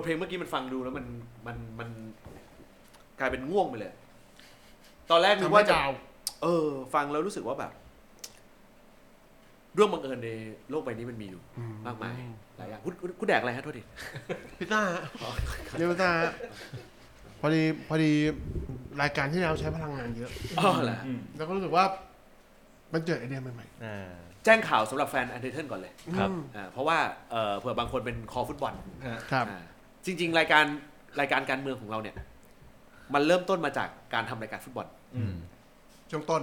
ทเพลงเมื่อกี้มันฟังดูแล้วมันมันมันกลายเป็นง่วงไปเลย ตอนแรกนึกว่าจะทำให้ down เออ ฟังแล้วรู้สึกว่าแบบเรื่องบังเอิญในโลกใบนี้มันมีอยู่มากมายหลายอย่างคุณคุณคุณแดกอะไรฮะโทษทีพิซซ่าฮะเรียกพิซซ่าฮะพอดีพอดีรายการที่เราใช้พลังงานเยอะอ๋อเหรอแล้วก็รู้สึกว่า มันเกิดไอเดียใหม่อ่าแจ้งข่าวสำหรับแฟน undertain ก่อนเลยๆครับอืมอ่าเพราะว่าเอ่อเผื่อบางคนเป็นคอฟุตบอลครับอ่า จริง ๆ รายการรายการการเมืองของเราเนี่ย มันเริ่มต้นมาจากการทำรายการฟุตบอลอืมช่วงต้น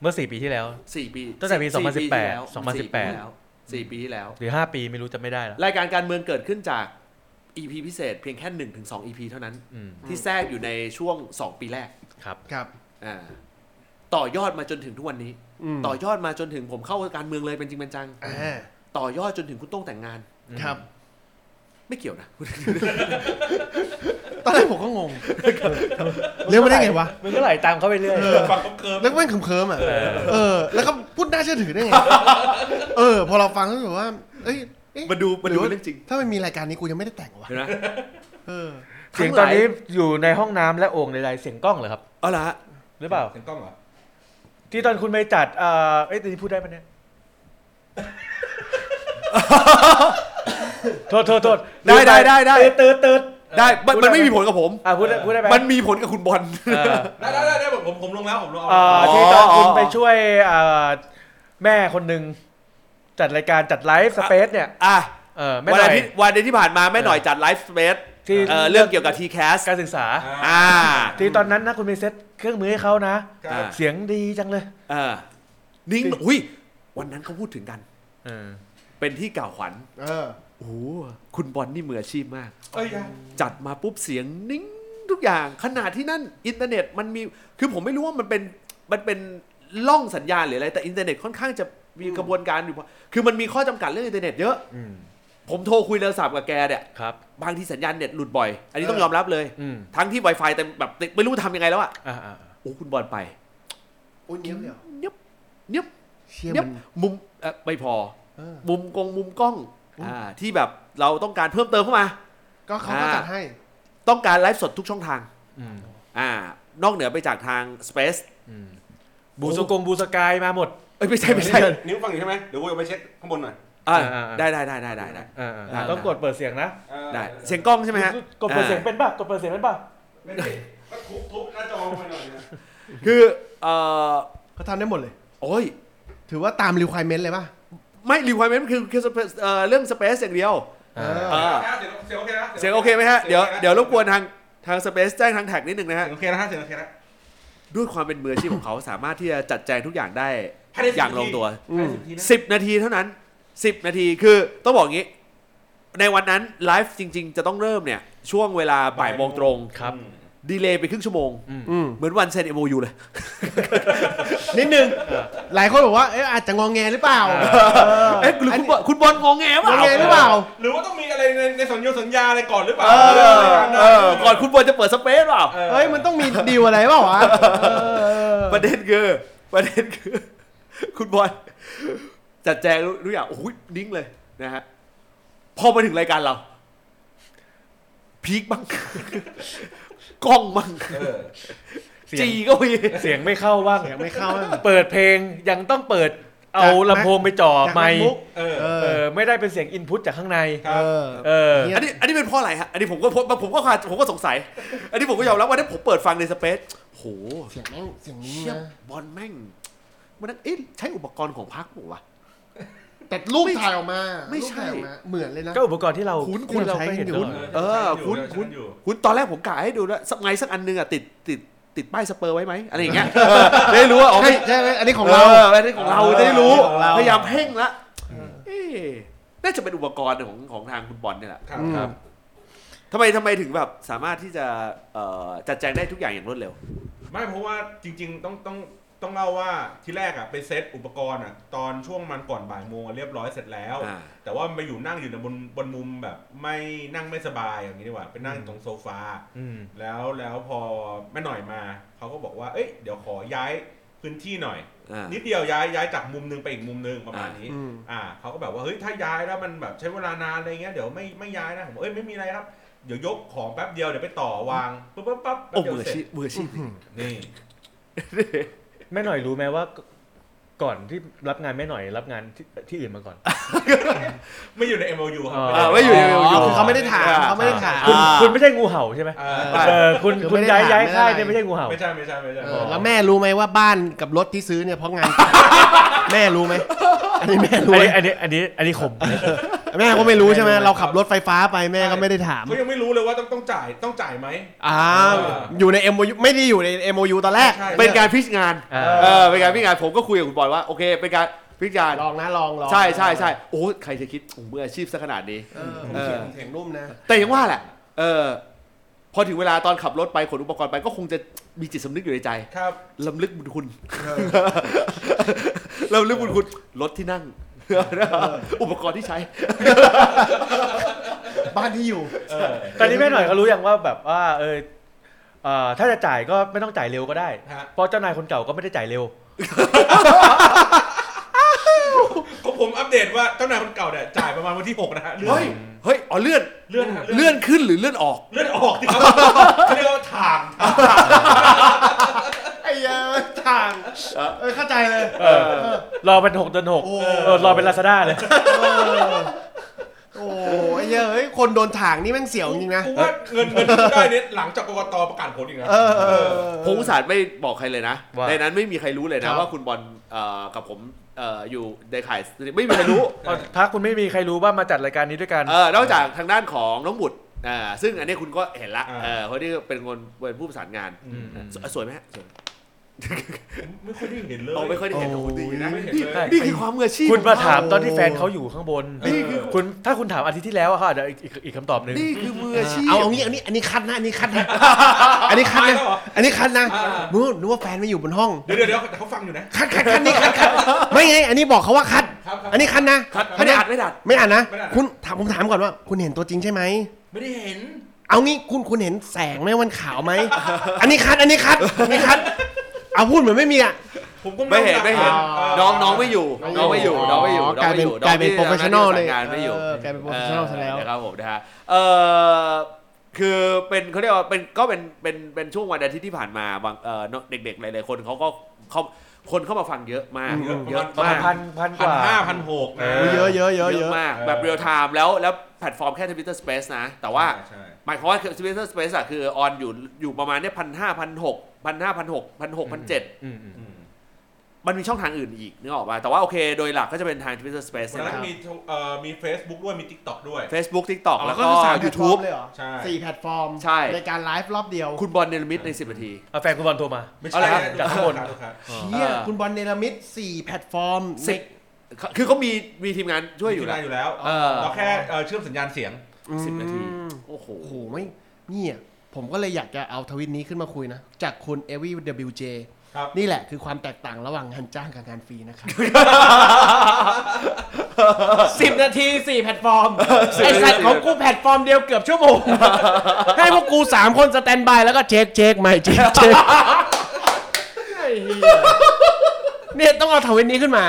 เมื่อสี่ปีที่แล้ว สี่ปีตั้งแต่ปีสี่2018ที่แล้ว2018 สี่ปีที่แล้วสี่ปีที่แล้ว หรือห้าปีไม่รู้จะไม่ได้แล้ว รายการการเมืองเกิดขึ้นจาก EP พิเศษเพียงแค่หนึ่งถึงสอง EP เท่านั้น อืมที่แทรกอยู่ในช่วงสองปีแรกครับครับอ่าต่อยอดมาจนถึงทุกวันนี้อืมต่อยอดมาจนถึงผมเข้าการเมืองเลยเป็นจริงเป็นจัง อ่าต่อยอดจนถึงคุณโต้องแต่งงาน ครับ ไม่เกี่ยวนะตอนแรกผมก็งงเรียกมาได้ไงวะมันก็ไหลตามเขาไปเรื่อยฟังเคิมแล้วก็แม่งเคิมๆอะเออเออ แล้วก็พูดน่าเชื่อถือได้ไงเออ พอเราฟังก็รู้สึกว่าเอ้ยเอ๊ะมาดูมาดูหว่าเรื่องจริง ถ้าไม่มีรายการนี้กูยังไม่ได้แต่งวะเห็นไหมเออเสียงตอนนี้อยู่ในห้องน้ำและโอ่งใดๆเสียงกล้องเหรอครับเอาละฮะหรือเปล่าเสียงกล้องเหรอที่ตอนคุณไปจัดเอ่อเอ้ยแต่นี่พูดได้ปะเนี่ย โทษโทษโทษได้ได้ได้ได้ตืดตืดได้มันมันไม่มีผลกับผม อะพูดได้พูดได้ไหมมันมีผลกับคุณบอล เออได้ได้ได้ได้ผมผมผมลงแล้วผมลงเอาเอ่ออ๋อที่ตอนคุณอ๋อไปช่วยเอ่อแม่คนหนึ่งจัดรายการจัดไลฟ์สเปซเนี่ยอะเออแม่วันหน่อาอย ทิตย์วันอาทิตย์ที่ผ่านมาแม่หน่อยจัดไลฟ์สเปซที่ เอ่อเรื่องเกี่ยวกับ t c a s การศึกษา อ่า ที่ตอนนั้นนะคุณไปเซ็ตเครื่องมือให้เขานะ ครับ อ่า เสียงดีจังเลย เออนิ่งอุ้ยวันนั้นเขาพูดถึงกัน เออ เป็นที่กล่าวขวัญเออโอ้โหคุณบอลนี่มืออาชีพมาก เอ้ยยังจัดมาปุ๊บเสียงนิ่งทุกอย่างขนาดที่นั่นอินเทอร์เน็ตมันมีคือผมไม่รู้ว่ามันเป็นมันเป็นช่องสัญญาณหรืออะไรแต่อินเทอร์เน็ตค่อนข้างจะมีกระบวนการอยู่พอคือมันมีข้อจำกัดเรื่องอินเทอร์เน็ตเยอะ อืมผมโทรคุยโทรศัพท์กับแกเนี่ยครับ บางทีสัญญาณเน็ตหลุดบ่อย อันนี้เออต้องยอมรับเลย อืมทั้งที่ Wi-Fi แต่แบบไม่รู้ทำยังไงแล้วอะอ่าอ่าโอ้คุณบอลไปโอ้ยเงียบเลยเหรอเนียบเนียบเชี่ยเนียบมันมุมเอ่อไม่พอเออ มุมกงมุมกล้องอืมอ่าที่แบบเราต้องการเพิ่มเติมเข้ามา ก็เขาก็อ่าจัดให้ ต้องการไลฟ์สดทุกช่องทางอืมอ่านอกเหนือไปจากทาง Space อืมบูสกงบูสกายมาหมดเอ้ยไม่ใช่ไม่ใช่นิ้วฟังอยู่ใช่ไหมเดี๋ยวกูจะไปเช็คข้างบนหน่อยอ่าอ่าอ่าได้ได้ได้ได้ได้ได้อ่าอ่าได้ต้องกดเปิดเสียงนะเออได้เสียงกล้องใช่ไหมฮะกดเปิดเสียงอ่าเป็นป่ะกดเปิดเสียงเป็นป่ะไม่ได้ก็ทุบทุบหน้าจอลงไปหน่อยนะคือเอ่อเขาทำได้หมดเลย โอ้ย ถือว่าตาม requirement เลยป่ะ ไม่รีควอรเมนต์คือคือ Space เอ่อเรื่อง Space อย่างเดียวเออเออเสียงโอเคนะเสียงโอเคไหมฮะเดี๋ยวเดี๋ยวรบกวนทางทาง Space แจ้งทางแท็กนิดนึงนะฮะเสียงโอเคนะฮะเสียงโอเคนะด้วยความเป็นมืออาชีพของเขาสามารถที่จะจัดแจงทุกอย่างได้ภายใน10อย่างลงตัวอืม10 นาทีเท่านั้น 10 นาทีคือต้องบอกงี้ ในวันนั้นไลฟ์จริง ๆ จะต้องเริ่มเนี่ย ช่วงเวลาบ่ายโมงตรงครับ ดีเลย์ไปครึ่งชั่วโมงอืมเหมือนวันเซ็นเอโมยูเลย นิดนึง หลายคนบอกว่าเอ๊ะอาจจะงองแงหรือเปล่าเอ๊ะหรือคุณบอลคุณบอลงงแงงเปอล่างแงหรือเปล่า หรือว่าต้องมีอะไรในในสัญญาสัญญาอะไรก่อนหรือเปล่าเออเรื่องอะไรกันเออก่อนคุณบอลจะเปิดสเปซเปล่าออเฮ้ยมันต้องมีดีลอะไรเปล่าวะเออประเด็นคือประเด็นคือ คุณบอลจัดแจงทุกอย่างโอ้โหนิ่งเลยนะฮะพอมาถึงรายการเรา พีคบ้าง กล้องบ้างเออเสียงจีก็มีเสียงไม่เข้าบ้าง เสียงไม่เข้าเปิดเพลงยังต้องเปิดเอาจากลำโพงไปจ่อจากไมค์ MacBook เออ เอเอออ ไม่ได้เป็นเสียงอินพุตจากข้างใน ครัเอบอเออเนี่ยอันนี้อันนี้เป็นเพราะอะไรฮะ อันนี้ผมก็ผมผมก็ขาดผมก็สงสัย อันนี้ผมก็ยอมรับว่าถ้าผมเปิดฟังในสเปซโห เสียงแม่งเสียงนี้เชี่ยนะ บอลแม่งมันนั่นเอ๊ะใช้อุปกรณ์ของพักผมวะ แต่รูปถ่ายออกมาไม่ใช่ รูปถ่ายออกมาเหมือนเลยนะ ก็อุปกรณ์ที่เราคุ้นที่เราใช้ก็เห็นอยู่ตลอดเออคุคุณณคุคุณณอยู่คุณตอนแรกผมกะให้ดูด้วยสักไงสักอันหนึงอะติดติดติดป้ายสเปอร์ไว้ไหมอะไรอย่างเงี้ยเออได้รู้ว่าอ๋อใช่ไม่ใช่ไหมอันนี้ของเอเรา ออันนี้ของเราเออจะได้รู้ ของเรา พยายามเพ่งละเอ๊ะน่าจะเป็นอุปกรณ์ของของทางคุณบอลเนี่ยแหละครับอืมครับ ทำไมทำไมถึงแบบสามารถที่จะเอ่อจัดแจงได้ทุกอย่างอย่างรวดเร็ว ไม่เพราะว่าจริง ๆ ต้องต้อง ต้องเล่าว่าที่แรกอะไปเซตอุปกรณ์อะตอนช่วงมันก่อนบ่ายโมงอะเรียบร้อยเสร็จแล้ว อ่า แต่ว่ามาอยู่นั่งอยู่ในบนบนมุมแบบไม่นั่งไม่สบายอย่างนี้ดีกว่าไปนั่งตรงโซฟา อืม แล้วแล้วพอแม่หน่อยมาเขาก็บอกว่า เอ้ยเดี๋ยวขอย้ายพื้นที่หน่อย อ่า นิดเดียวย้ายย้ายจากมุมหนึงไปอีกมุมหนึงประมาณนี้ อืม อ่าเขาก็แบบว่าเฮ้ยถ้าย้ายแล้วมันแบบใช้เวลานานอะไรเงี้ยเดี๋ยวไม่ไม่ย้ายนะผมบอกเอ้ยไม่มีอะไรครับเดี๋ยวยกของแป๊บเดียวเดี๋ยวไปต่อวางปั๊บปั๊บปั๊บแป๊โอ้บเดียวมืออาเสร็ชีจพมืออาชีพนี่ แม่หน่อยรู้ไหมว่าก่อนที่รับงานแม่หน่อยรับงานที่ที่อื่นมาก่อน ไม่อยู่ใน MOU ครับอ๋ออ่าไม่อยู่ในอ๋ออยู่คือเขาไม่ได้ถามเขาไม่ได้ถาม คุณอ่า คุณไม่ใช่งูเห่าใช่ไหมอ่าอ่าเออคุณคือคุณไม่ได้ย้ายถามย้ายไม่ได้อะไรค่ายเนี่ยไม่ใช่งูเห่า ไม่ใช่ไม่ใช่ไม่ใช่เออแล้วแม่รู้ไหมว่าบ้านกับรถที่ซื้อเนี่ยเพราะงาน แม่รู้ไหมอันนี้แม่รู้อันไหมนี้อันนี้อันนี้อันนี้ข่ม แม่ก็ไม่รู้ใช่ไหมแม่รู้ไหมเราขับรถไฟฟ้าไปแม่ก็ไม่ได้ถามเขายังไม่รู้เลยว่าต้องต้องจ่ายต้องจ่ายไหมอ้าวเอออยู่ใน MOU ไม่ได้อยู่ใน MOU ตอนแรกใช่เป็นการพิชงานอ่าเออเป็นการพิชงานผมก็คุยกับคุณบอยว่าโอเค เป็นการพิชงานลองนะลองลองใช่ใช่ใช่โอ้ใครจะคิดโอ้มืออาชีพซะขนาดนี้เออผมเออเขียนเสียงนุ่มนะ แต่ยังว่าแหละ เออพอถึงเวลาตอนขับรถไปขนอุปกรณ์ไปก็คงจะมีจิตสำนึกอยู่ในใจ ครับลำลึกบุญคุณลำลึกบุญคุณรถที่นั่ง อุปกรณ์ที่ใช้ บ้านที่อยู่ ตอนนี้แม่หน่อยเขารู้ยังว่าแบบว่าเออเอ่อถ้าจะจ่ายก็ไม่ต้องจ่ายเร็วก็ได้ ฮะ เพราะเจ้านายคนเก่าก็ไม่ได้จ่ายเร็วก็ผมอัปเดตว่าเจ้านายคนเก่าเนี่ยจ่ายประมาณวันที่ 6 นะฮะเลื่อนเฮ้ย เฮ้ย อ๋อเลื่อน เลื่อนฮะเลื่อนขึ้นหรือเลื่อนออก เลื่อนออกที่เขาเขาเรียกว่าทางไอ้ เอ้ยทางเออเออเข้าใจเลยเออ รอเป็นหกเดือนหกโอ้ เออรอเป็นลาซาด้าเลย เออโอ้ไอ้เหี้ยเอ้ยคนโดนถางนี่แม่งเสียวจริงนะกูว่าเงินเงินที่กูได้เนี่ยหลังจากกกตประกาศผลอีกนะเออเออเออ ผมอุตส่าห์ไม่บอกใครเลยนะ ว่า ในนั้นไม่มีใครรู้เลยครันะบ ว่าคุณบอลเอ่อกับผมเอ่ออยู่ในข่ายไม่มีใครรู้ถ้าคุณไม่มีใครรู้ว่ามาจัดรายการนี้ด้วยกัน เออนอกจากทางด้านของน้องบุตรอ่าซึ่งอันนี้คุณก็เห็นละอ่า เออเพราะนี่เป็นคนเป็นผู้ประสานงาน อืม สวยสวยไหมฮะสวย ไม่ค่อยได้เห็นเลย เราไม่ค่อยได้เห็นโอ้โอ้โหดีนะไม่เห็นนี่เลยนี่คือความมืออาชีพคุณมาของเขถามตอนที่แฟนเขาอยู่ข้างบนนี่คือคุณถ้าคุณถามอาทิตย์ที่แล้วอะเขาอาจจะอีกอีกอีกคำตอบหนึ่งนี่คือมืออาชีพเอาเอางี้อันนี้อันนี้คัดนะอันนี้คัดนะ อันนี้คัดไม่นะแล้วเหรออันนี้คัดนะอ่านึกว่านึกว่าแฟนไม่อยู่บนห้อง เดี๋ยวเดี๋ยวเดี๋ยวแต่เขาฟังอยู่นะ คัดคัดคัดนี่คัดคัดไม่ไงอันนี้บอกเขาว่าคัด ครับครับอันนี้คัดนะคัดไม่ได้อัดไม่ได้อัดไม่อ่านนะ ไม่ได้อัด คุณถามผมถามก่อนว่า คุณเห็นตัวจริงใช่ไหม ไม่ได้เห็น เอางี้คุณคุณเห็นแสงไหมวันขาวไหม อันนี้คัดอันนี้คัดอันนี้คัด เอาพูดเหมือนไม่มีอะ ผมก็ไม่เห็นไม่เห็นอ๋อน้องน้องไม่อยู่น้องไม่อยู่น้องไม่อยู่อ๋อน้องไม่อยู่กลายเป็นองที่ professional ทำหาที่ประสานงานไม่อยู่เออกลายเป็น professional ซะแล้ว นะครับผมนะฮะเออคือเป็นเขาเรียกว่าเป็นก็เป็นเป็นเป็นช่วงวันอาทิตย์ที่ผ่านมาบางเออเด็กๆหลายๆคนเขาก็เขาคนเข้ามาฟังเยอะมากอืม เยอะประมาณมากพันพันกพันว่า ห้าพันหกนะเออเยอะเยอะเยอะเยเยอะอะมากเออแบบเรียลไทม์แล้วแล้วแพลตฟอร์มแค่ Twitter Space นะ แต่ว่าใช่ หมายความว่า Twitter Space อะคือออนอยู่อยู่ประมาณเนี้ยพันห้าพันหกพันห้าพันหกพันหกพันเจ็ดอืมอืมอืมมันมีช่องทางอื่นอีกนึกออกป่ะแต่ว่าโอเคโดยหลักก็จะเป็นทาง Twitter Space วันนะนั้นมีเอ่อมี Facebook ด้วยมี TikTok ด้วย Facebook TikTok แล้วก็คือสามแพลตฟอร์ YouTube มเลยเหรอใช่ สี่แพลตฟอร์มใช่ ในการไลฟ์รอบเดียวคุณบอลเนลมิดใน 10 นาที เอาแฟนคุณบอลโทรมา ไม่เอาใช่ละครับ จากข้างบนลูกค้าเชี่ยเออ คุณบอลเนลมิดสี่แพลตฟอร์ม สิบคือเขามีมีทีมงานช่วยอยู่ที่แล้วได้อยู่แล้วเออ เราแค่เอ่อเชื่อมสัญญาณเสียง สิบนาทีอืมโอ้โหโอ้โหไม่เนี่ยผมก็เลยอยากจะเอาทวิตนี้ขึ้นมาคุยนะ จากคุณเอวีวจครับนี่แหละคือความแตกต่างระหว่างงานจ้างกับงานฟรีนะครับ สิบนาทีสี่แพลตฟอร์ม ไอสัตว์ของกูแพลตฟอร์มเดียวเกือบชั่วโมง ให้พวกกูสามคน standby แล้วก็ check check ไมค์ check checkไอ้เหี้ยเนี่ยต้องเอาทวิตนี้ขึ้นมา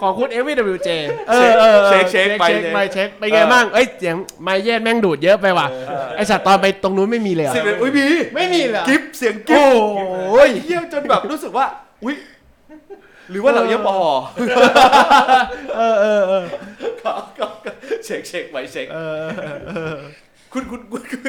ของคุณเอวีวจเออเออออเช็คเช็คไปเช็คไม่เช็คไปนไงบ้างเอ้ยเสียงไมเย็นแม่งดูดเยอะไปว่ะไอสัตว์ตอนไปตรงนู้นไม่มีเลยเหรอสิบนาทีอุ้ยมีไม่มีเหรอกิฟเสียงกิฟโอ้โหเยี่ยมจนแบบรู้สึกว่าอุ้ยหรือว่าเราเยี่ยมบอเออเออเออเช็คเช็คไว้เช็คเออเออ คุณคุณคุณคุณ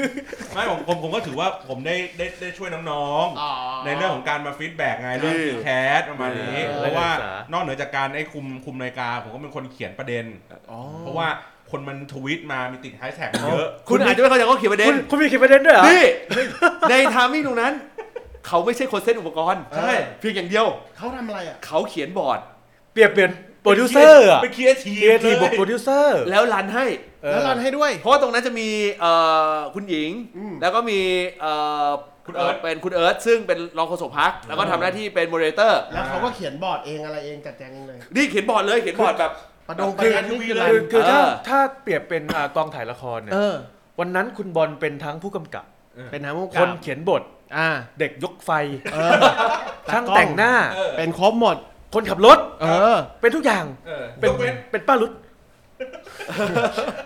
ไม่ผมผมผมก็ถือว่าผมได้ได้ได้ช่วยน้องๆในเรื่องของการมาฟีดแบ็กไงเรื่องฟีดแคสประมาณนี้ เออ เพราะว่าศึกษานอกเหนือจากการไอ้คุมคุมรายการผมก็เป็นคนเขียนประเด็นอ๋อเพราะว่าคนมันทวีตมามีติดแฮชแท็กเยอะ คุณอาจจะไม่เข้าใจเขาเขียนประเด็คุนณคุณมีขีดประเด็นด้วยเหรอ นี่ในทามิ่งตรงนั้น เขาไม่ใช่คนเซตอุปกรณ์ใช่ เพียงอย่างเดียว เขาทำอะไรอะ เขาเขียนบอร์ด เปรียบเป็นโปรดิวเซอร์อะเป็นครีเอทีเอทีบวกโปรดิวเซอร์ แล้วรันให้ แล้วรันให้ด้วย เพราะว่าตรงนั้นจะมีเอ่อคุณหญิง อืมแล้วก็มีเอ่อคุณเอิร์ธ เป็นคุณเอิร์ธซึ่งเป็นรองโฆษกพัก แล้วก็ทำหน้าที่เป็นโมเดเลเตอร์ แล้วเขาก็เขียนบอร์ดเองอะไรเองจัดแจงเองเลย นี่เขียนบอร์ดเลยเขียนบอร์ดแบบ ประดงคือประยันนี่คืออะไรคือคือถ้าเออ ถ้าเปรียบเป็นอ่ากองถ่ายละครเนี่ยเออ วันนั้นคุณบอลเป็นทั้งผู้กำกับ เป็นทางผู้กำคกับนเขียนบทอ่าเด็กยกไฟ เออช่างต้องแต่งหน้าเออเป็นครบหมด คนขับรถ เออ เป็นทุกอย่างเออเป็นยกเว้นเป็นป้ารุด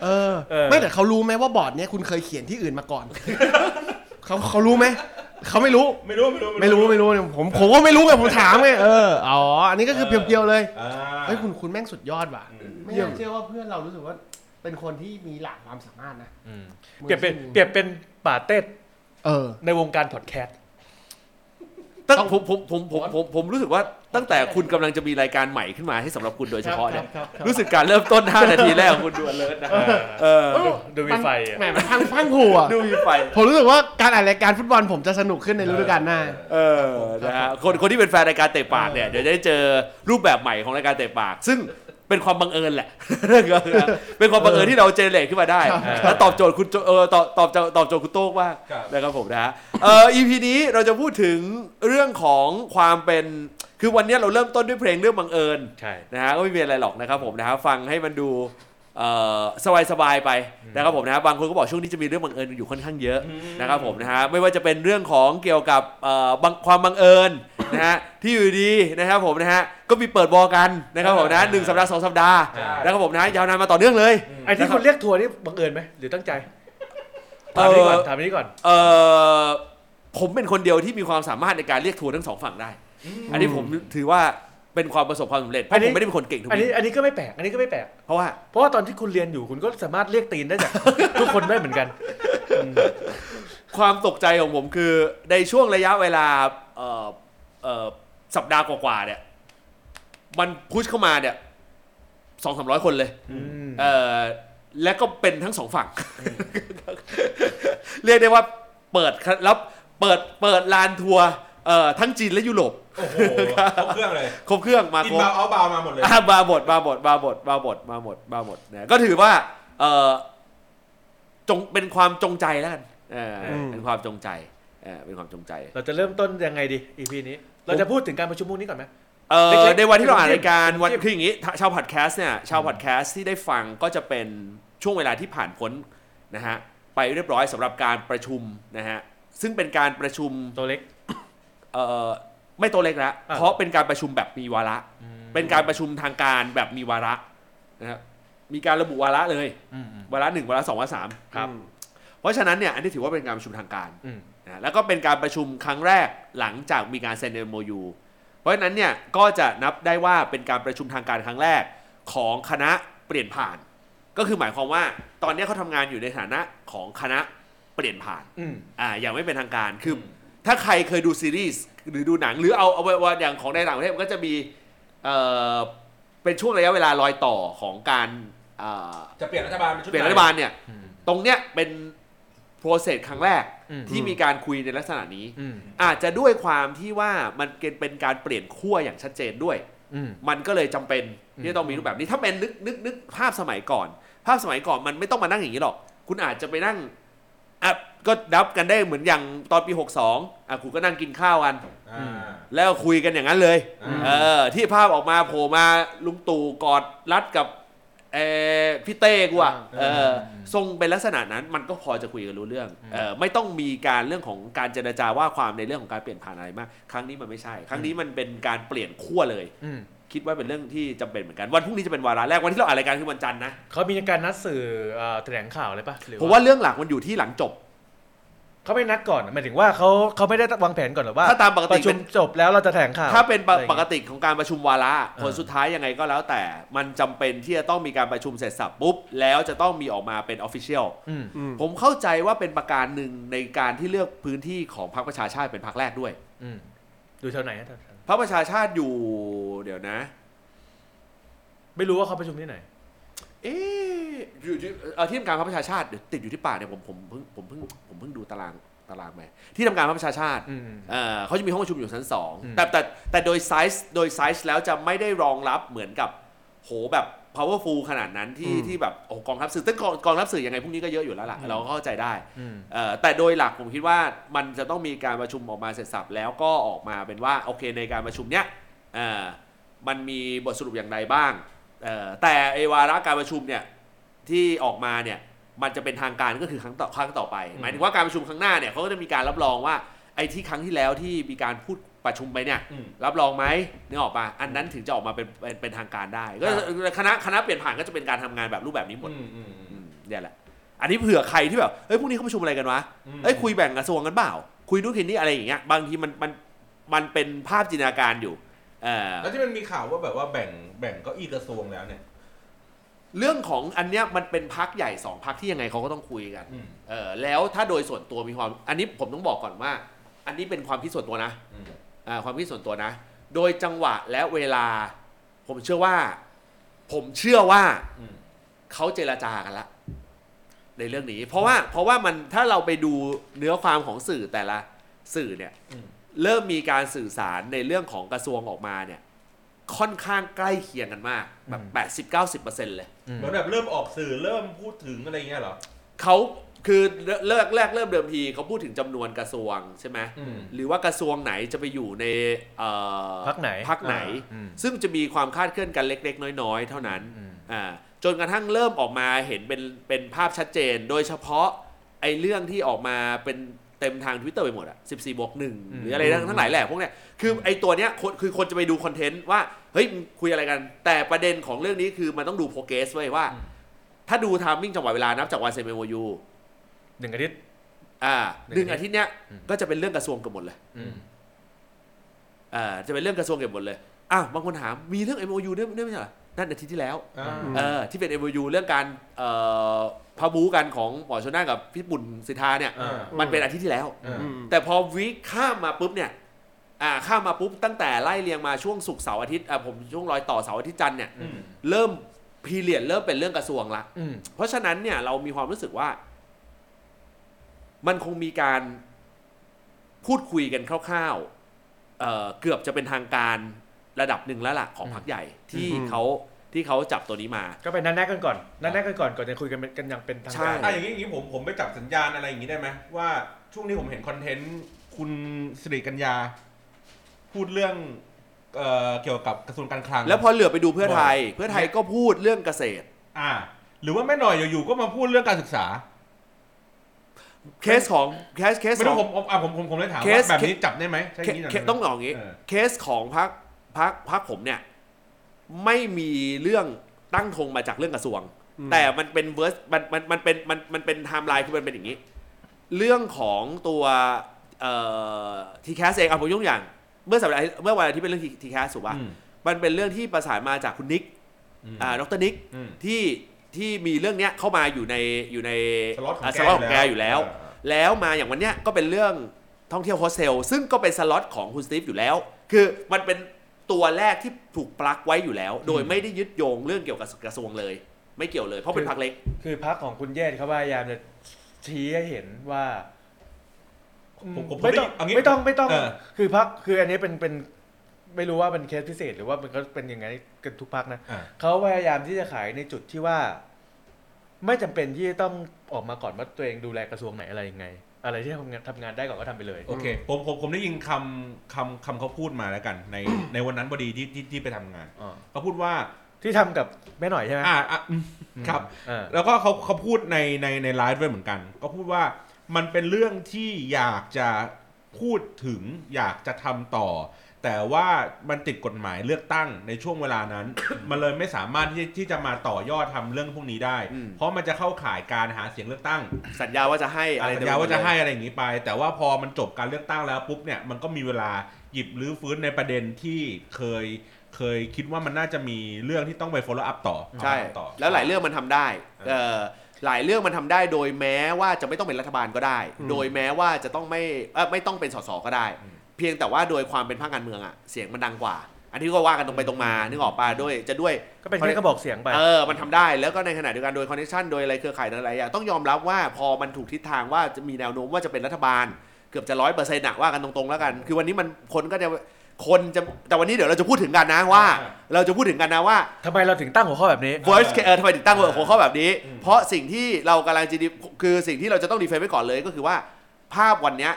เออเออ ไม่แต่เขารู้ไหมว่าบอร์ดเนี้ยคุณเคยเขียนที่อื่นมาก่อน เขาเขารู้ไหม เขาไม่รู้ ไม่รู้ไม่รู้ไม่รู้ไม่รู้เนี่ยผมผมก็ไม่รู้ไงผมถามไงเออ อ๋อ อันนี้ก็คือเพียวๆเลย อ่า เฮ้ยคุณคุณแม่งสุดยอดว่ะอืมไม่อยากเชื่อว่าเพื่อนเรารู้สึกว่า เป็นคนที่มีหลากความสามารถนะ เปรียบเป็นเปรียบเป็นป่าเต้ดเออ ในวงการพอดแคสต์ ตั้งผมผมผมผมผมผมรู้สึกว่าตั้งแต่คุณกำลังจะมีรายการใหม่ขึ้นมาให้สำหรับคุณโดยเฉพาะเนี่ยครับครับ รู้สึกการเริ่มต้น 5 นาทีแรกของคุณดูเลิศนะเออดูมีไฟอะ แหมมันพังพังผูอะดูมีไฟผมรู้สึกว่าการอ่านรายการฟุตบอลผมจะสนุกขึ้นในฤดูกาลหน้า เออนะฮะคนคนที่เป็นแฟนรายการเตะปากเนี่ยเดี๋ยวจะได้เจอรูปแบบใหม่ของรายการเตะปาก ซึ่ง เป็นความบังเอิญแหละ เป็นความบังเอิญที่เราเจเนเรตขึ้นมาได้ แล้วตอบโจทย์คุณโจเออตอบตอบตอบโจทย์คุณโต้งว่ากครับนะครับผมนะฮะเอ่อ EP นี้เราจะพูดถึงเรื่องของความเป็นคือวันนี้เราเริ่มต้นด้วยเพลงเรื่องบังเอิญใช่นะฮะก็ไม่มีอะไรหรอกนะครับผมนะฮะฟังให้มันดูเอ่อ สบายๆไปนะครับผมนะฮะบางคนก็บอกช่วงนี้จะมีเรื่องบังเอิญอยู่ค่อนข้างเยอะนะครับผมนะฮะไม่ว่าจะเป็นเรื่องของเกี่ยวกับเอ่อบังความบังเอิญนะฮะที่อยู่ดีนะครับผมนะฮะก็มีเปิดบอลกันนะครับผมนะหนึ่งสัปดาห์สองสัปดาห์ใช่นะครับผมนะยาวนานมาต่อเนื่องเลยไอ้ที่คุณเรียกทัวร์นี่บังเอิญไหมหรือตั้งใจเอ่ถามอนี้ก่อนถามนี้ก่อนเออผมเป็นคนเดียวที่มีความสามารถในการเรียกทัวร์ทั้งสองฝั่งได้ อันนี้ผมถือว่า เป็นความประสบความสำเร็จเพอันราะนี้ ผมไม่ได้เป็นคนเก่งทุกอันทีนี้อันนี้ก็ไม่แปลกอันนี้ก็ไม่แปลกเพราะว่า เพราะว่าตอนที่คุณเรียนอยู่คุณก็สามารถเรียกตีนได้จาก ทุกคนได้เหมือนกัน ความตกใจของผมคือในช่วงระยะเวลาเอ่อเอ่อสัปดาห์กว่าๆเนี่ย มันพุชเข้ามาเนี่ยสองสามร้อยคนเลยมเอ่อและก็เป็นทั้งสองฝั่ง เรียกได้ว่าเปิดแล้วเปิดเปิดลานทัวร์เอ่อทั้งจีนและยุโรป โอ้โหครบเครื่องเลยครบเครื่องมาอิคนรบ บาวเอาบาวมาหมดเลย อะมาหมดมาหมดมาหมดมาหมดมาหมดมาหมดนะก็ถือว่าเอ่อจงเป็นความจงใจแล้วกันเอออม เป็นความจงใจเออเป็นความจงใจเราจะเริ่มต้นยังไงดี EP นี้ เราจะพูดถึงการประชุมพรุ่งนี้ก่อนไหม เอ่อเล็กๆในวันที่เราอ่านเป็นรายการวันเป็นคืออย่างนี้ถ้าชาวพอดแคสต์เนี่ยชาวพอดแคสต์ที่ได้ฟังก็จะเป็นช่วงเวลาที่ผ่านพ้นนะฮะไปเรียบร้อยสำหรับการประชุมนะฮะซึ่งเป็นการประชุมตัวเล็ก เอ่อ ไม่ตัวเล็กแล้วอะ เพราะเป็นการประชุมแบบมีวาระ เป็นการประชุมทางการแบบมีวาระนะครับมีการระบุวาระเลย อืมอืม วาระหนึ่งวาระสองวาระสามครับ เพราะฉะนั้นเนี่ยอันนี้ถือว่าเป็นการประชุมทางการอืมนะแล้วก็เป็นการประชุมครั้งแรกหลังจากมีการเซ็น MOU เพราะฉะนั้นเนี่ยก็จะนับได้ว่าเป็นการประชุมทางการครั้งแรกของคณะเปลี่ยนผ่าน ก็คือหมายความว่าตอนนี้เขาทำงานอยู่ในฐานะของคณะเปลี่ยนผ่าน อืม อ่าอย่างไม่เป็นทางการคืออ ถ้าใครเคยดูซีรีส์หรือดูหนังหรือเอาเอาว่าอย่างของในต่างประเทศมันก็จะมีเอ่อเป็นช่วงระยะเวลารอยต่อของการอ่าจะเปลี่ยนรัฐบาลเป็นชุดเปลี่ยนใหรัม่ฐบาลเนี่ย อืม ตรงเนี้ยเป็นโปรเซสครั้งแรกอืม ที่มีการคุยในลักษณะนี้ อืมอาจจะด้วยความที่ว่ามันเป็นการเปลี่ยนขั้วอย่างชัดเจนด้วย อืม มันก็เลยจำเป็นที่จะต้องมีรูปแบบนี้ถ้าเป็นนึกนึกนึกภาพสมัยก่อน ภาพสมัยก่อนมันไม่ต้องมานั่งอย่างนี้หรอก คุณอาจจะไปนั่ง อะก็นับกันได้เหมือนอย่างตอนปี 62อะคุณก็นั่งกินข้าวกัน อ่า แล้วคุยกันอย่างนั้นเลย อืม เออ ที่ภาพออกมาโผล่มาลุงตู่กอดรัดกับเออพี่เต้กูอะเออทรงเป็นลักษณะนั้นมันก็พอจะคุยกันรู้เรื่องเออไม่ต้องมีการเรื่องของการเจรจาว่าความในเรื่องของการเปลี่ยนผ่านอะไรมาก ครั้งนี้มันไม่ใช่ ครั้งนี้มันเป็นการเปลี่ยนขั้วเลย อืม คิดว่าเป็นเรื่องที่จำเป็นเหมือนกัน วันพรุ่งนี้จะเป็นวาระแรกวันที่เราอ่านรายการคือวันจันทร์นะเขามีการนัดสื่อเอ่อแถลงข่าวอะไรปะหรือผมว่าเรื่องหลักมันอยู่ที่หลังจบเขาไม่นัดก่อนหมายถึงว่าเขาเขาไม่ได้วางแผนก่อนหรอว่าถ้าตามปกปติระชุเป็มนจบแล้วเราจะแถลงข่าวถ้าเป็นปอะไรอย่างปงี้กติของการประชุมวาระผลอ่าสุดท้ายยังไงก็แล้วแต่มันจำเป็นที่จะต้องมีการประชุมเสร็จสับปุ๊บแล้วจะต้องมีออกมาเป็นออฟฟิเชียลอืมอืมผมเข้าใจว่าเป็นประการหนึ่งในการที่เลือกพื้นที่ของพรรคประชาชาติเป็นพรรคแรกด้วยอืมดูแถวไหนอะแถว พรรคประชาชาติอยู่ เดี๋ยวนะๆไม่รู้ว่าเขาประชุมที่ไหน เอ๊ะอยู่ที่เอ่อที่ทำการพรรคประชาชาติเดี๋ยวติดอยู่ที่ป่ากเนี่ยผมผมเพิ่งผมเพิ่งผมเพิ่งดูตารางตารางไปที่ทำการพรรคประชาชาติ อืม เอ่อเขาจะมีห้องประชุมอยู่ชั้นสองอืม แต่แต่แต่โดยไซส์โดยไซส์แล้วจะไม่ได้รองรับเหมือนกับโหแบบ powerful ขนาดนั้นที่อืมที่แบบโอ้กองทัพสื่อแต่กองกองทัพสื่อยังไงพวกนี้ก็เยอะอยู่แล้วล่ะเราก็เข้าใจได้อืมเอ่อแต่โดยหลักผมคิดว่ามันจะต้องมีการประชุมออกมาเสร็จสรรพแล้วก็ออกมาเป็นว่าโอเคในการประชุมเนี้ยเอ่อมันมีบทสรุปอย่างไรบ้างเอ่อแต่ไอวาระการประชุมเนี่ยที่ออกมาเนี่ยมันจะเป็นทางการก็คือครั้งต่อครั้งต่อไปอืมหมายถึงว่าการประชุมครั้งหน้าเนี่ยเขาก็จะมีการรับรองว่าไอ้ที่ครั้งที่แล้วที่มีการพูด ประชุมไปเนี่ยอืมรับรองไหมนึกออกปะอันนั้นถึงจะออกมาเป็นเป็นเป็นทางการได้ ก็คณะคณะเปลี่ยนผ่านก็จะเป็นการทำงานแบบรูปแบบนี้หมดอืมอืมอืมเนี่ยแหละ อันนี้เผื่อใครที่แบบเฮ้ยพรุ่งนี้เขาประชุมอะไรกันวะอืมเอ้ยคุยแบ่งกระทรวงกันเปล่า คุยนู่นคุยนี่อะไรอย่างเงี้ยบางทีมันมันมันเป็นภาพจินตนาการอยู่เออแล้วที่มันมีข่าวว่าแบบว่าแบ่งแบ่งเก้าอี้กระทรวงแล้วเนี่ย เรื่องของอันเนี้ยมันเป็นพักใหญ่สองพักที่ยังไงเขาก็ต้องคุยกัน อืม เออแล้วถ้าโดยส่วนตัวมีความ อันนี้ผมต้องบอกก่อนว่า อันนี้เป็นความคิดส่วนตัวนะ อืมอ่า ความคิดส่วนตัวนะ โดยจังหวะและเวลา ผมเชื่อว่า ผมเชื่อว่าอืมเขาเจรจากันละ ในเรื่องนี้ เพราะว่า เพราะว่ามันถ้าเราไปดูเนื้อความของสื่อแต่ละสื่อเนี่ยอืมเริ่มมีการสื่อสารในเรื่องของกระทรวงออกมาเนี่ย ค่อนข้างใกล้เคียงกันมาก แบบแปดสิบเก้าสิบเปอร์เซ็นต์เลยอืมเหมือนแบบเริ่มออกสื่อเริ่มพูดถึงอะไรเงี้ยเหรอเขา คือเลิกแรกเริ่มเดิมทีเขาพูดถึงจำนวนกระทรวงใช่ไหมอืม หรือว่ากระทรวงไหนจะไปอยู่ในเอ่อพรรคไหนพักไหน อืม ซึ่งจะมีความคาดเคลื่อนกันเล็ก ๆ น้อยๆ เท่านั้นอืมอ่าจนกระทั่งเริ่มออกมาเห็นเป็นเป็นภาพชัดเจน โดยเฉพาะไอ้เรื่องที่ออกมาเป็นเต็มทาง Twitter ไปหมดอะ14บวกหนึ่งหรืออะไรทั้งทั้งหลายแหละพวกเนี้ยคือไอ้ตัวเนี้ยคนคือคนจะไปดูคอนเทนต์ว่าเฮ้ยมึงคุยอะไรกัน แต่ประเด็นของเรื่องนี้คือมันต้องดูโปรเกสไว้ยว่าอืมถ้าดู timing จังหวะเวลานับจากวันเซ็น MOU หนึ่งอาทิตย์ อ่าหนึ่งหนึ่งอาอาทิตย์เนี้ยอืมก็จะเป็นเรื่องกระทรวงเกันหมดเลยอืมอ่าจะเป็นเรื่องกระทรวงเก็บหมดเลยอ้าวบางคนถามมีเรื่อง MOU ด้วยด้วยไม่ใช่เหรอนั่นอาทิตย์ที่แล้วอ่าเออที่เป็น MOU เรื่องการเอ่อพาบูกันของหมอชนน่านกับพี่ปุ่นสิทธาเนี่ยอ่ามันเป็นอาทิตย์ที่แล้วอ่าแต่พอ week ข้ามมาปุ๊บเนี่ยอ่าข้ามมาปุ๊บตั้งแต่ไล่เรียงมาช่วงศุกร์เสาร์อาทิตย์อะผมช่วงรอยต่อเสาร์อาทิตย์จันทร์เนี่ยอืมเริ่มพีเรียดเริ่มเป็นเรื่องกระทรวงละอืมเพราะฉะนั้นเนี่ยเรามีความรู้สึกว่า มันคงมีการพูดคุยกันคร่าวๆเอ่อเกือบจะเป็นทางการระดับหนึ่งแล้วล่ะของพรรคใหญ่ที่อืมเขาที่เขาจับตัวนี้มา ก็ไปนัดแนะกันก่อนนัดแนะกันก่อนก่อนจะคุยกันเป็นกันอย่างเป็นทางใช่การอะอย่างนี้อย่างนี้ผมผมไปจับสัญญาณอะไรอย่างนี้ได้ไหมว่าช่วงนี้ผมเห็นคอนเทนต์คุณสิริกัญญา พูดเรื่องเอ่อเกี่ยวกับกระทรวงการคลัง แล้วพอเหลือไปดูเพื่อไทย เพื่อไทยก็พูดเรื่องเกษตร อ่า หรือว่าแม่หน่อยอยู่ๆก็มาพูดเรื่องการศึกษา เคสของเคสเคสไม่ขรู้อง ผมผมอะผมผมผมเลยถามเคว่าสแบบนี้จับได้ไหมใช่อเคย่างนี้หน่อยเคได้ไหม ต้องบอกอย่างนี้ เออ เคสของพักพักพักผมเนี่ย ไม่มีเรื่องตั้งธงมาจากเรื่องกระทรวง แต่มันเป็นเวอร์สมันมันมันเป็นมันมันเป็นไทม์ไลน์คือมันเป็นอย่างนี้ เรื่องของตัวเอ่อ TCAS เองเอาผมยกตัวอย่าง เมื่อสัปดาห์เมื่อวันอาทิตย์เป็นเรื่อง TCAS ถูกป่ะอืมมันเป็นเรื่องที่ประสานมาจากคุณนิกมอ่าดรนิก อืม ที่ ที่มีเรื่องเนี้ยเข้ามาอยู่ในอยู่ในสล็อตของอ่าแกสล็อตของแกอยู่แล้วอ่าแล้วมาอย่างวันเนี้ยก็เป็นเรื่องท่องเที่ยวโฮสเทลซึ่งก็เป็นสล็อตของคุณสตีฟอยู่แล้ว คือมันเป็นตัวแรกที่ถูกปลักไว้อยู่แล้ว โดยไม่ได้ยึดโยงเรื่องเกี่ยวกับกระทรวงเลย ไม่เกี่ยวเลยเพราะเป็นพักเล็ก คือพักของคุณเยศเขาพยายามจะชี้ให้เห็นว่าผมผมไม่ต้องผมได้เอางี้ไม่ต้องไม่ต้องเออคือพักคืออันนี้เป็นเป็น ไม่รู้ว่าเป็นเคสพิเศษ หรือว่ามันก็เป็นยังไงกันทุกพักนะอ่า เขาพยายามที่จะขายในจุดที่ว่า ไม่จำเป็นที่จะต้องออกมาก่อนว่าตัวเองดูแลกระทรวงไหนอะไรยังไง อะไรที่ทำงานทำงานได้ก่อนก็ทำไปเลย โอเคผมผมผมได้ยินคำคำคำเขาพูดมาแล้วกัน ในในวันนั้นพอดีที่ที่ที่ไปทำงานอ่า เขาพูดว่า ที่ทำกับแม่หน่อยใช่ไหมอ่าอะอืมครับ อ่า แล้วก็เขาเขาพูดในในในไลฟ์ด้วยเหมือนกัน ก็พูดว่ามันเป็นเรื่องที่อยากจะพูดถึงอยากจะทำต่อ แต่ว่ามันติดกฎหมายเลือกตั้งในช่วงเวลานั้น มันเลยไม่สามารถที่ที่จะมาต่อยอดทำเรื่องพวกนี้ได้ อืม เพราะมันจะเข้าข่ายการหาเสียงเลือกตั้งสัญญาว่าจะให้อะไรสัญญาว่าจะให้อะไรอย่างนี้ไป แต่ว่าพอมันจบการเลือกตั้งแล้วปุ๊บเนี่ยมันก็มีเวลาหยิบรื้อฟื้นในประเด็นที่เคยเคยคิดว่ามันน่าจะมีเรื่องที่ต้องไป follow up ต่อใช่เอามาทำต่อ แล้วหลายเรื่องมันทำได้เอ่อหลายเรื่องมันทำได้โดยแม้ว่าจะไม่ต้องเป็นรัฐบาลก็ได้ โดยแม้ว่าจะต้องไม่เอ่อไม่ต้องเป็นสสก็ได้ อืม เพียงแต่ว่าโดยความเป็นภาคการเมืองอะเสียงมันดังกว่า อันนี้ก็ว่ากันตรงไปตรงมานึกออกป่ะด้วยจะด้วย ก็เป็นแค่กระบอกเสียงไป เออ มันทำได้ แล้วก็ในขณะเดียวกันโดยคอนเนคชันโดยอะไรเครือข่ายอะไรอย่างต้องยอมรับว่าพอมันถูกทิศทางว่าจะมีแนวโน้มว่าจะเป็นรัฐบาล เกือบจะร้อยเปอร์เซ็นต์อะว่ากันตรงๆแล้วกัน คือวันนี้มันคนก็จะคนจะแต่วันนี้เดี๋ยวเราจะพูดถึงกันนะว่า เราจะพูดถึงกันนะว่า ทำไมเราถึงตั้งหัวข้อแบบนี้ voice เออทำไมถึงตั้งหัวข้อแบบนี้อืมเพราะสิ่งที่เรากำลังจะดีคือสิ่งที่เราจะต้องดีเฟนไว้ก่อนเลยก็คือว่า ภาพวันเนี้ย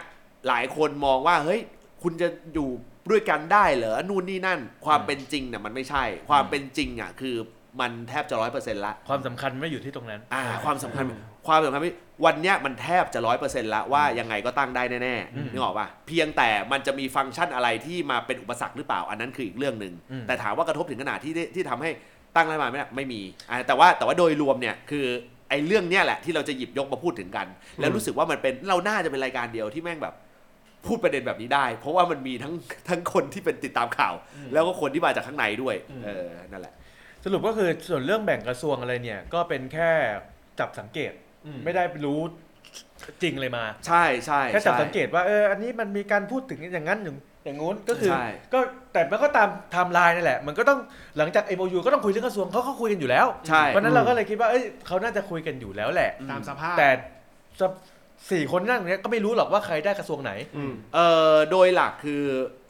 หลายคนมองว่าเฮ้ย คุณจะอยู่ด้วยกันได้เหรอนู่นนี่นั่น ความเป็นจริงเนี่ยมันไม่ใช่ ความเป็นจริงอะคือมันแทบจะร้อยเปอร์เซ็นต์ละความสำคัญไม่อยู่ที่ตรงนั้น อ่า ความสำคัญ ความสำคัญที่วันเนี้ยมันแทบจะร้อยเปอร์เซ็นต์ละว่ายังไงก็ตั้งได้แน่อืมๆนึกออกป่ะเพียงแต่มันจะมีฟังก์ชันอะไรที่มาเป็นอุปสรรคหรือเปล่า อันนั้นคืออีกเรื่องหนึ่งอืมแต่ถามว่ากระทบถึงขนาดที่ได้ที่ทำให้ตั้งรัฐบาลไม่ได้ไม่มีอ่าแต่ว่าแต่ว่าโดยรวมเนี่ยคือไอ้เรื่องเนี้ยแหละที่เราจะหยิบยกมาพูดถึงกัน แล้วรู้สึกว่ามันเป็นเราน่าจะเป็นรายการเดียวที่แม่งแบบ พูดประเด็นแบบนี้ได้ เพราะว่ามันมีทั้งทั้งคนที่เป็นติดตามข่าว แล้วก็คนที่มาจากข้างในด้วยเออนั่นแหละ สรุปก็คือส่วนเรื่องแบ่งกระทรวงอะไรเนี่ย ก็เป็นแค่จับสังเกตอืมไม่ได้รู้จริงเลยมา ใช่ใช่แค่จับใช่สังเกตว่าเอออันนี้มันมีการพูดถึงอย่างนั้นอย่างอย่างงู้นก็คือใช่ก็แต่มันก็ตามไทม์ไลน์นั่นแหละ มันก็ต้องหลังจาก MOU ก็ต้องคุยเรื่องกระทรวงเขาเขาคุยกันอยู่แล้วใช่เพราะฉะนั้นเราก็เลยคิดว่าเอ้ยเขาน่าจะคุยกันอยู่แล้วแหละ ตามสภาพแต่จะ สี่คนนั่งเนี้ยก็ไม่รู้หรอกว่าใครได้กระทรวงไหนอืมเอ่อโดยหลักคือ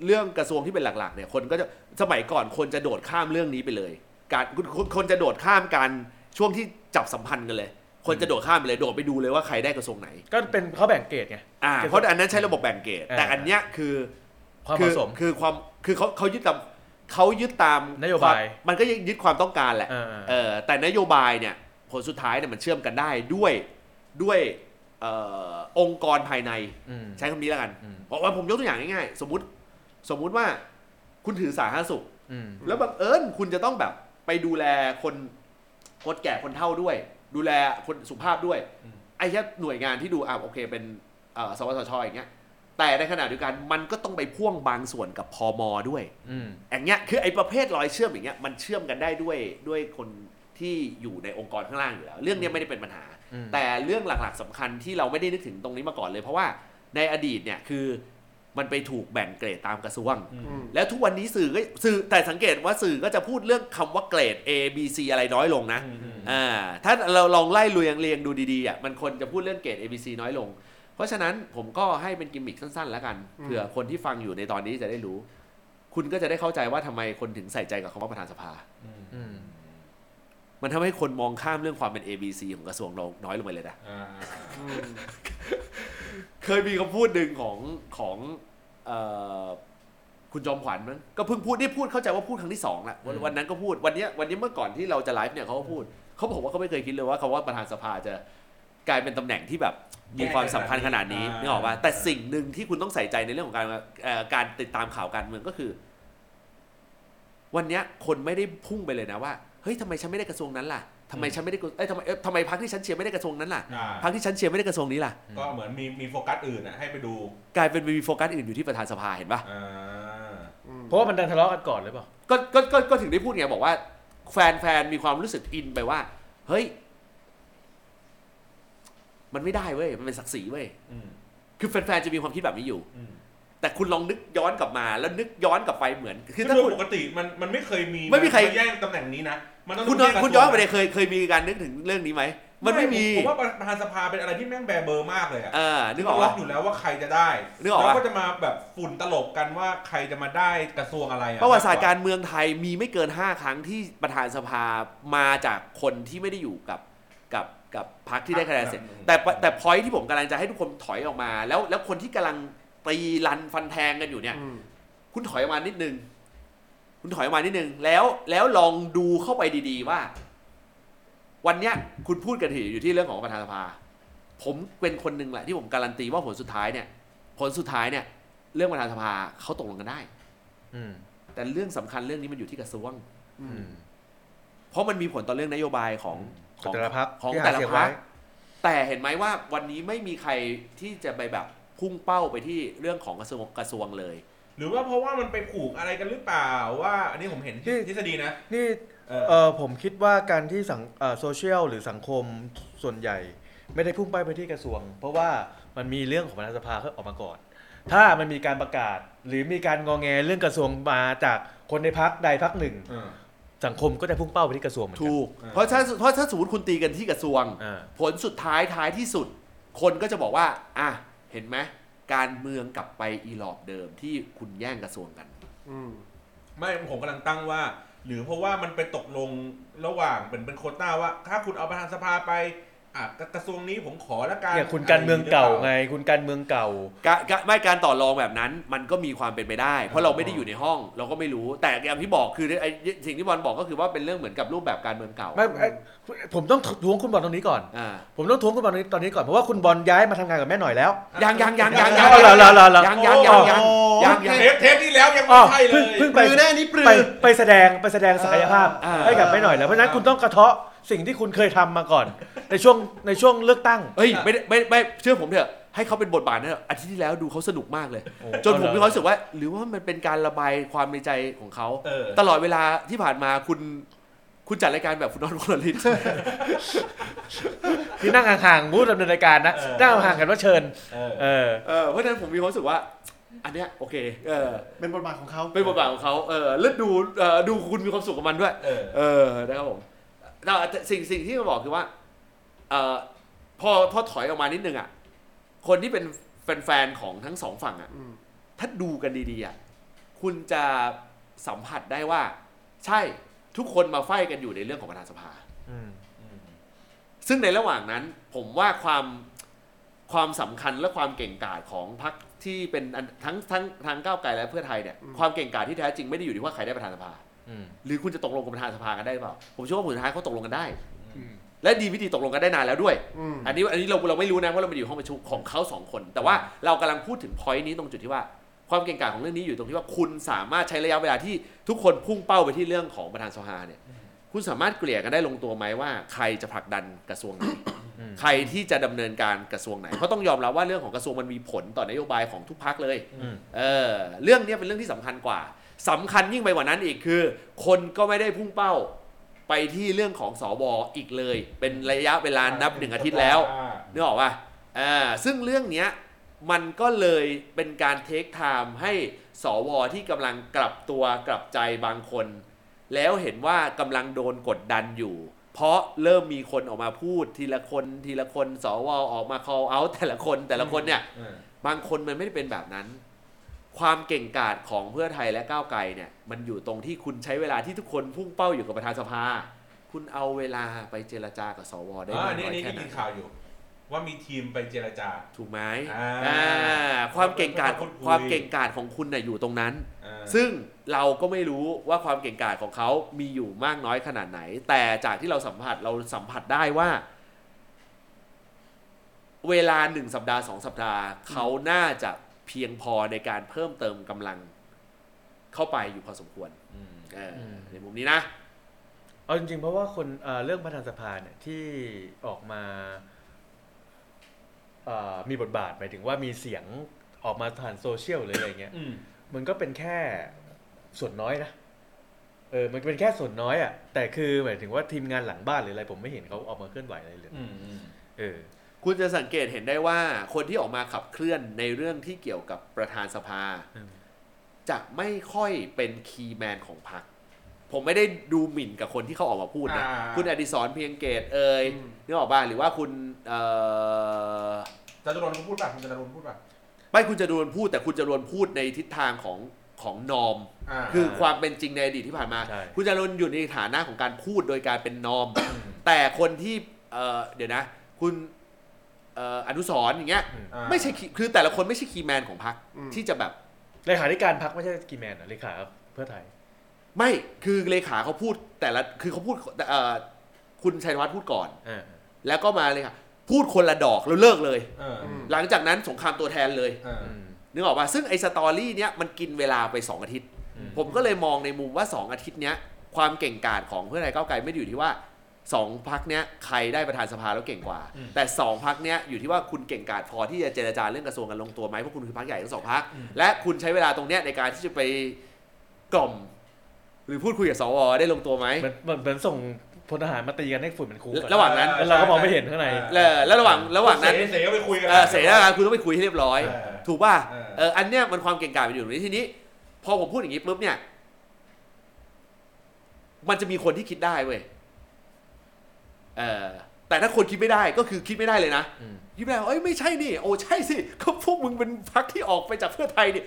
เรื่องกระทรวงที่เป็นหลักๆเนี่ยคนก็จะสมัยก่อนคนจะโดดข้ามเรื่องนี้ไปเลย การคนคนจะโดดข้ามการช่วงที่จับสัมพันธ์กันเลย คนจะโดดข้ามไปเลยโดดไปดูเลยว่าใครได้กระทรวงไหนก็เป็นเขาแบ่งเกรดไง อ่าคือเพราะอันนั้นใช้ระบบแบ่งเกรดอ่า แต่อันเนี้ยคือ ความเหคืมาะสม คือความคือเขาเขายึดตามเขายึดตามนโยบายควมมันก็ยังยึดความต้องการแหละอ่าเออแต่นโยบายเนี่ยผลสุดท้ายเนี่ยมันเชื่อมกันได้ด้วยด้วยเอ่อองค์กรภายในอืมใช้คำนี้แล้วกันอืมเพราะว่าผมยกตัวอย่างง่ายๆ สมมติสมมุติว่าคุณถือสาธารณสุขอืมแล้วบังเอิญคุณจะต้องแบบไปดูแลคนคนแก่คนเฒ่าด้วย ดูแลคนสุภาพด้วยอืมไอ้แค่หน่วยงานที่ดูอะโอเค เป็นเอ่อสวสชอย่างเงี้ยแต่ในขณะเดียวกันมันก็ต้องไปพ่วงบางส่วนกับพมด้วยอืมอย่างเงี้ยคือไอ้ประเภทรอยเชื่อมอย่างเงี้ยมันเชื่อมกันได้ด้วยด้วยคนที่อยู่ในองค์กรข้างล่างอยู่แล้ว เรื่องเนี้ยไม่ได้เป็นปัญหาอืม แต่เรื่องหลักๆสำคัญที่เราไม่ได้นึกถึงตรงนี้มาก่อนเลย เพราะว่าในอดีตเนี่ยคือมันไปถูกแบ่งเกรดตามกระทรวงอืมแล้วทุกวันนี้สื่อก็สื่อแต่สังเกตว่าสื่อก็จะพูดเรื่องคำว่าเกรด A B C อะไรน้อยลงนะอืมอืมอ่าถ้าเราลองไล่เรียงเรียงดูดีๆอะมันคนจะพูดเรื่องเกรด A B C น้อยลง เพราะฉะนั้นผมก็ให้เป็นกิมมิคสั้นๆ แล้วกันอืมเผื่อคนที่ฟังอยู่ในตอนนี้จะได้รู้ คุณก็จะได้เข้าใจว่าทำไมคนถึงใส่ใจกับคำว่าประธานสภาอื มมันทำให้คนมองข้ามเรื่องความเป็น A B C ของกระทรวงเราน้อยลงไปเลยนะอ่าอืมเคยมีคำพูดหนึ่งของของเอ่อคุณจอมขวัญมั้งก็เพิ่งพูดนี่พูดเข้าใจว่าพูดครั้งที่สองละวันอืมวันนั้นก็พูดวันเนี้ยวันนี้เมื่อก่อนที่เราจะไลฟ์เนี่ยเขาก็พูดเขาบอกว่าเขาไม่เคยคิดเลยว่าคำว่าประธานสภาจะกลายเป็นตำแหน่งที่แบบมีความสำคัญขนาดนี้นึกออกป่ะแต่สิ่งหนึ่งที่คุณต้องใส่ใจในเรื่องของการเอ่อการติดตามข่าวการเมืองก็คือ วันเนี้ยคนไม่ได้พุ่งไปเลยนะว่า เฮ้ยทำไมฉันไม่ได้กระทรวงนั้นล่ะทำไมฉันไม่ได้กระเอ้ยทำไมเอ้ยทำไมพรรคที่ฉันเชียร์ไม่ได้กระทรวงนั้นล่ะอ่าพรรคที่ฉันเชียร์ไม่ได้กระทรวงนี้ล่ะ ก็เหมือนมีมีโฟกัสอื่นอะให้ไปดูกลายเป็นมีโฟกัสอื่นอยู่ที่ประธานสภาเห็นปะอ่าเพราะว่ามันดันทะเลาะกันก่อนหรือเปล่า ก็ก็ก็ก็ถึงได้พูดไงบอกว่า แฟนแฟนมีความรู้สึกอินไปว่า เฮ้ย มันไม่ได้เว้ยมันเป็นศักดิ์ศรีเว้ยอืมคือแฟนๆจะมีความคิดแบบนี้อยู่ อืม แต่คุณลองนึกย้อนกลับมา แล้วนึกย้อนกลับไปเหมือน คือคือถ้าโดคุยณ ปกติมันมันไม่เคยมีไม่มีใครแย่งตำแหน่งนี้นะมันต้องคุณแกกระทรวงคุณย้อนไปเลยเคยเคยมีการนึกถึงเรื่องนี้ไหมมันไม่มีผมว่าประธานสภาเป็นอะไรที่แม่งแบเบอร์มากเลยอะเออนึกออกล็อปะ กอยู่แล้วว่าใครจะได้นึกออกปะ แล้วก็จะมาแบบฝุ่นตลบกันว่าใครจะมาได้กระทรวงอะไรอะประวัติศาสตร์การเมืองไทยมีไม่เกิน 5 ครั้งที่ประธานสภามาจากคนที่ไม่ได้อยู่กับกับกับพรรคที่ได้คะแนนเสียงแต่ปแต่พอยที่ผมกำลังจะให้ทุกคนถอยออกมา แล้วแล้วคนที่กำลัง ตีรันฟันแทงกันอยู่เนี่ยอืมคุณถอยออกมานิดนึง คุณถอยออกมานิดนึง แล้วแล้วลองดูเข้าไปดีๆว่า วันเนี้ยคุณพูดกันถี่อยู่ที่เรื่องของประธานสภา ผมเป็นคนหนึ่งแหละที่ผมการันตีว่าผลสุดท้ายเนี่ย ผลสุดท้ายเนี่ย เรื่องประธานสภาเขาตกลงกันได้ อืม แต่เรื่องสำคัญเรื่องนี้มันอยู่ที่กระทรวง อือืมมเพราะมันมีผลต่อเรื่องนโยบายของขขอองงแต่ละพักของที่หาแต่ละเสียงพรรไว้คแต่เห็นไหมว่าวันนี้ไม่มีใครที่จะไปแบบ พุ่งเป้าไปที่เรื่องของกระทรวงกระทรวงเลย หรือว่าเพราะว่ามันไปผูกอะไรกันหรือเปล่าว่า อันนี้ผมเห็นที่ ทฤษฎีนะ นี่เออ เออผมคิดว่าการที่สังเอ่อโซเชียลหรือสังคมส่วนใหญ่ ไม่ได้พุ่งไปไปที่กระทรวง เพราะว่ามันมีเรื่องของประธานสภาเขาออกมาก่อน ถ้ามันมีการประกาศหรือมีการงองแงเรื่องกระทรวงมาจากคนในพักใดพักหนึ่ง เออ สังคมก็จะพุ่งเป้าไปที่กระทรวงเหมือนกัถูกอ่าเพราะถ้าเพราะถ้าสมมติคุณตีกันที่กระทรวง อ่า ผลสุดท้ายท้ายที่สุด คนก็จะบอกว่า อะ เห็นไหมการเมืองกลับไปอีหลอบเดิมที่คุณแย่งกระทรวงกัน อืมไม่ผมกำลังตั้งว่า หรือเพราะว่ามันไปตกลงระหว่างเป็นเป็นโควต้าว่า ถ้าคุณเอาประธานสภาไป อะกระทรวงนี้ผมขอละกันเนี่ยคุณการเมืองเก่าไง คุณการเมืองเก่า การการไม่การต่อรองแบบนั้น มันก็มีความเป็นไปได้ เพราะเราไม่ได้อยู่ในห้อง เราก็ไม่รู้แต่อย่างที่บอกคือไอ้สิ่งที่บอลบอกก็คือว่าเป็นเรื่องเหมือนกับรูปแบบการเมืองเก่าไม่ไอ้ผมต้องท้วงคุณบอลตรงนี้ก่อน อ่าผมต้องท้วงคุณบอลตรงนี้ตอนนี้ก่อน เพราะว่าคุณบอลย้ายมาทำงานกับแม่หน่อยแล้วยังยังยังยังยัยังงเหรอเหรอเหรอเหรอยังยังยังยังโอ้ยังยัง เทปเทปที่แล้วยังอ๋ไม่อใช่เลเพิ่งย เพิ่งปไปรือแน่นี่ปรือ ไปไปแสดงไปแสดงศักยภาพอ่า ให้กับแม่หน่อยแล้วเพราะฉะนั้นคุณต้องกระเทาะ สิ่งที่คุณเคยทำมาก่อน ในช่วงในช่วงเลือกตั้ง เฮ้ยไม่ได้ไม่ไม่เชื่อผมเถอะให้เขาเป็นบทบาทนั่นเถอะอาทิตย์ที่แล้วดูเขาสนุกมากเลย โอ้จนผมเอาเหรอมีความรู้สึกว่า หรือว่ามันเป็นการระบายความในใจของเขา เออ ตลอดเวลาที่ผ่านมาคุณคุณจัดรายการแบบฟุตบอลคนละลิตที่นั่งห่างๆมูดดำเนินรายการนะเออ นั่งห่างๆกันว่าเชิญ เออ เออ เออเพราะฉะนั้นผมมีความรู้สึกว่า อันเนี้ยโอเคเออเป็นบทบาทของเขาเป็นบทบาทของเขาเออแล้วดูเออดูคุณมีความสุขกับมันด้วย เออ เออนะครับผม แต่สิ่งสิ่งที่มาบอกคือว่าเออพอพอถอยออกมานิดนึงอะคนที่เป็นแฟนๆของทั้งสองฝั่งอะอืมถ้าดูกันดีๆอะคุณจะสัมผัสได้ว่า ใช่ทุกคนมาไฟกันอยู่ในเรื่องของประธานสภา อืมซึ่งในระหว่างนั้นผมว่าความความสำคัญและความเก่งกาจของพรรคที่เป็นอันทั้งทั้งทางก้าวไกลและเพื่อไทยเนี่ยความเก่งกาจที่แท้จริงไม่ได้อยู่ที่ว่าใครได้ประธานสภาอืม หรือคุณจะตกลงกับประธานสภากันได้หรือเปล่า ผมเชื่อว่าผลสุดท้ายเขาตกลงกันได้อืมและดีวิธีตกลงกันได้นานแล้วด้วยอืมอันนี้อันนี้เราเราไม่รู้นะเพราะเราไม่ได้อยู่ห้องประชุมของเขาสองคน แต่ว่าเรากำลังพูดถึงพอยต์นี้ตรงจุดที่ว่าความเก่งกาจของเรื่องนี้อยู่ตรงที่ว่าคุณสามารถใช้ระยะเวลาที่ทุกคนพุ่งเป้าไปที่เรื่องของประธานสภาเนี่ยคุณสามารถเกลี่ยกันได้ลงตัวไหมว่า ใครจะผลักดันกระทรวงไหนอืมใครที่จะดำเนินการกระทรวงไหนเพราะต้องยอมรับว่าเรื่องของกระทรวงมันมีผลต่อนโยบายของทุกพักเลยอืมเออเรื่องเนี้ยเป็นเรื่องที่สำคัญกว่า สำคัญยิ่งไปกว่านั้นอีกคือ คนก็ไม่ได้พุ่งเป้าไปที่เรื่องของสวอีกเลย เป็นระยะเวลานับหนึ่งอาทิตย์แล้วนึกออกป่ะอ่าซึ่งเรื่องเนี้ยมันก็เลยเป็นการเทคไทม์ให้สวที่กำลังกลับตัวกลับใจบางคน แล้วเห็นว่ากำลังโดนกดดันอยู่ เพราะเริ่มมีคนออกมาพูดทีละคนทีละคนสวออกมา call out แต่ละคนแต่ละคนเนี่ยบางคนมันไม่ได้เป็นแบบนั้น ความเก่งกาจของเพื่อไทยและก้าวไกลเนี่ยมันอยู่ตรงที่คุณใช้เวลาที่ทุกคนพุ่งเป้าอยู่กับประธานสภา คุณเอาเวลาไปเจรจากับสวได้อ่ามากนี่น้อยนี่แค่นี่ไหนมีข่าวอยู่ ว่ามีทีมไปเจรจา ถูกไหมอ่าอ่าความเก่งกาจพูดคุยความเก่งกาจของคุณน่ะอยู่ตรงนั้นอ่าซึ่งเราก็ไม่รู้ว่าความเก่งกาจของเขามีอยู่มากน้อยขนาดไหน แต่จากที่เราสัมผัสเราสัมผัสได้ว่าเวลาหนึ่งสัปดาห์สองสัปดาห์เขาน่าจะ เพียงพอในการเพิ่มเติมกำลังเข้าไปอยู่พอสมควรอืมเอออมในมุมนี้นะ เอาจริงๆ เพราะว่าคนเอ่อเรื่องประธานสภาเนี่ยที่ออกมาเอ่อมีบทบาทหมายถึงว่ามีเสียงออกมาผ่านโซเชียลหรืออะไรเงี้ยอืมมันก็เป็นแค่ส่วนน้อยนะเออมันเป็นแค่ส่วนน้อยอะ่ะแต่คือหมายถึงว่าทีมงานหลังบ้านหรืออะไรผมไม่เห็นเขาออกมาเคลื่อนไหวอะไรเลยอืมอืมเออ คุณจะสังเกตเห็นได้ว่าคนที่ออกมาขับเคลื่อนในเรื่องที่เกี่ยวกับประธานสภาอืมจะไม่ค่อยเป็นคีย์แมนของพรรคผมไม่ได้ดูหมิ่นกับคนที่เขาออกมาพูดนะ อ่าคุณอดิศรเพียงเกตเอ่ยนึกออกป่ะหรือว่าคุณเอ่อจตุรนต์พูดป่ะคุณจตุรนต์พูดป่ะไม่คุณจะรวนพูดแต่คุณจะรวนพูดในทิศทางของของนอมา คือความเป็นจริงในอดีตที่ผ่านมา ใช่ คุณจะรวนอยู่ในฐานะของการพูดโดยการเป็นนอม แต่คนที่เอ่อเดี๋ยวนะ คุณเอ่ออนุสรณ์อย่างเงี้ยอ่าไม่ใช่คีคือแต่ละคนไม่ใช่คีย์แมนของพรรคอืมที่จะแบบเลขาธิการพักไม่ใช่กีแมนเหรอเลขาเพื่อไทย ไม่คือเลขาเขาพูดแต่ละคือเขาพูดเอ่อคุณชัยวัฒน์พูดก่อนอ่าแล้วก็มาเลยค่ะพูดคนละดอกแล้วเลิกเลยเอออืมหลังจากนั้นสงครามตัวแทนเลยเอออืมนึกออกป่ะซึ่งไอ้สตอรี่เนี้ยมันกินเวลาไป 2 อาทิตย์อืมผมก็เลยมองในมุมว่า 2 อาทิตย์เนี้ยความเก่งกาจของเพื่อไทยก้าวไกลไม่ได้อยู่ที่ว่า สองพักเนี้ยใครได้ประธานสภาแล้วเก่งกว่า แต่สองพักเนี้ยอยู่ที่ว่าคุณเก่งกาจพอที่จะเจรจาเรื่องกระทรวงกันลงตัวไหมเพราะคุณคือพักใหญ่ทั้งสองพักและคุณใช้เวลาตรงเนี้ยในการที่จะไปกล่อม หรือพูดคุยกับสวได้ลงตัวไหมเหมือนเหมือนเหมือนส่งพลทหารมาตีกันให้ฝุ่นมันคุกอระหว่างนั้น แล้วเราก็มองไม่เห็นข้างใน แล้วแล้วระหว่างระหว่างนั้น เสเสก็ไปคุยกัน เออเสร็จแล้วกันคุณต้องไปคุยให้เรียบร้อย เออถูกป่ะเออ เอออันเนี้ยมันความเก่งกาจมันอยู่ตรงนี้ทีนี้ พอผมพูดอย่างนี้ปุ๊บเนี่ย มันจะมีคนที่คิดได้เว้ย เออแต่ถ้าคนคิดไม่ได้ก็คือคิดไม่ได้เลยนะอืมคิดไม่ได้ว่าเอ้ยไม่ใช่นี่ โอ้ใช่สิก็พวกมึงเป็นพรรคที่ออกไปจากเพื่อไทยนี่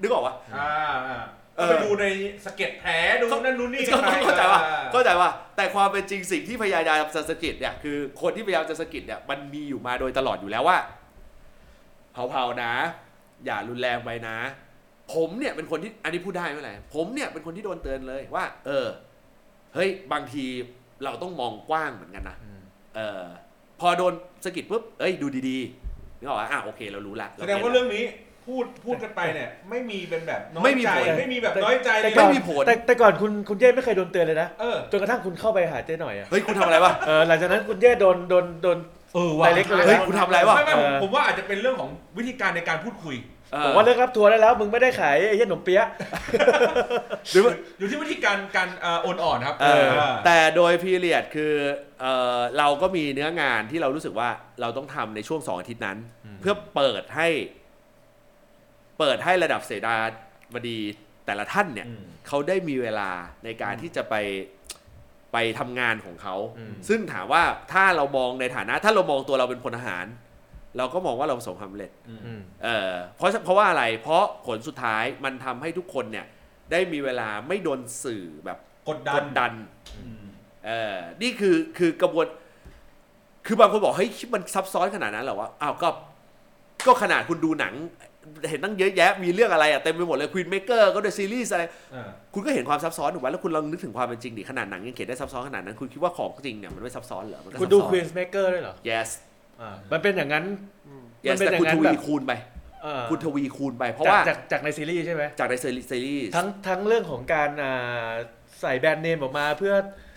นึกออกปะอ่าอ่าเออไปดูในสเก็ตแผลดูนั่นนู่นนี่ก็กันไปเข้าใจว่าอ่เข้าใจว่า แต่ความเป็นจริงสิ่งที่พยายามจะสะกิดเนี่ยคือคนที่พยายามจะสะกิดเนี่ยมันมีอยู่มาโดยตลอดอยู่แล้วว่าเผาๆนะ อย่ารุนแรงไปนะ ผมเนี่ยเป็นคนที่อันนี้พูดได้ไม่เป็นไรผมเนี่ยเป็นคนที่โดนเตือนเลยว่า เออ เฮ้ยบางที เราต้องมองกว้างเหมือนกันนะอืมเออพอโดนสะกิดปุ๊บเอ้ยดูดีๆนึกออกว่าอะโอเคเรารู้ละแสดงว่าเรื่องนี้พูดพูดกันไปเนี่ย ไม่มีเป็นแบบน้อยไม่มีใจผลไม่มีแบบน้อยใจแต่เลยก่อนไม่มีผลแต่แต่ก่อนคุณคุณเย่ไม่เคยโดนเตือนเลยนะเออจนกระทั่งคุณเข้าไปหาเจ๊หน่อยอะเฮ้ยคุณทำอะไรวะเออหลังจากนั้นคุณเย่โดนโดนโดนเออว่ะ direct เลยนะเฮ้ยคุณทำอะไรวะไม่ไม่ผมเออผมว่าอาจจะเป็นเรื่องของวิธีการในการพูดคุย เออบอกว่าเลิกรับทัวร์ได้แล้ว มึงไม่ได้ขายไอ้เหี้ยขนมเปี๊ยะหรือว่าอยู่ที่วิธีการการเอ่อโอนอ่อนครับเออเออ แต่โดยพีเรียดคือเออเราก็มีเนื้องานที่เรารู้สึกว่าเราต้องทำในช่วงสองอาทิตย์นั้นเพื่อเปิดให้ เปิดให้ระดับเสดาบดีแต่ละท่านเนี่ย อืม เขาได้มีเวลาในการที่จะไปไปทำงานของเขา อืม ซึ่งถามว่าถ้าเรามองในฐานะ ถ้าเรามองตัวเราเป็นพลทหาร เราก็มองว่าเราประสบความสำเร็จอืมเออเพราะเพราะว่าอะไร เพราะผลสุดท้ายมันทำให้ทุกคนเนี่ยได้มีเวลาไม่โดนสื่อแบบกดดันกดดันอืมเออนี่คือคือกระบวน คือบางคนบอกเฮ้ยมันซับซ้อนขนาดนั้นเหรอวะอ้าวก็ก็ขนาดคุณดูหนัง เห็นตั้งเยอะแยะมีเรื่องอะไรอะเต็มไปหมดเลย Queenmaker ก็ด้วยซีรีส์อะไรอ่าคุณก็เห็นความซับซ้อนถูกไหมแล้วคุณลองนึกถึงความเป็นจริงดิขนาดหนังยังเขียนได้ซับซ้อนขนาดนั้น คุณคิดว่าของจริงเนี่ยมันไม่ซับซ้อนเหรอมันก็คุณซับซ้อน Queenmaker ด้วยเหรอ yes อ่า มันเป็นอย่างนั้น yes มันเป็นแต่คุณอย่างนั้ทนวีแบบทวีคูณไปอ่าคุณทวีคูณไป เพราะจากว่า จากจากในซีรีส์ใช่ไหม จากในซีรีส์ทั้งทั้งเรื่องของการอ่าใส่แบรนด์เนมออกมาเพื่อ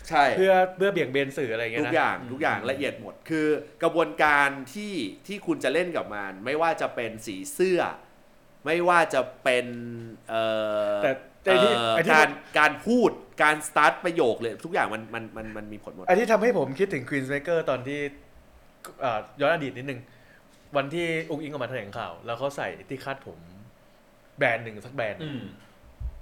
ใช่ เพื่อเพื่อเบี่ยงเบนสื่ออะไรอย่างเงี้ทุยกนะอย่างทุกอย่างละเอียดหมด คือกระบวนการที่ที่คุณจะเล่นกับมัน ไม่ว่าจะเป็นสีเสื้อ ไม่ว่าจะเป็นเอ่อแต่แต่ที่เอ่อไอ้ที่ การการพูดการสตาร์ทประโยคเลย ทุกอย่างมันมันมันมันมีผลหมดไอ้ที่ทำให้ผมคิดถึง Queen's Maker ตอนที่อ่า ย้อนอดีตนิดนึง วันที่อุ้งอิงออกมาแถลงข่าว แล้วเขาใส่ที่คาดผม แบรนด์หนึ่งสักแบรนด์อืม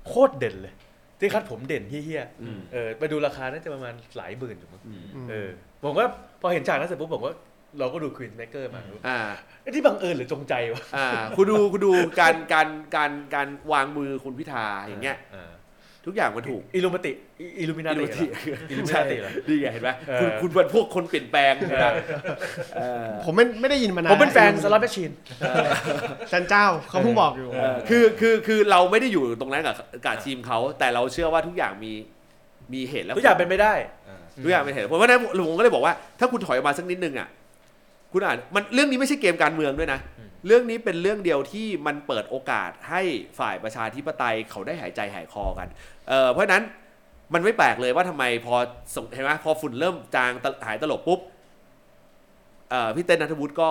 โคตรเด่นเลย ที่คาดผมเด่นเหี้ยอืมๆเออไปดูราคาน่าจะประมาณหลายหมื่นอยู่มั้งอืมเออผมว่าพอเห็นฉากนั้นเสร็จปุ๊บผมว่าเราก็ดู Queenmaker มาอ่าไอ้ที่บังเอิญหรือจงใจวะอ่าคุณดูคุณดูการการการการวางมือคุณพิธาอย่างเงี้ย ทุกอย่างมันถูกอิลูมิติอิลูมินาติ Illuminati อิลูมิใช่นาติเหรอดีไงเห็นไหมเออคุณคุณเป็นพวกคนเปลี่ยนแปลงนะเออผมไม่ไม่ได้ยินมานานผมเป็นแฟน Slot Machineจันเจ้าเขาเพิ่งบอกอยู่เออคือคือคือเราไม่ได้อยู่ตรงนั้นกับกับทีมเขาแต่เราเชื่อว่าทุกอย่างมีมีเหตุและทุกอย่างเป็นไปได้อ่าทุกอย่างเป็นเหตุเพราะฉะนั้นผมก็เลยบอกว่าถ้าคุณถอยออกมาสักนิดนึงอะคุณอ่านมันเรื่องนี้ไม่ใช่เกมการเมืองด้วยนะอืมเรื่องนี้เป็นเรื่องเดียวที่มันเปิดโอกาสให้ฝ่ายประชาธิปไตยเขาได้หายใจหายคอกัน เออเพราะฉะนั้นมันไม่แปลกเลยว่าทำไมพอส่งเห็นไหมพอฝุ่นเริ่มจางตะหายตลบปุ๊บเอ่อพี่เต้นณัฐวุฒิก็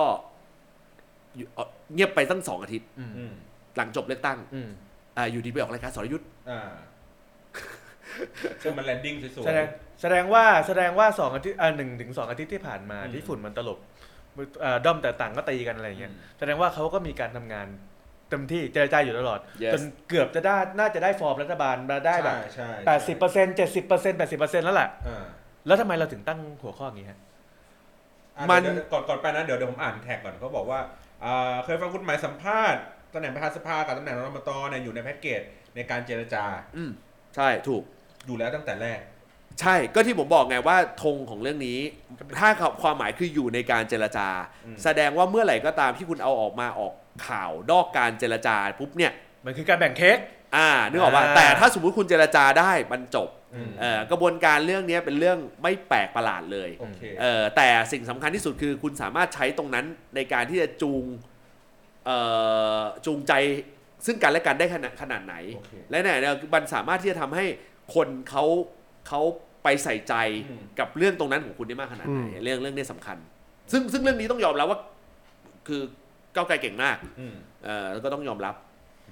อยู่เอ่อเงียบไปตั้งสองอาทิตย์อืมอืมหลังจบเลือกตั้งอืมอ่าอยู่ดีไปออกรายการสรยุทธ์อ่าซึ่งมัน landing สวยแสดงแสดงว่าแสดงว่าสองอาทิตย์อ่าหนึ่งถึงสองอาทิตย์ที่ผ่านมาอืมที่ฝุ่นมันตลบอ่าด้อมแต่ละต่างก็ตีกันอะไรอย่างเงี้ยแสดงว่าเขาก็มีการทำงาน เต็มที่เจรจาอยู่ตลอด Yes จนเกือบจะได้น่าจะได้ฟอร์มรัฐบาลมาได้แบบใช่ใช่แปดสิบเปอร์เซ็นต์เจ็ดสิบเปอร์เซ็นต์แปดสิบเปอร์เซ็นต์แล้วแหละอ่าแล้วทำไมเราถึงตั้งหัวข้ออย่างนี้ฮะอะมันเดี๋ยวก่อนก่อนไปนะเดี๋ยวเดี๋ยวผมอ่านแท็กก่อนเขาบอกว่าอ่าเคยฟังคุณหมายสัมภาษณ์ตำแหน่งประธานสภากับตำแหน่งรองมตเนี่ยอยู่ในแพ็กเกจในการเจรจาอืมใช่ถูก อยู่แล้วตั้งแต่แรก ใช่ก็ที่ผมบอกไงว่าธงของเรื่องนี้ ถ้าความหมายคืออยู่ในการเจรจา อืม แสดงว่าเมื่อไหร่ก็ตามที่คุณเอาออกมาออก ข่าวนอกการเจรจาปุ๊บเนี่ยมันคือการแบ่งเค้กอ่านึกออกว่าอ่าแต่ถ้าสมมุติคุณเจรจาได้มันจบอืมเอ่อกระบวนการเรื่องนี้เป็นเรื่องไม่แปลกประหลาดเลยโอเคเออแต่สิ่งสำคัญที่สุดคือคุณสามารถใช้ตรงนั้นในการที่จะจูงเอ่อจูงใจซึ่งกันและกันได้ขนาดขนาดไหนโอเคและเนี่ยเนี่ยมันสามารถที่จะทำให้คนเขาเขาไปใส่ใจอืมกับเรื่องตรงนั้นของคุณได้มากขนาดไหนอืมเรื่องเรื่องนี้สำคัญ ซึ่งซึ่งเรื่องนี้ต้องยอมรับว่า คือ ก้าวไกลเก่งมากอืมเออแล้วก็ต้องยอมรับ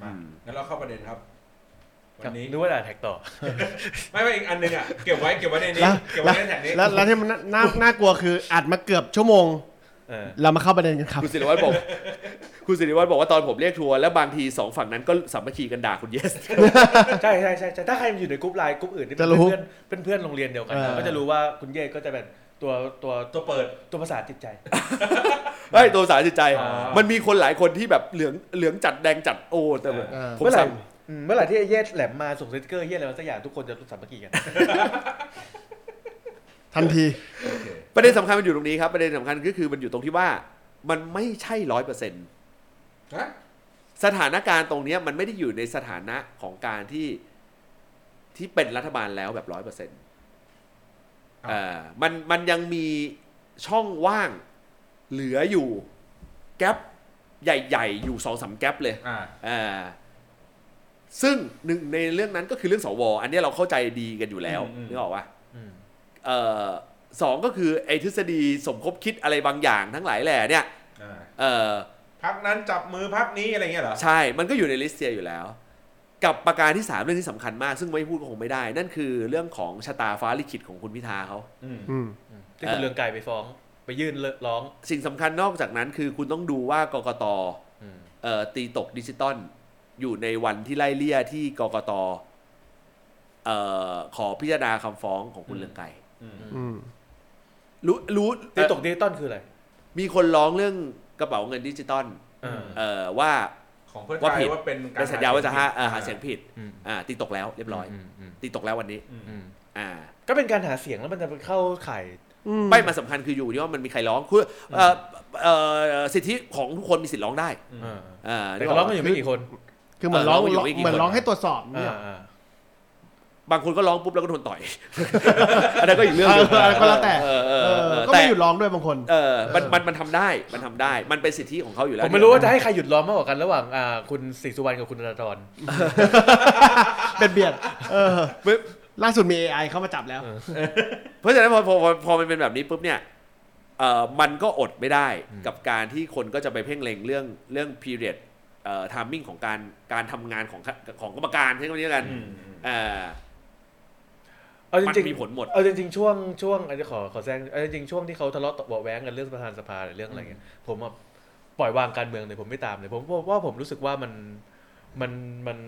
มาอืม งั้นเราเข้าประเด็นครับ วันนี้ นึกว่าด่า tag ต่อ ไม่ไม่อีกอันหนึ่งอะ เก็บไว้เก็บไว้ในนี้ แล้วเก็บไว้ใน tag นี้ แล้วแล้วที่มันน่าน่าน่ากลัวคืออัดมาเกือบชั่วโมง เออ เรามาเข้าประเด็นกันครับ คุณสิริวัฒน์บอก คุณสิริวัฒน์บอกว่าตอนผมเรียกทัวร์แล้วบางทีสองฝั่งนั้นก็สามัคคีกันด่าคุณเยส ใช่ใช่ใช่ใช่ถ้าใครอยู่ในกรุ๊ปไลน์กรุ๊ปอื่นที่เป็จะรู้เพื่อนเป็นเพื่อนโรงเรียนเดียวกันเออ ก็จะรู้ว่าคุณเยสก็จะเป็น ตัวตัวตัวเปิด ตัวภาษาจิตใจเฮ้ยตัวสารจิตใจอ๋อมันมีคนหลายคนที่แบบเหลืองเหลืองจัดแดงจัดโอ้แต่แบบเออผมเมื่อไหร่สามอืมเมื่อไหร่ที่ไอ้เยสแหลมมาส่งสติ๊กเกอร์เยสอะไรมาสักอย่างทุกคนจะรู้สามัคคีกัน ทันทีประเด็นสำคัญมันอยู่ตรงนี้ครับประเด็นสำคัญก็คือมันอยู่ตรงที่ว่ามันไม่ใช่ร้อยเปอร์เซ็นต์ฮะสถานการณ์ตรงเนี้ยมันไม่ได้อยู่ในสถานะของการที่ที่เป็นรัฐบาลแล้วแบบร้อยเปอร์เซ็นต์เอ่อมันมันยังมีช่องว่างเหลืออยู่แกลบใหญ่ๆ อยู่สองสามแกลบเลยอ่าอ่าซึ่งหนึ่งในเรื่องนั้นก็คือเรื่องสวอันเนี้ยเราเข้าใจดีกันอยู่แล้วอืมอืม นึกออกปะอืมเอ่อสองก็คือไอ้ทฤษฎีสมคบคิดอะไรบางอย่างทั้งหลายแหล่เนี่ยอ่าเอ่อ พักนั้นจับมือพักนี้อะไรเงี้ยเหรอ ใช่ มันก็อยู่ในลิสต์เซียอยู่แล้ว กับประการที่สามเรื่องที่สำคัญมาก ซึ่งไม่พูดก็คงไม่ได้ นั่นคือเรื่องของชะตาฟ้าลิขิตของคุณพิธาเขาอืมอืมอืมที่คุณเรืองไกรไปฟ้อง ไปยื่นร้อง สิ่งสำคัญนอกจากนั้นคือคุณต้องดูว่ากกตอืมเอ่อตีตกดิจิตอลอยู่ในวันที่ไล่เลี่ยที่กกตเอ่อขอพิจารณาคำฟ้องของคุณเรืองไกรอืมอืมรู้รู้ตีตกดิจิตอลคืออะไร มีคนร้องเรื่องกระเป๋าเงินดิจิตอลเออเอ่อว่า ของเพื่อว่าไทผิยดว่าเป็นกรเป็นสัญญาว่าจะหาเอ่อหาอ่เสียงผิดอืมอ่าตีตกแล้วเรียบร้อยมมตีตกแล้ววันนี้อืมอืมอ่า ก็เป็นการหาเสียงแล้วมันจะไปเข้าข่ายไม่มาสำคัญคืออยู่ที่ว่ามันมีใครร้องคือเอ่อเอ่อสิทธิของทุกคนมีสิทธิ์ร้องได้อืมอ่าอ่าแต่ก็ร้องกันอยู่ไม่กี่คน คือเหมือนร้องเออร้องอยู่ไม่กี่เหมือนคนร้องให้ตรวจสอบเนี่ยอ่าอ่า บางคนก็ร้องปุ๊บแล้วก็โดนต่อย อันนั้นก็อีกเรื่องหนึงเออก็แล้วแต่เออเออเอเอออก็แต่ไม่หยุดร้องด้วยบางคน เออมันมันมันทำได้มันทำได้มันเป็นสิทธิของเขาอยู่แล้วผมไม่รู้ว่าจะให้ใครหยุดร้องมากกว่ากันระหว่างอ่าคุณศรีสุวรรณกับคุณธนาธรเป็นเบียดเออล่าสุดมี AI เข้ามาจับแล้ว เพราะฉะนั้นพอพอพอพอมันเป็นแบบนี้ปุ๊บเนี่ยเอ่อมันก็อดไม่ได้กับการที่คนก็จะไปเพ่งเล็งเรื่องเรื่อง period เอ่อ timing ของการการทำงานของของกรรมการใช่ไหมนี้กันอืมเอ่อ เอาจมันริงมีผลหมดๆเอาจริงๆช่วงช่วงอันนี้ขอขอแซงเอาจริงๆช่วงที่เขาทะเลาะเบาะแว้งกันเรื่องประธานสภาหรือเรื่องอะไรเงี้ยผมอะปล่อยวางการเมืองเลยผมไม่ตามเลย ผมเพราะว่าผมรู้สึกว่ามันมันมัน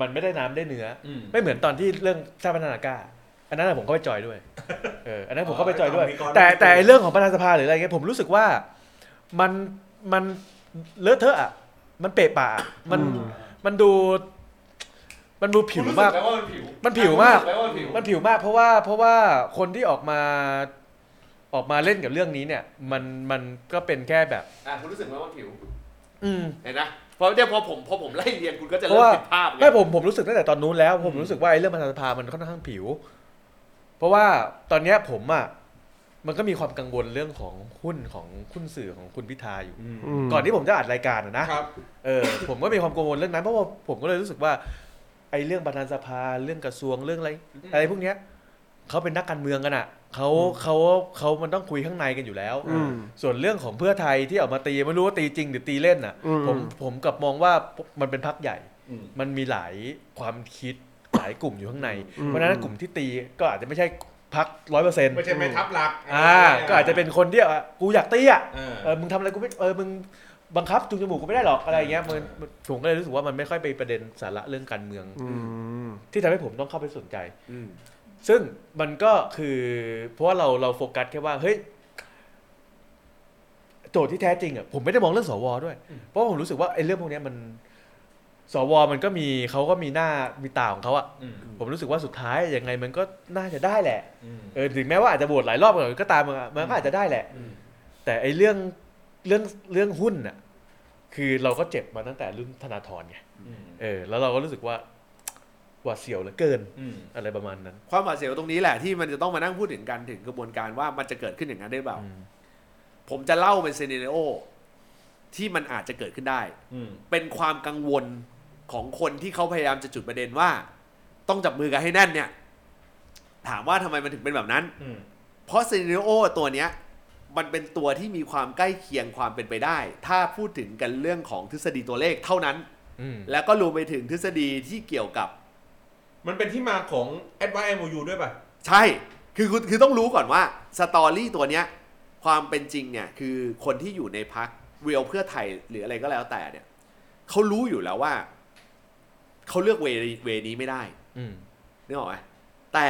มันไม่ได้น้ำได้เนื้ออืมไม่เหมือนตอนที่เรื่องชาติพัฒนากล้า อันนั้นนะผมเข้าไปจอยด้วยเอออันนั้นผมเข้าไปจอยด้วย อ๋อมีกรแต่มีกรแต่ไอ้เรื่องของประธานสภาหรืออะไรเงี้ยผมรู้สึกว่ามันมันเลอะเทอะอะมันเปะปะอะมันอืมมันดู มันดูผิวมากคุณรู้สึไหว่ามันผิวมันผิวมากคุณรู้สึไหว่ามันผิวมันผิวมากเพราะว่าเพราะว่าคนที่ออกมาออกมาเล่นกับเรื่องนี้เนี่ย มันมันก็เป็นแค่แบบ อะคุณรู้สึกไหมว่าผิว อืม เห็นนะเพราะเดี๋ยวพอผมพอผมไล่เรียงคุณก็จะเพเริ่ราะมว่าผิดภาพไงไม่ผมผมรู้สึกตั้งแต่ตอนนู้นแล้ว ผมรู้สึกว่าไอ้เรื่องประธานสภามันค่อนข้างผิว เพราะว่าตอนเนี้ยผมอะมันก็มีความกังวลเรื่องของหุ้นของหุ้นสื่อของคุณพิธาอยู่ อืมมก่อนที่ผมจะอัดรายการอะนะ ครับ เออผมก็มีความกังวลเรื่องนั้นเพราะว่าผมก็เลยรู้สึกว่าไอ้เรื่องประธานสภาเรื่องกระทรวงเรื่องอะไรอะไรพวกเนี้ยเขาเป็นนักการเมืองกันอะเขาเขาเขามันต้องคุยข้างในกันอยู่แล้วอืมส่วนเรื่องของเพื่อไทยที่ออกมาตีไม่รู้ว่าตีจริงหรือตีเล่นอะอืมผมผมกลับมองว่ามันเป็นพักใหญ่อืมมันมีหลายความคิดหลายกลุ่มอยู่ข้างในอืมเพราะฉะนั้นกลุ่มที่ตีก็อาจจะไม่ใช่พักร้อยเปอร์เซ็นต์ไม่ใช่แม่ทัพหลัก อ่า ก็อาจจะเป็นคนที่อะกูอยากตีอะเออเออมึงทำอะไรกูไม่เออมึง บังคับจูงจมูกกูไม่ได้หรอกอะไรอย่างเงี้ยมันมันผมก็เลยรู้สึกว่ามันไม่ค่อยไปประเด็นสาระเรื่องการเมือง อืมที่ทำให้ผมต้องเข้าไปสนใจ อืมซึ่งมันก็คือเพราะว่าเราเราโฟกัสแค่ว่าเฮ้ยโจทย์ที่แท้จริงอะผมไม่ได้มองเรื่องสวด้วย เพราะว่าผมรู้สึกว่าไอ้เรื่องพวกเนี้ยมันสวมันก็มีเขาก็มีหน้ามีตาของเขาอะอืมผมรู้สึกว่าสุดท้ายยังไงมันก็น่าจะได้แหละอืม เออถึงแม้ว่าอาจจะโหวตหลายรอบก่อนก็ตามมันอะมันก็อาจจะได้แหละอืมแต่ไอ้เรื่อง เรื่องเรื่องหุ้นน่ะคือเราก็เจ็บมาตั้งแต่รุ่นธนาธรไงอืมเออแล้วเราก็รู้สึกว่าหวาดเสียวเหลือเกินอืมอะไรประมาณนั้น ความหวาดเสียวตรงนี้แหละที่มันจะต้องมานั่งพูดถึงกันถึงกระบวนการว่ามันจะเกิดขึ้นอย่างนั้นได้หรือเปล่าอืมผมจะเล่าเป็นซีเนโอที่มันอาจจะเกิดขึ้นได้อืมเป็นความกังวลของคนที่เขาพยายามจะจุดประเด็นว่า ต้องจับมือกันให้แน่นเนี่ย ถามว่าทำไมมันถึงเป็นแบบนั้นอืมเพราะซีเนโอตัวเนี้ย มันเป็นตัวที่มีความใกล้เคียงความเป็นไปได้ ถ้าพูดถึงกันเรื่องของทฤษฎีตัวเลขเท่านั้น อืมแล้วก็รวมไปถึงทฤษฎีที่เกี่ยวกับ มันเป็นที่มาของ a d v i c e MOU ด้วยป่ะ ใช่ คือคือคือต้องรู้ก่อนว่าสตอรี่ตัวเนี้ยความเป็นจริงเนี่ยคือคนที่อยู่ในพักเวลเพื่อไทยหรืออะไรก็แล้วแต่เนี่ยเขารู้อยู่แล้วว่าเขาเลือกเวเวนี้ไม่ได้อืม นึกออกไหมแต่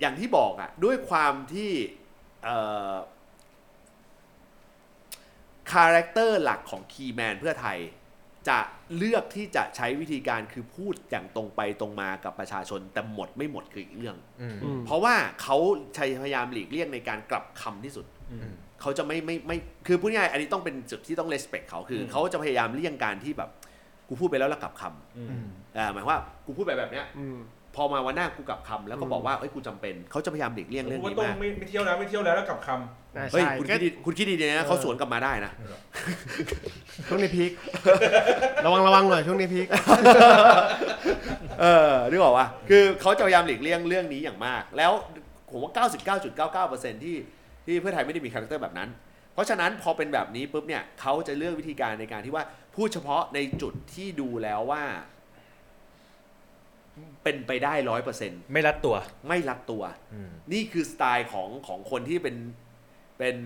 อย่างที่บอกอะด้วยความที่เอ่อ character หลักของ key man เพื่อไทย จะเลือกที่จะใช้วิธีการคือพูดอย่างตรงไปตรงมากับประชาชน แต่หมดไม่หมดคืออีกเรื่องอืมอืมเพราะว่าเขาใช้พยายามหลีกเลี่ยงในการกลับคำที่สุดอืมเขาจะไม่ไม่ไม่คือพูดง่ายๆอันนี้ต้องเป็นจุดที่ต้อง respect เขาคือเขาจะพยายามเลี่ยงการที่แบบกูพูดไปแล้วแล้วกลับคำอืมอืมอ่าหมายความว่ากูพูดไปแบบเนี้ยอืม พอมาวันหน้ากูกลับคำแล้วก็อืมบอกว่าเอ้ยกูจำเป็นเขาจะพยายามหลีกเลี่ยงเรื่องว่านี้ต้องมากไม่ไม่เที่ยวแล้วไม่เที่ยวแล้วแล้วกลับคำอ่าเฮ้ยใช่คุณก็คิดดีคุณคิดดีๆนะเขาสวนกลับมาได้นะช่วงนี้ peak ระวังระวังหน่อยช่วงนี้ peak เออนึกออกว่าคือเขาจะพยายามหลีกเลี่ยงเรื่องนี้อย่างมาก แล้วผมว่า 99.99%ที่ที่เพื่อไทยไม่ได้มี character แบบนั้น เพราะฉะนั้นพอเป็นแบบนี้ปุ๊บเนี่ยเขาจะเลือกวิธีการในการที่ว่าพูดเฉพาะในจุดที่ดูแล้วว่า เป็นไปได้ร้อยเปอร์เซ็นต์ไม่รัดตัว ไม่รัดตัวอืมนี่คือสไตล์ของของคนที่เป็นเป็น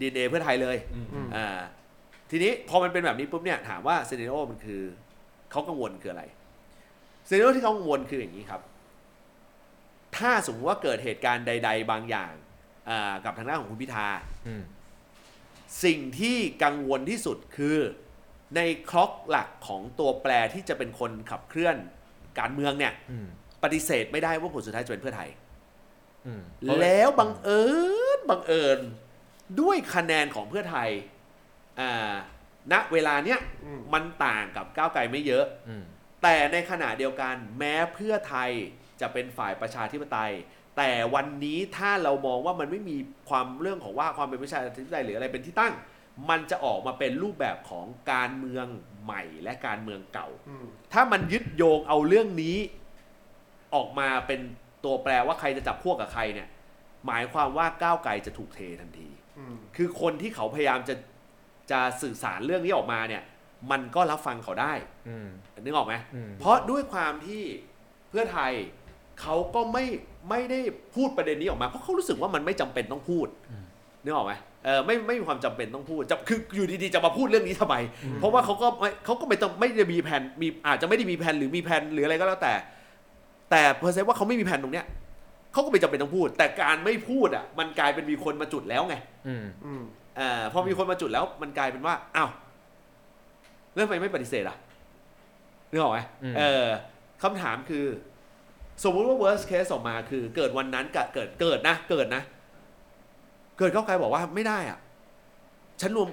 ดีเอเพื่อไทยเลยำอืมอืมอ่าทีนี้พอมันเป็นแบบนี้ปุ๊บเนี่ยถามว่าซีเนโอมันคือเขากังวลคืออะไรซีเนโอที่เขากังวลคืออย่างนี้ครับ ถ้าสมมติว่าเกิดเหตุการณ์ใด ๆ บางอย่างอ่ากับทางด้านของคุณพิธาอืมสิ่งที่กังวลที่สุดคือในคล็อกหลักของตัวแปรที่จะเป็นคนขับเคลื่อน การเมืองเนี่ยอืมปฏิเสธไม่ได้ว่าผลสุดท้ายจะเป็นเพื่อไทยอืมแล้วบังเอิญบังเอิญด้วยคะแนนของเพื่อไทยอ่าณเวลาเนี้ยอืมมันต่างกับก้าวไกลไม่เยอะอืมแต่ในขณะเดียวกันแม้เพื่อไทยจะเป็นฝ่ายประชาธิปไตย แต่วันนี้ถ้าเรามองว่ามันไม่มีความเรื่องของว่าความเป็นประชาธิปไตยหรืออะไรเป็นที่ตั้ง มันจะออกมาเป็นรูปแบบของการเมืองใหม่และการเมืองเก่าอืมถ้ามันยึดโยงเอาเรื่องนี้ ออกมาเป็นตัวแปรว่าใครจะจับพวกกับใครเนี่ย หมายความว่าก้าวไกลจะถูกเททันทีอืมคือคนที่เขาพยายามจะจะสื่อสารเรื่องนี้ออกมาเนี่ย มันก็รับฟังเขาได้อืมนึกออกไหมอืมเพราะด้วยความที่เพื่อไทยเขาก็ไม่ไม่ได้พูดประเด็นนี้ออกมา เพราะเขารู้สึกว่ามันไม่จำเป็นต้องพูดนึกออกไหม เออไม่ไม่มีความจำเป็นต้องพูดจะคืออยู่ดีๆจะมาพูดเรื่องนี้ทำไม เพราะว่าเขาก็ไม่เขาก็ไม่ต้องไม่ได้มีแผนมีอาจจะไม่ได้มีแผนหรือมีแผนหรืออะไรก็แล้วแต่ แต่เพอร์เซนต์ว่าเขาไม่มีแผนตรงเนี้ยเขาก็ไม่จำเป็นต้องพูด แต่การไม่พูดอะมันกลายเป็นมีคนมาจุดแล้วไงอืมอืมเอ่อพอมีคนมาจุดแล้วมันกลายเป็นว่าอ้าวเรื่องทำไมไม่ปฏิเสธอะนึกออกไหมอืมเออคำถามคือ สมมุติว่า worst case ออกมาคือ เกิดวันนั้นกับเกิดเกิดนะ เกิดนะ เกิดก้าวไกลบอกว่าไม่ได้อะ ฉันรวม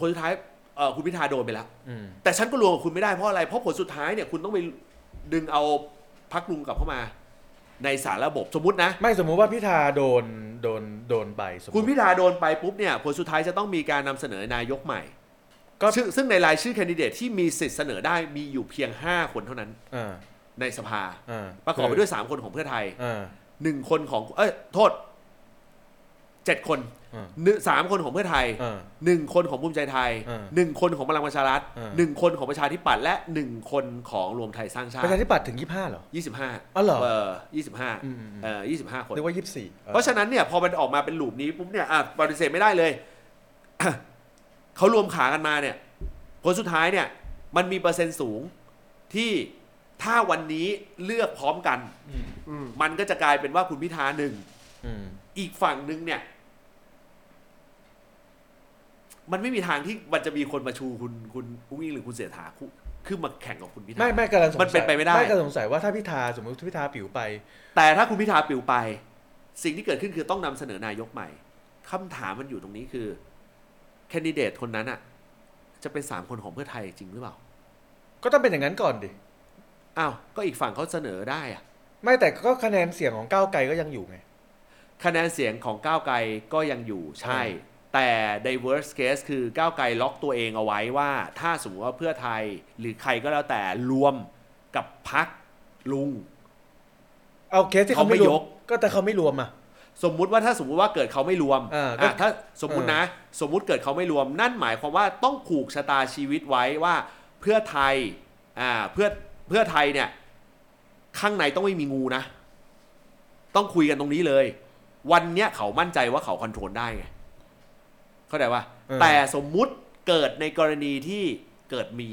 ผลสุดท้ายเอ่อคุณพิธาโดนไปแล้วอืมแต่ฉันก็รวมกับคุณไม่ได้เพราะอะไรเพราะผลสุดท้ายเนี่ยคุณต้องไปดึงเอาพักลุงกลับเข้ามา ในสารระบบสมมตินะ ไม่สมมุติว่าพิธาโดนโดนโดนไปสมมุติคุณพิธาโดนไปปุ๊บเนี่ยผลสุดท้ายจะต้องมีการนำเสนอนายกใหม่ ก็ซึ่งซึ่งในรายชื่อแคนดิเดตที่มีสิทธิ์เสนอได้มีอยู่เพียง 5 คนเท่านั้น อ่าในสภา อ่าประกอบไปด้วย 3 คนของเพื่อไทย อ่า 1 คนของเอ้ยโทษ 7คนอ่าหนึ่งสามคนของเพื่อไทยอ่าหนึ่งคนของภูมิใจไทยอ่าหนึ่งคนของพลังประชารัฐอ่าหนึ่งคนของประชาธิปัตย์และหนึ่งคนของรวมไทยสร้างชาปติระชาธิปัตย์ถึงยี่ห้าเหรอยี่สิบห้าอ๋อเหรอเออยี่สิบห้าอืมอืมเออยี่สิบห้าคนนึกว่ายี่สิบสี่เพราะฉะนั้นเนี่ยพอมันออกมาเป็นลูปนี้ปุ๊บเนี่ยอะปฏิเสธไม่ได้เลยเขารวมขากันมาเนี่ยผลสุดท้ายเนี่ย มันมีเปอร์เซ็นต์สูงที่ถ้าวันนี้เลือกพร้อมกันอืมมันก็จะกลายเป็นว่าคุณพิธาหนึ่งอืมอีกฝั่งหนึ่งเนี่ย มันไม่มีทางที่มันจะมีคนมาชูคุณคุณอุ้งอิงหรือคุณเสถาคู่ขึ้นมาแข่งกับคุณพิธาไม่ไม่กำลังสงสัยมันเป็นไปไม่ได้ไม่กำลังสงสัยว่าถ้าพิธาสมมติพิธาปิวไป แต่ถ้าคุณพิธาปลิวไป สิ่งที่เกิดขึ้นคือต้องนำเสนอนายกใหม่คำถามมันอยู่ตรงนี้คือแคนดิเดตคนนั้นอะจะเป็นสามคนของเพื่อไทยจริงหรือเปล่า ก็ต้องเป็นอย่างนั้นก่อนดิอ้าวก็อีกฝั่งเขาเสนอได้อะไม่แต่ก็คะแนนเสียงของก้าวไกลก็ยังอยู่ไงคะแนนเสียงของก้าวไกลก็ยังอยู่ใช่ แต่ใน worst case คือก้าวไกลล็อกตัวเองเอาไว้ว่า ถ้าสมมติว่าเพื่อไทยหรือใครก็แล้วแต่รวมกับพักลุง เอาเคสที่เขาไม่เขาไม่รวมยกก็แต่เขาไม่รวมอะสมมุติว่าถ้าสมมุติว่าเกิดเขาไม่รวมอ่าก็อะถ้าสมมุตินะ สมมุติเกิดเขาไม่รวม นั่นหมายความว่าต้องผูกชะตาชีวิตไว้ว่าเพื่อไทยอ่าเพื่อเพื่อไทยเนี่ย ข้างในต้องไม่มีงูนะ ต้องคุยกันตรงนี้เลย วันเนี้ยเขามั่นใจว่าเขาคอนโทรลได้ไง เข้าใจว่าเออแต่สมมุติเกิดในกรณีที่เกิดมี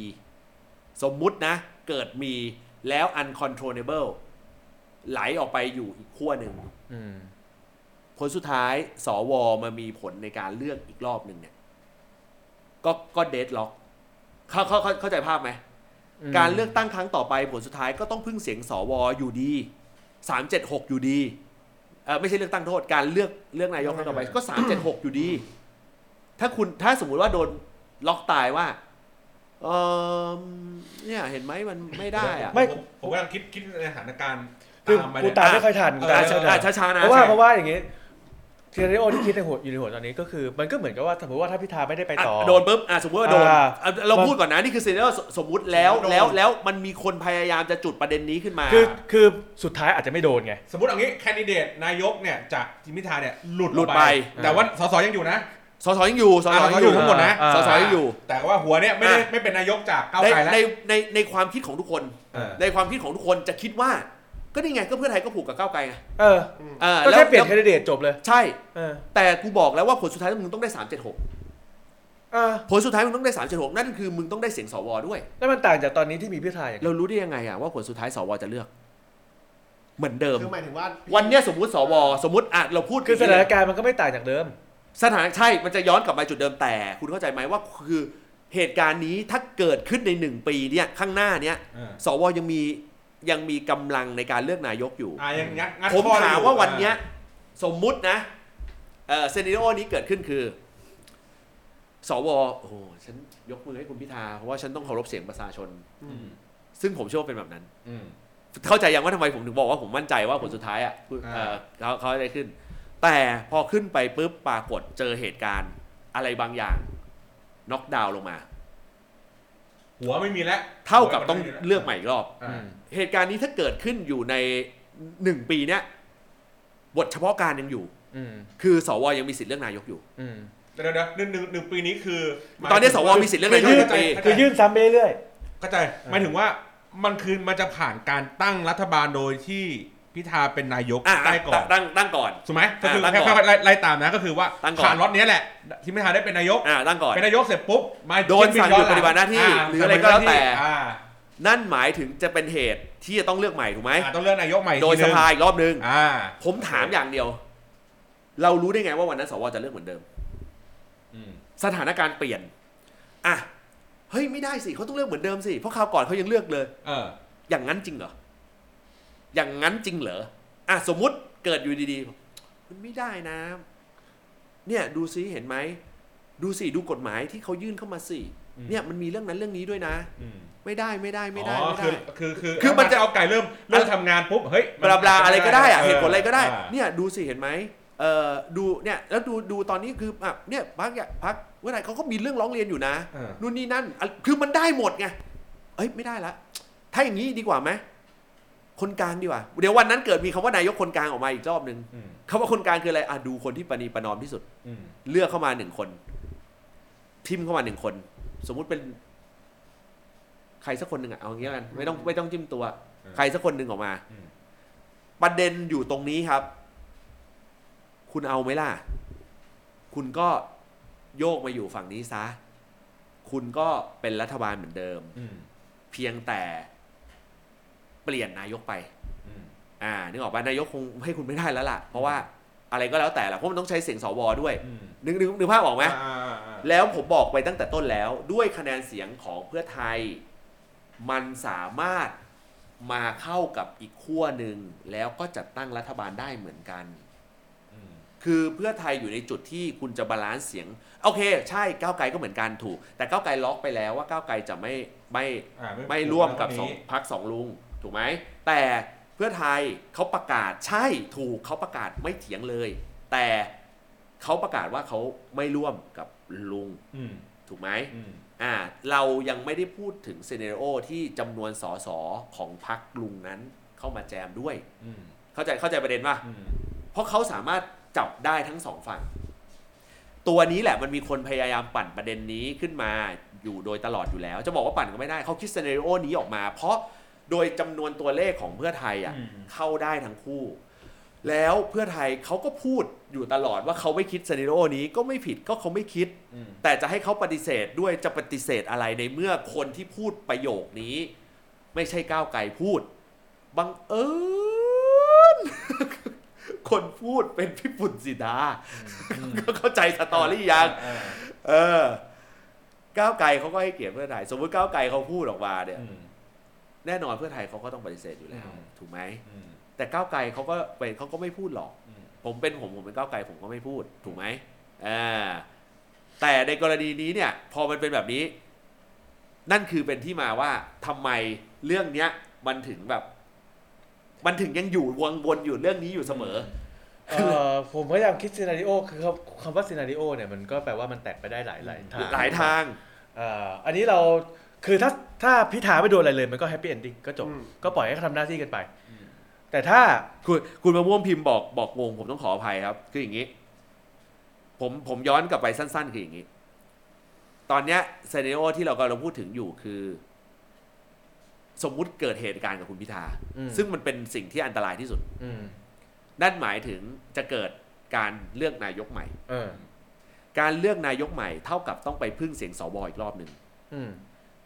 สมมุตินะ เกิดมีแล้ว uncontrollable ไหลออกไปอยู่อีกขั้วหนึ่งอืมผลสุดท้ายสวมามีผลในการเลือกอีกรอบหนึ่งเนี่ย ก็ก็เดดล็อกเข้าเข้าเข้าเข้าใจภาพไหม การเลือกตั้งครั้งต่อไปผลสุดท้ายก็ต้องพึ่งเสียงสวอยู่ดีสามเจ็ดหกอยู่ดีเออไม่ใช่เลือกตั้งโทษการเลือกเลือกนายกครั้งต่อไปก็สามเจ็ดหกอยู่ดี ถ้าคุณถ้าสมมุติว่าโดนล็อกตายว่าเออเนี่ยเห็นไหมมันไม่ได้อะ ไม่ ผมผมกำลังคิดคิดในสถานการณ์คือตามไปกูเนี่ย ตามไม่ค่อยทันกูตามไม่ค่อยทัน ช้าช้าๆนะเพราะว่าใช่เพราะว่าอย่างงี้ scenario ที่คิดในหัวอยู่ในหัวตอนนี้ก็คือ มันก็เหมือนกับว่าสมมติว่าถ้าพิธาไม่ได้ไปต่อ อะโดนปุ๊บอะสมมติว่าโดนอ่าอะเราพูดก่อนนะนี่คือ scenario สมมุติแล้วแล้วแล้วมันมีคนพยายามจะจุดประเด็นนี้ขึ้นมา คือคือสุดท้ายอาจจะไม่โดนไง สมมติอย่างนี้แคนดิเดตนายกเนี่ยจากทิมพิธาเนี่ยหลุดหลุดออกไป แต่ว่าสสยังอยู่นะ สสยังอยู่สสอ่ายังอยู่สสอยู่ทั้งหมดนะอ่าสสยังอยู่ แต่ว่าหัวเนี่ยไม่ได้อะไม่เป็นนายกจากก้าวในไกลแล้วในในในความคิดของทุกคนเออในความคิดของทุกคนจะคิดว่า ก็นี่ไงก็เพื่อไทยก็ผูกกับก้าวไกลไงเออเออก็แล้วแค่เปลี่ยนแล้วแคนดิเดตจบเลย ใช่เออแต่กูบอกแล้วว่าผลสุดท้ายมึงต้องได้สามเจ็ดหกเออผลสุดท้ายมึงต้องได้สามเจ็ดหกนั่นคือมึงต้องได้เสียงสวด้วย แล้วมันต่างจากตอนนี้ที่มีพิธาอย่างเรารู้ได้ยังไงอะว่าผลสุดท้ายสวจะเลือกเหมือนเดิมคือหมายถึงว่าวันเนี้ยสมมุติสว สมมติอะเราพูดคือสย่งถานนี้เลยการณ์มันก็ไม่ต่างจากเดิม สถานใช่มันจะย้อนกลับมาจุดเดิมแต่ คุณเข้าใจไหมว่าคือเหตุการณ์นี้ถ้าเกิดขึ้นในหนึ่งปีเนี่ยข้างหน้าเนี้ยเออสวยังมียังมีกำลังในการเลือกนายกอยู่ อ่ายังงัดงัดผมข้อได้ถามอยู่ว่าวันเนี้ยสมมุตินะเออเซนิโอนี้เกิดขึ้นคือ สวโอ้โหฉันยกมือให้คุณพิธาเพราะว่าฉันต้องเคารพเสียงประชาชน อืมซึ่งผมเชื่อว่าเป็นแบบนั้น อืม เข้าใจยังว่าทำไมผมถึงบอกว่าผมมั่นใจว่าผลสุดท้ายอะเอ่อเขาเขาได้ขึ้น แต่พอขึ้นไปปุ๊บปรากฏเจอเหตุการณ์อะไรบางอย่างน็อกดาวน์ลงมา หัวไม่มีแล้วเท่ากับต้องหัวไม่มีแวเลือกใหม่อีกรอบ อ่าเหตุการณ์นี้ถ้าเกิดขึ้นอยู่ในหนึ่งปีเนี้ยบทเฉพาะการยังอยู่ อืมคือสวยังมีสิทธิ์เลือกนายกอยู่ อืม เดี๋ยวเดี๋ยวหนึ่งหนึ่งหนึ่งปีนี้คือตอนนี้สวมีสิทธิ์เลือกนายกคือหนึ่งปี คือยื่นซ้ำไปเรื่อย เข้าใจหมายถึงว่ามันคือมันจะผ่านการตั้งรัฐบาลโดยที่ พิธาเป็นนายกอะได้ก่อนตั้งตั้งก่อนถูกไหมก็คือตั้งก่อนแค่ไล่ไล่ตามนะก็คือว่าตั้งก่อนผ่านล็อตเนี้ยแหละ ที่พิธาได้เป็นนายกอ่าตั้งก่อนเป็นนายกเสร็จปุ๊บมาโดนสั่งหยุดปฏิบัติหน้าที่หรืออะไรก็แล้วแต่อ่านั่นหมายถึงจะเป็นเหตุที่จะต้องเลือกใหม่ถูกไหมอ่าต้องเลือกนายกใหม่อีกโดยทีสนึงภาอีกรอบนึงอ่าผมถามอย่างเดียว เรารู้ได้ไงว่าวันนั้นสวจะเลือกเหมือนเดิมอืมสถานการณ์เปลี่ยนอะเฮ้ยไม่ได้สิเขาต้องเลือกเหมือนเดิมสิเพราะคราวก่อนเขายังเลือกเลยเอออย่างนั้นจริงเหรอ อย่างนั้นจริงเหรออะสมมุติเกิดอยู่ดีๆ มันไม่ได้นะ เนี่ยดูซิเห็นไหม ดูสิดูกฎหมายที่เขายื่นเข้ามาสิอืมเนี่ยมันมีเรื่องนั้นเรื่องนี้ด้วยนะอืมไม่ได้ไม่ได้ไม่ได้อ๋อไม่คือได้ คือคือคือมันจะเอาไก่เริ่มเริ่มทำงานปุ๊บเฮ้ยบลาบลาอะไรก็ได้อะเหตุผลอะไรก็ได้อ่าเนี่ยดูสิเห็นไหมเอ่อดูเนี่ยแล้วดูดูตอนนี้คืออะเนี่ยพักเนี่ยพักเมื่อไหร่เขาก็มีเรื่องร้องเรียนอยู่นะเออนู่นนี่นั่นอะคือมันได้หมดไงเอ้ยไม่ได้ละ ถ้าอย่างนี้ดีกว่าไหม คนกลางดีกว่า เดี๋ยววันนั้นเกิดมีคำว่านายกคนกลางออกมาอีกรอบหนึ่งอืมคำว่าคนกลางคืออะไรอะดูคนที่ปณีประนอมที่สุดอืมเลือกเข้ามาหนึ่งคน ทิมเข้ามาหนึ่งคน สมมุติเป็น ใครสักคนหนึ่งอะเอาอย่างงี้แล้วกัน ไม่ต้องไม่ต้องจิ้มตัว ใครสักคนหนึ่งออกมาอืมประเด็นอยู่ตรงนี้ครับ คุณเอาไหมล่ะ คุณก็โยกมาอยู่ฝั่งนี้ซะ คุณก็เป็นรัฐบาลเหมือนเดิมอืมเพียงแต่ เปลี่ยนนายกไปอืมอ่านึกออกป่ะนายกคงให้คุณไม่ได้แล้วล่ะ เพราะว่าอะไรก็แล้วแต่ละเพราะมันต้องใช้เสียงสวด้วยอืมนึกนึกนึกภาพออกไหมอ่าอ่าอ่าแล้วผมบอกไปตั้งแต่ต้นแล้วด้วยคะแนนเสียงของเพื่อไทย มันสามารถมาเข้ากับอีกขั้วหนึ่งแล้วก็จัดตั้งรัฐบาลได้เหมือนกันอืมคือเพื่อไทยอยู่ในจุดที่คุณจะ balance เสียง โอเค ใช่ก้าวไกลก็เหมือนกันถูก แต่ก้าวไกลล็อกไปแล้วว่าก้าวไกลจะไม่ไม่อ่าไม่ร่วมกับสวัองนนี้พรรคสองลุง ถูกไหมแต่เพื่อไทยเขาประกาศใช่ถูกเขาประกาศไม่เถียงเลย แต่เขาประกาศว่าเขาไม่ร่วมกับลุงอืมถูกไหมอืมอ่าเรายังไม่ได้พูดถึง scenario ที่จำนวนสสของพรรคลุงนั้นเข้ามาแจมด้วย อืมเข้าใจเข้าใจประเด็นป่ะ อืมเพราะเขาสามารถจับได้ทั้งสองฝั่ง ตัวนี้แหละมันมีคนพยายามปั่นประเด็นนี้ขึ้นมาอยู่โดยตลอดอยู่แล้ว จะบอกว่าปั่นก็ไม่ได้เขาคิด scenario นี้ออกมา เพราะ โดยจำนวนตัวเลขของเพื่อไทยอะอืม เข้าได้ทั้งคู่ แล้วเพื่อไทยเขาก็พูดอยู่ตลอดว่าเขาไม่คิด scenario นี้ก็ไม่ผิดก็เขาไม่คิด อืม แต่จะให้เขาปฏิเสธด้วยจะปฏิเสธอะไรในเมื่อคนที่พูดประโยคนี้ ไม่ใช่ก้าวไกลพูด บังเอิญ คนพูดเป็นพี่ปุ่นสีดาก็เข้าใจสตอรี่ยังอ่าเออ ก้าวไกลเขาก็ให้เกียรติเพื่อไทยสมมติก้าวไกลเขาพูดออกมาเนี่ย อืม แน่นอนเพื่อไทยเขาก็ต้องปฏิเสธอยู่แล้ว อืม ถูกไหม อืมแต่ก้าวไกลเขาก็เป็นเขาก็ไม่พูดหรอก อืม ผมเป็นผมผมเป็นก้าวไกลผมก็ไม่พูดถูกไหมอ่าแต่ในกรณีนี้เนี่ย พอมันเป็นแบบนี้ นั่นคือเป็นที่มาว่าทำไมเรื่องเนี้ย มันถึงแบบ มันถึงยังอยู่วงวนอยู่เรื่องนี้อยู่เสมอ เอ่อผมพยายามคิด scenario คือคำคำว่า scenario เนี่ยมันก็แปลว่ามันแตกไปได้หลายหลายทางหลายทาง เอ่ออันนี้เรา คือถ้าถ้าพิธาไม่โดนอะไรเลยมันก็ happy ending ก็จบ อืม ก็ปล่อยให้เขาทำหน้าที่กันไป แต่ถ้า คุณคุณมะม่วงพิมพ์บอกบอกงงผมต้องขออภัยครับ คืออย่างนี้ ผมผมย้อนกลับไปสั้น ๆ คืออย่างนี้ ตอนเนี้ยเซเนโอที่เรากำลังพูดถึงอยู่คือ สมมุติเกิดเหตุการณ์กับคุณพิธา อืม ซึ่งมันเป็นสิ่งที่อันตรายที่สุด อืมนั่นหมายถึงจะเกิดการเลือกนายกใหม่ เออการเลือกนายกใหม่เท่ากับต้องไปพึ่งเสียงสวอีกรอบหนึ่ง อืม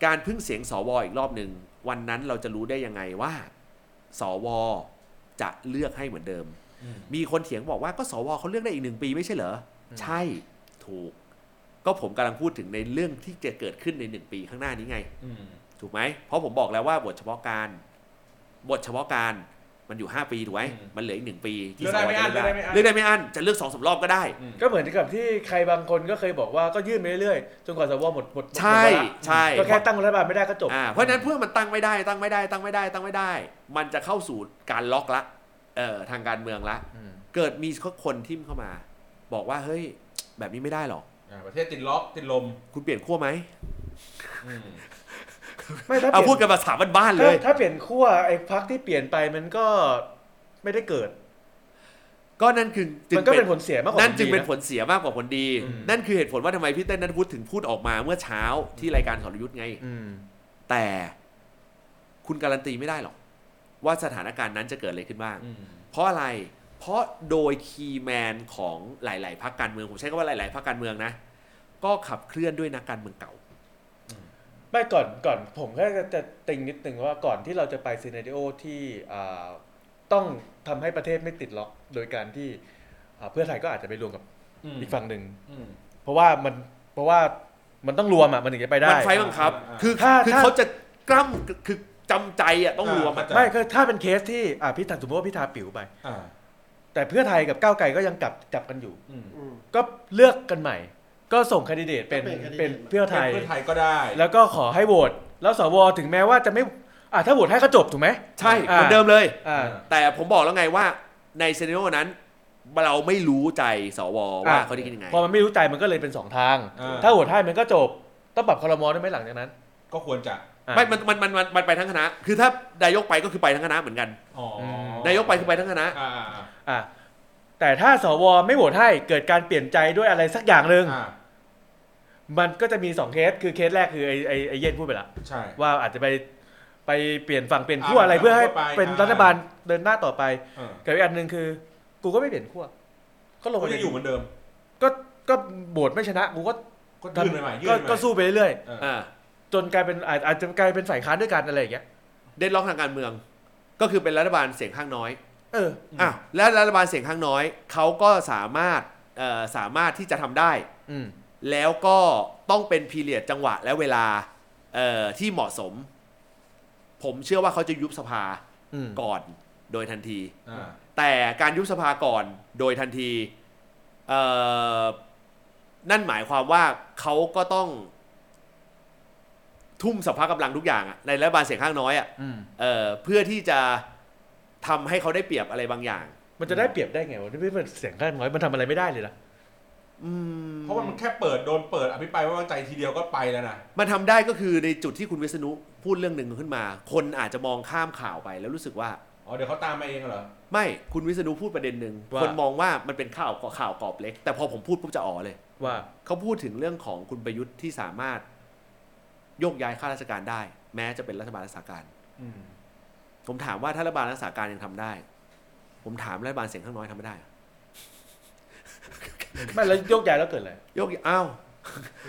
การพึ่งเสียงสวอีกรอบหนึ่งวันนั้นเราจะรู้ได้ยังไงว่าสวจะเลือกให้เหมือนเดิมอืมมีคนเถียงบอกว่าก็สวเขาเลือกได้อีกหนึ่งปีไม่ใช่เหรอ ใช่ถูก ก็ผมกำลังพูดถึงในเรื่องที่จะเกิดขึ้นในหนึ่งปีข้างหน้านี้ไงอืมถูกไหมเพราะผมบอกแล้วว่าบทเฉพาะการ บทเฉพาะการ มันอยู่ 5 ปีถูกไหมมันเหลืออีกหนึ่งปีที่เลือกสได้วไม่จะอันเลือกเลือกได้ได้ไม่อันเลือกได้ไม่อันจะเลือกสองสามรอบก็ได้อืมก็เหมือนกับที่ใครบางคนก็เคยบอกว่าก็ยื่นไปเรื่อยๆจนกว่าสวหมดหมดหมดใช่วาระใช่ก็แค่ตั้งรัฐบาลไม่ได้ก็จบอ่าเพราะฉะนั้นเพื่อมันตั้งไม่ได้ตั้งไม่ได้ตั้งไม่ได้ตั้งไม่ได้ มันจะเข้าสู่การล็อกละเอ่อทางการเมืองละอืมเกิดมีคนทิมเข้ามา บอกว่าเฮ้ยแบบนี้ไม่ได้หรอก อ่าประเทศติดล็อกติดลมคุณเปลี่ยนขั้วไหมอืม ไม่ถ้าเปเอาลี่ยนพูดกันภาษาบ้านๆเลถ้ายถ้าเปลี่ยนขั้วไอ้พักที่เปลี่ยนไปมันก็ไม่ได้เกิด ก็นั่นคือจึงมันก็เป็นผลเสียมากกว่านั่นจึงผลดีเป็นผลเสียมากกว่าผลดีอืมนั่นคือเหตุผลว่าทำไมพี่เต้นนัทวุฒิถึงพูดออกมาเมื่อเช้าที่รายการสรยุทธ์ไงอืมแต่คุณการันตีไม่ได้หรอก ว่าสถานการณ์นั้นจะเกิดอะไรขึ้นบ้างอืมเพราะอะไร เพราะโดยคีย์แมนของหลาย ๆพรรคการเมืองผมใช้คำว่าหลาย ๆพรรคการเมืองนะ ก็ขับเคลื่อนด้วยนักการเมืองเก่า ไม่ก่อนก่อนผมแค่จะติงนิดนึงว่าก่อนที่เราจะไปซีนาริโอที่อ่าต้องทำให้ประเทศไม่ติดล็อก โดยการที่อ่าเพื่อไทยก็อาจจะไปรวมกับอืมอีกฝั่งหนึ่งอืมเพราะว่ามันเพราะว่ามันต้องรวมอะมันถึงจะไปได้มันไฟบังคับอ่าคือถ้าคือถ้าเขาจะกล้ำคือจำใจอะต้องรวมอะอ่าไม่คือถ้าเป็นเคสที่อ่าพิธาสมมติว่าพิธาปิ๋วไปอ่าแต่เพื่อไทยกับก้าวไกลก็ยังกลับจับกันอยู่อืมอืมก็เลือกกันใหม่ ก็ส่งแคนดิเดตเป็นก็เป็น candidate เป็นเพื่อไทยเป็นเพื่อไทยก็ได้ แล้วก็ขอให้โหวตแล้วสวถึงแม้ว่าจะไม่อ่าถ้าโหวตให้ก็จบถูกไหมใช่อ่าเหมือนเดิมเลยอ่าแต่ผมบอกแล้วไงว่าในเซนิโอนั้นเราไม่รู้ใจสวว่าอะเขาได้คิดยังไงพอมันไม่รู้ใจมันก็เลยเป็นสองทางอ่าถ้าโหวตให้มันก็จบต้องปรับคอรมอได้ไหมหลังจากนั้น ก็ควรจะอะไม่มันมันมันมันมันไปทั้งคณะ คือถ้านายกไปก็คือไปทั้งคณะเหมือนกันอ๋ออมนายกไปคือไปทั้งคณะอ่าอ่าอ่าอะแต่ถ้าสวไม่โหวตให้เกิดการเปลี่ยนใจด้วยอะไรสักอย่างหนึ่งอ่า มันก็จะมีสองเคสคือเคสแรกคือไอ้ไอ้ไอ้เย็นพูดไปละใช่ ว่าอาจจะไปไปเปลี่ยนฝั่งเปลี่ยนขั้วอ่าอะไรเพื่อให้ไปเป็นอ่า รัฐบาลเดินหน้าต่อไปเออกับอีกอันหนึ่งคือ กูก็ไม่เปลี่ยนขั้วก็ลงก็มายังอยู่เหมือนเดิม ก็ก็โหวตไม่ชนะกูก็ก็ยื่นใหม่ๆยื่นก็ใหม่ๆก็สู้ไปเรื่อยเอออ่าๆจนกลายเป็นอาจอาจจะกลายเป็นฝ่ายค้านด้วยกันอะไรอย่างเงี้ยเดนล็อกทางการเมือง ก็คือเป็นรัฐบาลเสียงข้างน้อย เอออ้าวและรัฐบาลเสียงข้างน้อยเขาก็สามารถเอ่อสามารถที่จะทำได้ อืม แล้วก็ต้องเป็นพีเรียดจังหวะและเวลาเอ่อที่เหมาะสม ผมเชื่อว่าเขาจะยุบสภาอืมก่อนโดยทันที อ่าแต่การยุบสภาก่อนโดยทันทีเอ่อนั่นหมายความว่าเขาก็ต้อง ทุ่มสภากำลังทุกอย่างอะในรัฐบาลเสียงข้างน้อยอะอืมเอ่อเพื่อที่จะทำให้เขาได้เปรียบอะไรบางอย่าง มันจะได้เปรียบได้ไงวะนี่เป็นเสียงข้างน้อยมันทำอะไรไม่ได้เลยนะ อืมเพราะว่ามันแค่เปิดโดนเปิดอภิปรายไม่ไว้วางใจทีเดียวก็ไปแล้วนะ มันทำได้ก็คือในจุดที่คุณวิษณุพูดเรื่องหนึ่งขึ้นมา คนอาจจะมองข้ามข่าวไปแล้วรู้สึกว่า อ๋อเดี๋ยวเขาตามมาเองเหรอ ไม่คุณวิษณุพูดประเด็นหนึ่งว่า คนมองว่ามันเป็นข่าวข่าวกรอบเล็ก แต่พอผมพูดปุ๊บจะอ๋อเลย ว่า เขาพูดถึงเรื่องของคุณประยุทธ์ที่สามารถโยกย้ายข้าราชการได้ แม้จะเป็นรัฐบาลรักษาการ อืมผมถามว่าถ้ารัฐบาลรักษาการยังทำได้ ผมถามรัฐบาลเสียงข้างน้อยทำไม่ได้เหรอ ไม่แล้วโยกย้ายแล้วเกิดอะไรโยกอ้าว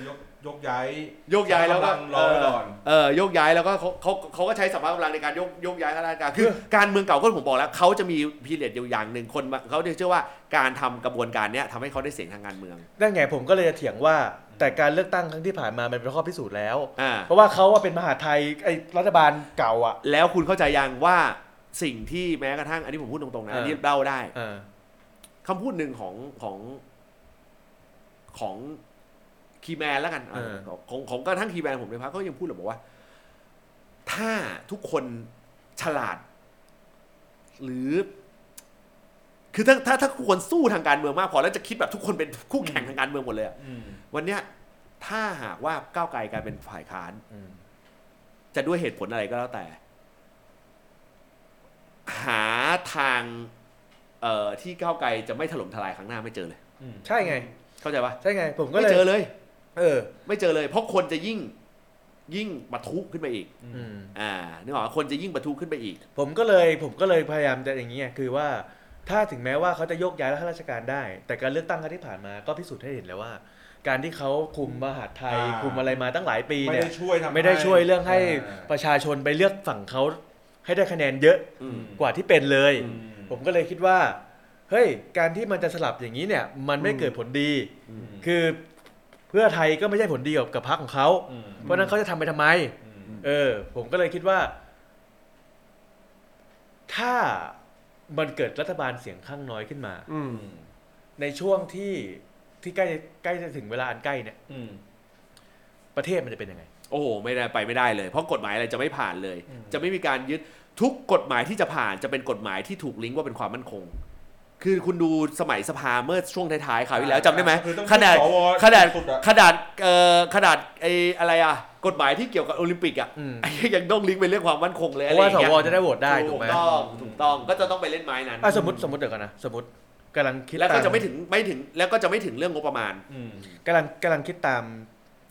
ยกยกย้ายโยกย้ายแล้วก็กำงรอไว้ก่อน เออโยกย้ายแล้วก็เขาเขาเขาก็ใช้สัมภาระกำลังในการโยกโยกย้ายข้าราชการคือ การเมืองเก่าก็ผมบอกแล้วเขาจะมีพีเรียดอยู่อย่างหนึ่งคนมาเขาจะเชื่อว่าการทำกระบวนการเนี้ยทำให้เขาได้เสียงทางการเมืองนั่นไงผมก็เลยจะเถียงว่า แต่การเลือกตั้งครั้งที่ผ่านมามันเป็นข้อพิสูจน์แล้ว อ่าเพราะว่าเขาว่าเป็นมหาไทยไอ้รัฐบาลเก่าอะ แล้วคุณเข้าใจยังว่าสิ่งที่แม้กระทั่งอันนี้ผมพูดตรงๆนะเอออัอันนี้เล่าได้ เออ คำพูดหนึ่งของของ ของคีแมนแล้วกันเออของของกระทั่งคีแมนผมในพักเขายังพูดเลยบอกว่า ถ้าทุกคนฉลาด หรือ คือถ้าถ้าถ้าทุกคนสู้ทางการเมืองมากพอแล้วจะคิดแบบทุกคนเป็นคู่แข่งทางการเมืองหมดเลยอะอืมวันเนี้ยถ้าหากว่าก้าวไกลกลายเป็นฝ่ายค้านอืมจะด้วยเหตุผลอะไรก็แล้วแต่ หาทาง เอ่อที่ก้าวไกลจะไม่ถล่มทลายครั้งหน้าไม่เจอเลยอืมใช่ไง เข้าใจปะใช่ไง ผมก็ไม่เลยเจอเลย เออ ไม่เจอเลย เพราะคนจะยิ่งยิ่งปะทุขึ้นไปอีก อืม อ่านึกออกปะคนจะยิ่งปะทุขึ้นไปอีก ผมก็เลยผมก็เลยพยายามจะอย่างนี้ไงคือว่าถ้าถึงแม้ว่าเขาจะโยกย้ายข้าราชการได้ แต่การเลือกตั้งครั้งที่ผ่านมาก็พิสูจน์ให้เห็นแล้วว่า การที่เขาคุมมหาดไทย อ่า คุมอะไรมาตั้งหลายปีไม่เนี่ยได้ช่วยทำไม่ได้ช่วยเรื่องให้อ่าประชาชนไปเลือกฝั่งเขาให้ได้คะแนนเยอะอืม กว่าที่เป็นเลย อืม ผมก็เลยคิดว่า เฮ้ยการที่มันจะสลับอย่างนี้เนี่ยมันไม่อืมเกิดผลดีอืมคือเพื่อไทยก็ไม่ใช่ผลดีกับกับพรรคของเขาอืมเพราะฉะนั้นเขาจะทำไปทำไมอืมเออ ผมก็เลยคิดว่า ถ้ามันเกิดรัฐบาลเสียงข้างน้อยขึ้นมาอืมในช่วงที่ที่ใกล้ใกล้จะถึงเวลาอันใกล้เนี่ยอืมประเทศมันจะเป็นยังไง โอ้โหไม่ได้ไปไม่ได้เลย เพราะกฎหมายอะไรจะไม่ผ่านเลยอืมจะไม่มีการยึดทุกกฎหมายที่จะผ่านจะเป็นกฎหมายที่ถูกลิงก์ว่าเป็นความมั่นคง คือคุณดูสมัยสภาเมื่อช่วงท้ายๆข่าวที่แล้วจำได้ไหมคือต้องขนาดสวขนาดสุอะ ขนาดเอ่อขนาดไอ้อะไรอะกฎหมายที่เกี่ยวกับโอลิมปิกอะอืม ไอ้ยังต้องลิงก์ไปเรื่องความมั่นคงเลยเพอะไรราะอว่าย่างสเงี้ยวจะได้โหวตได้ถูถูกกไหมต้องถูกต้องก็จะต้องไปเล่นไม้นั้นอะสมมติสมมติเดี๋ยวกันนะสมมติกำลังคิดแล้วก็ตาจะไม่ถึงไม่ถึงแล้วก็จะไม่ถึงเรื่องงบประมาณ อืม กำลังกำลังคิดตาม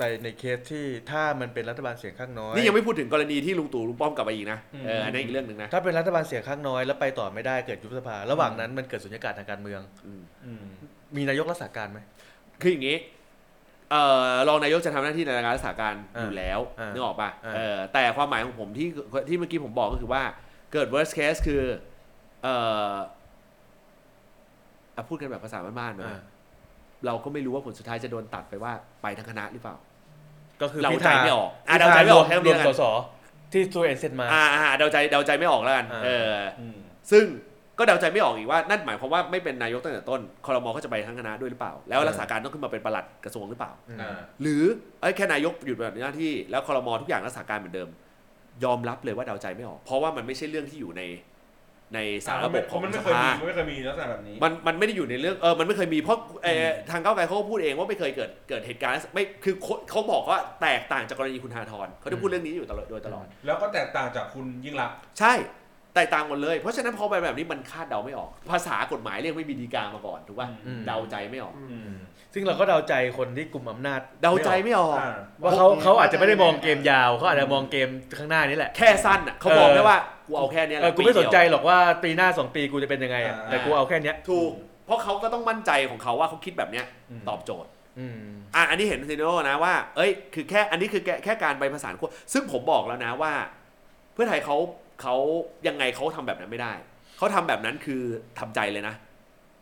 ไปในเคสที่ถ้ามันเป็นรัฐบาลเสียงข้างน้อย นี่ยังไม่พูดถึงกรณีที่ลุงตู่ลุงป้อมกลับไปอีกนะอืมเอออันนั้นอีกเรื่องหนึ่งนะ ถ้าเป็นรัฐบาลเสียงข้างน้อยแล้วไปต่อไม่ได้เกิดยุบสภา ระหว่างนั้นมันเกิดสุญญากาศทางการเมืองอืมอืมมีนายกรักษาการไหม คืออย่างนี้เอ่อรองนายกจะทำหน้าที่ในการรักษาการอ่าอยู่แล้วอ่านึนึกออกป่ะอ่า เออแต่ความหมายของผมที่ที่เมื่อกี้ผมบอกก็คือว่าเกิด worst case คือเอ่ออะพูดกันแบบภาษาบ้านๆนะอ่าเราก็ไม่รู้ว่าผลสุดท้ายจะโดนตัดไปว่าไปทั้งคณะหรือเปล่า ก็คือเราพิใจธาไม่ออกอะพิเราธา ใจไม่ออกรแค่วมนี้รวมแล้วสกันสที่ตัวเอ็นเซ็นมา อ่าอ่าเดาใจเดาใจไม่ออกแล้วกันอ่า เออ อืมซึ่งก็เดาใจไม่ออกอีกว่านั่นหมายความว่าไม่เป็นนายกตั้งแต่ต้นคอรมอก็จะไปทั้งคณะด้วยหรือเปล่า แล้วรักษาการต้องขึ้นมาเป็นปลัดกระทรวงหรือเปล่าอืมอ่า หรือเอ้ยแค่นายกหยุดปฏิบัติหน้าที่แล้วคอรมอทุกอย่างรักษาการเหมือนเดิม ยอมรับเลยว่าเดาใจไม่ออก เพราะว่ามันไม่ใช่เรื่องที่อยู่ใน ในสารระบบของมันไม่สเคยภา มีมันไม่เคยมีลักษณะแบบนี้ มันมันไม่ได้อยู่ในเรื่องเออมันไม่เคยมีเพราะเอ่อทางก้าวไกลเขาก็พูดเองว่าไม่เคยเกิดเกิดเหตุการณ์ไม่คือเขาเขาบอกว่าแตกต่างจากกรณีคุณธนาธรเขาได้พูดเรื่องนี้อยู่ตลอดโดยตลอด แล้วก็แตกต่างจากคุณยิ่งรักษณ์ใช่แตกต่างหมดเลย เพราะฉะนั้นพอไปแบบนี้มันคาดเดาไม่ออก ภาษากฎหมายเรียกไม่มีดีกามาก่อนถูกป่ะอืม เดาใจไม่ออก อืมซึ่งเราก็เดาใจคนที่กลุ่มอำนาจเดาใจไม่ออก อ่า ว่าเขาเขาอาจจะไม่ได้มองเกมยาวเขาอาจจะมองเกมข้างหน้านี่แหละ แค่สั้นอะเขาบอกเออแค่ว่า กูเอาแค่เนี้ยแหเอละอกูไม่สนใจปีเดียวหรอกว่าปีหน้าสองปีกูจะเป็นยังไงอะแต่กูเอาแค่เนี้ย ถูก เพราะเขาก็ต้องมั่นใจของเขาว่าเขาคิดแบบเนี้ยอืม ตอบโจทย์ อืม อะอันนี้เห็นซีโนนะว่า เอ้ย คือแค่ อันนี้คือแค่แค่การไปผสานขั้วซึ่งผมบอกแล้วนะว่า เพื่อไทยเขาเขายังไงเขาทำแบบนั้นไม่ได้ เขาทำแบบนั้นคือทำใจเลยนะ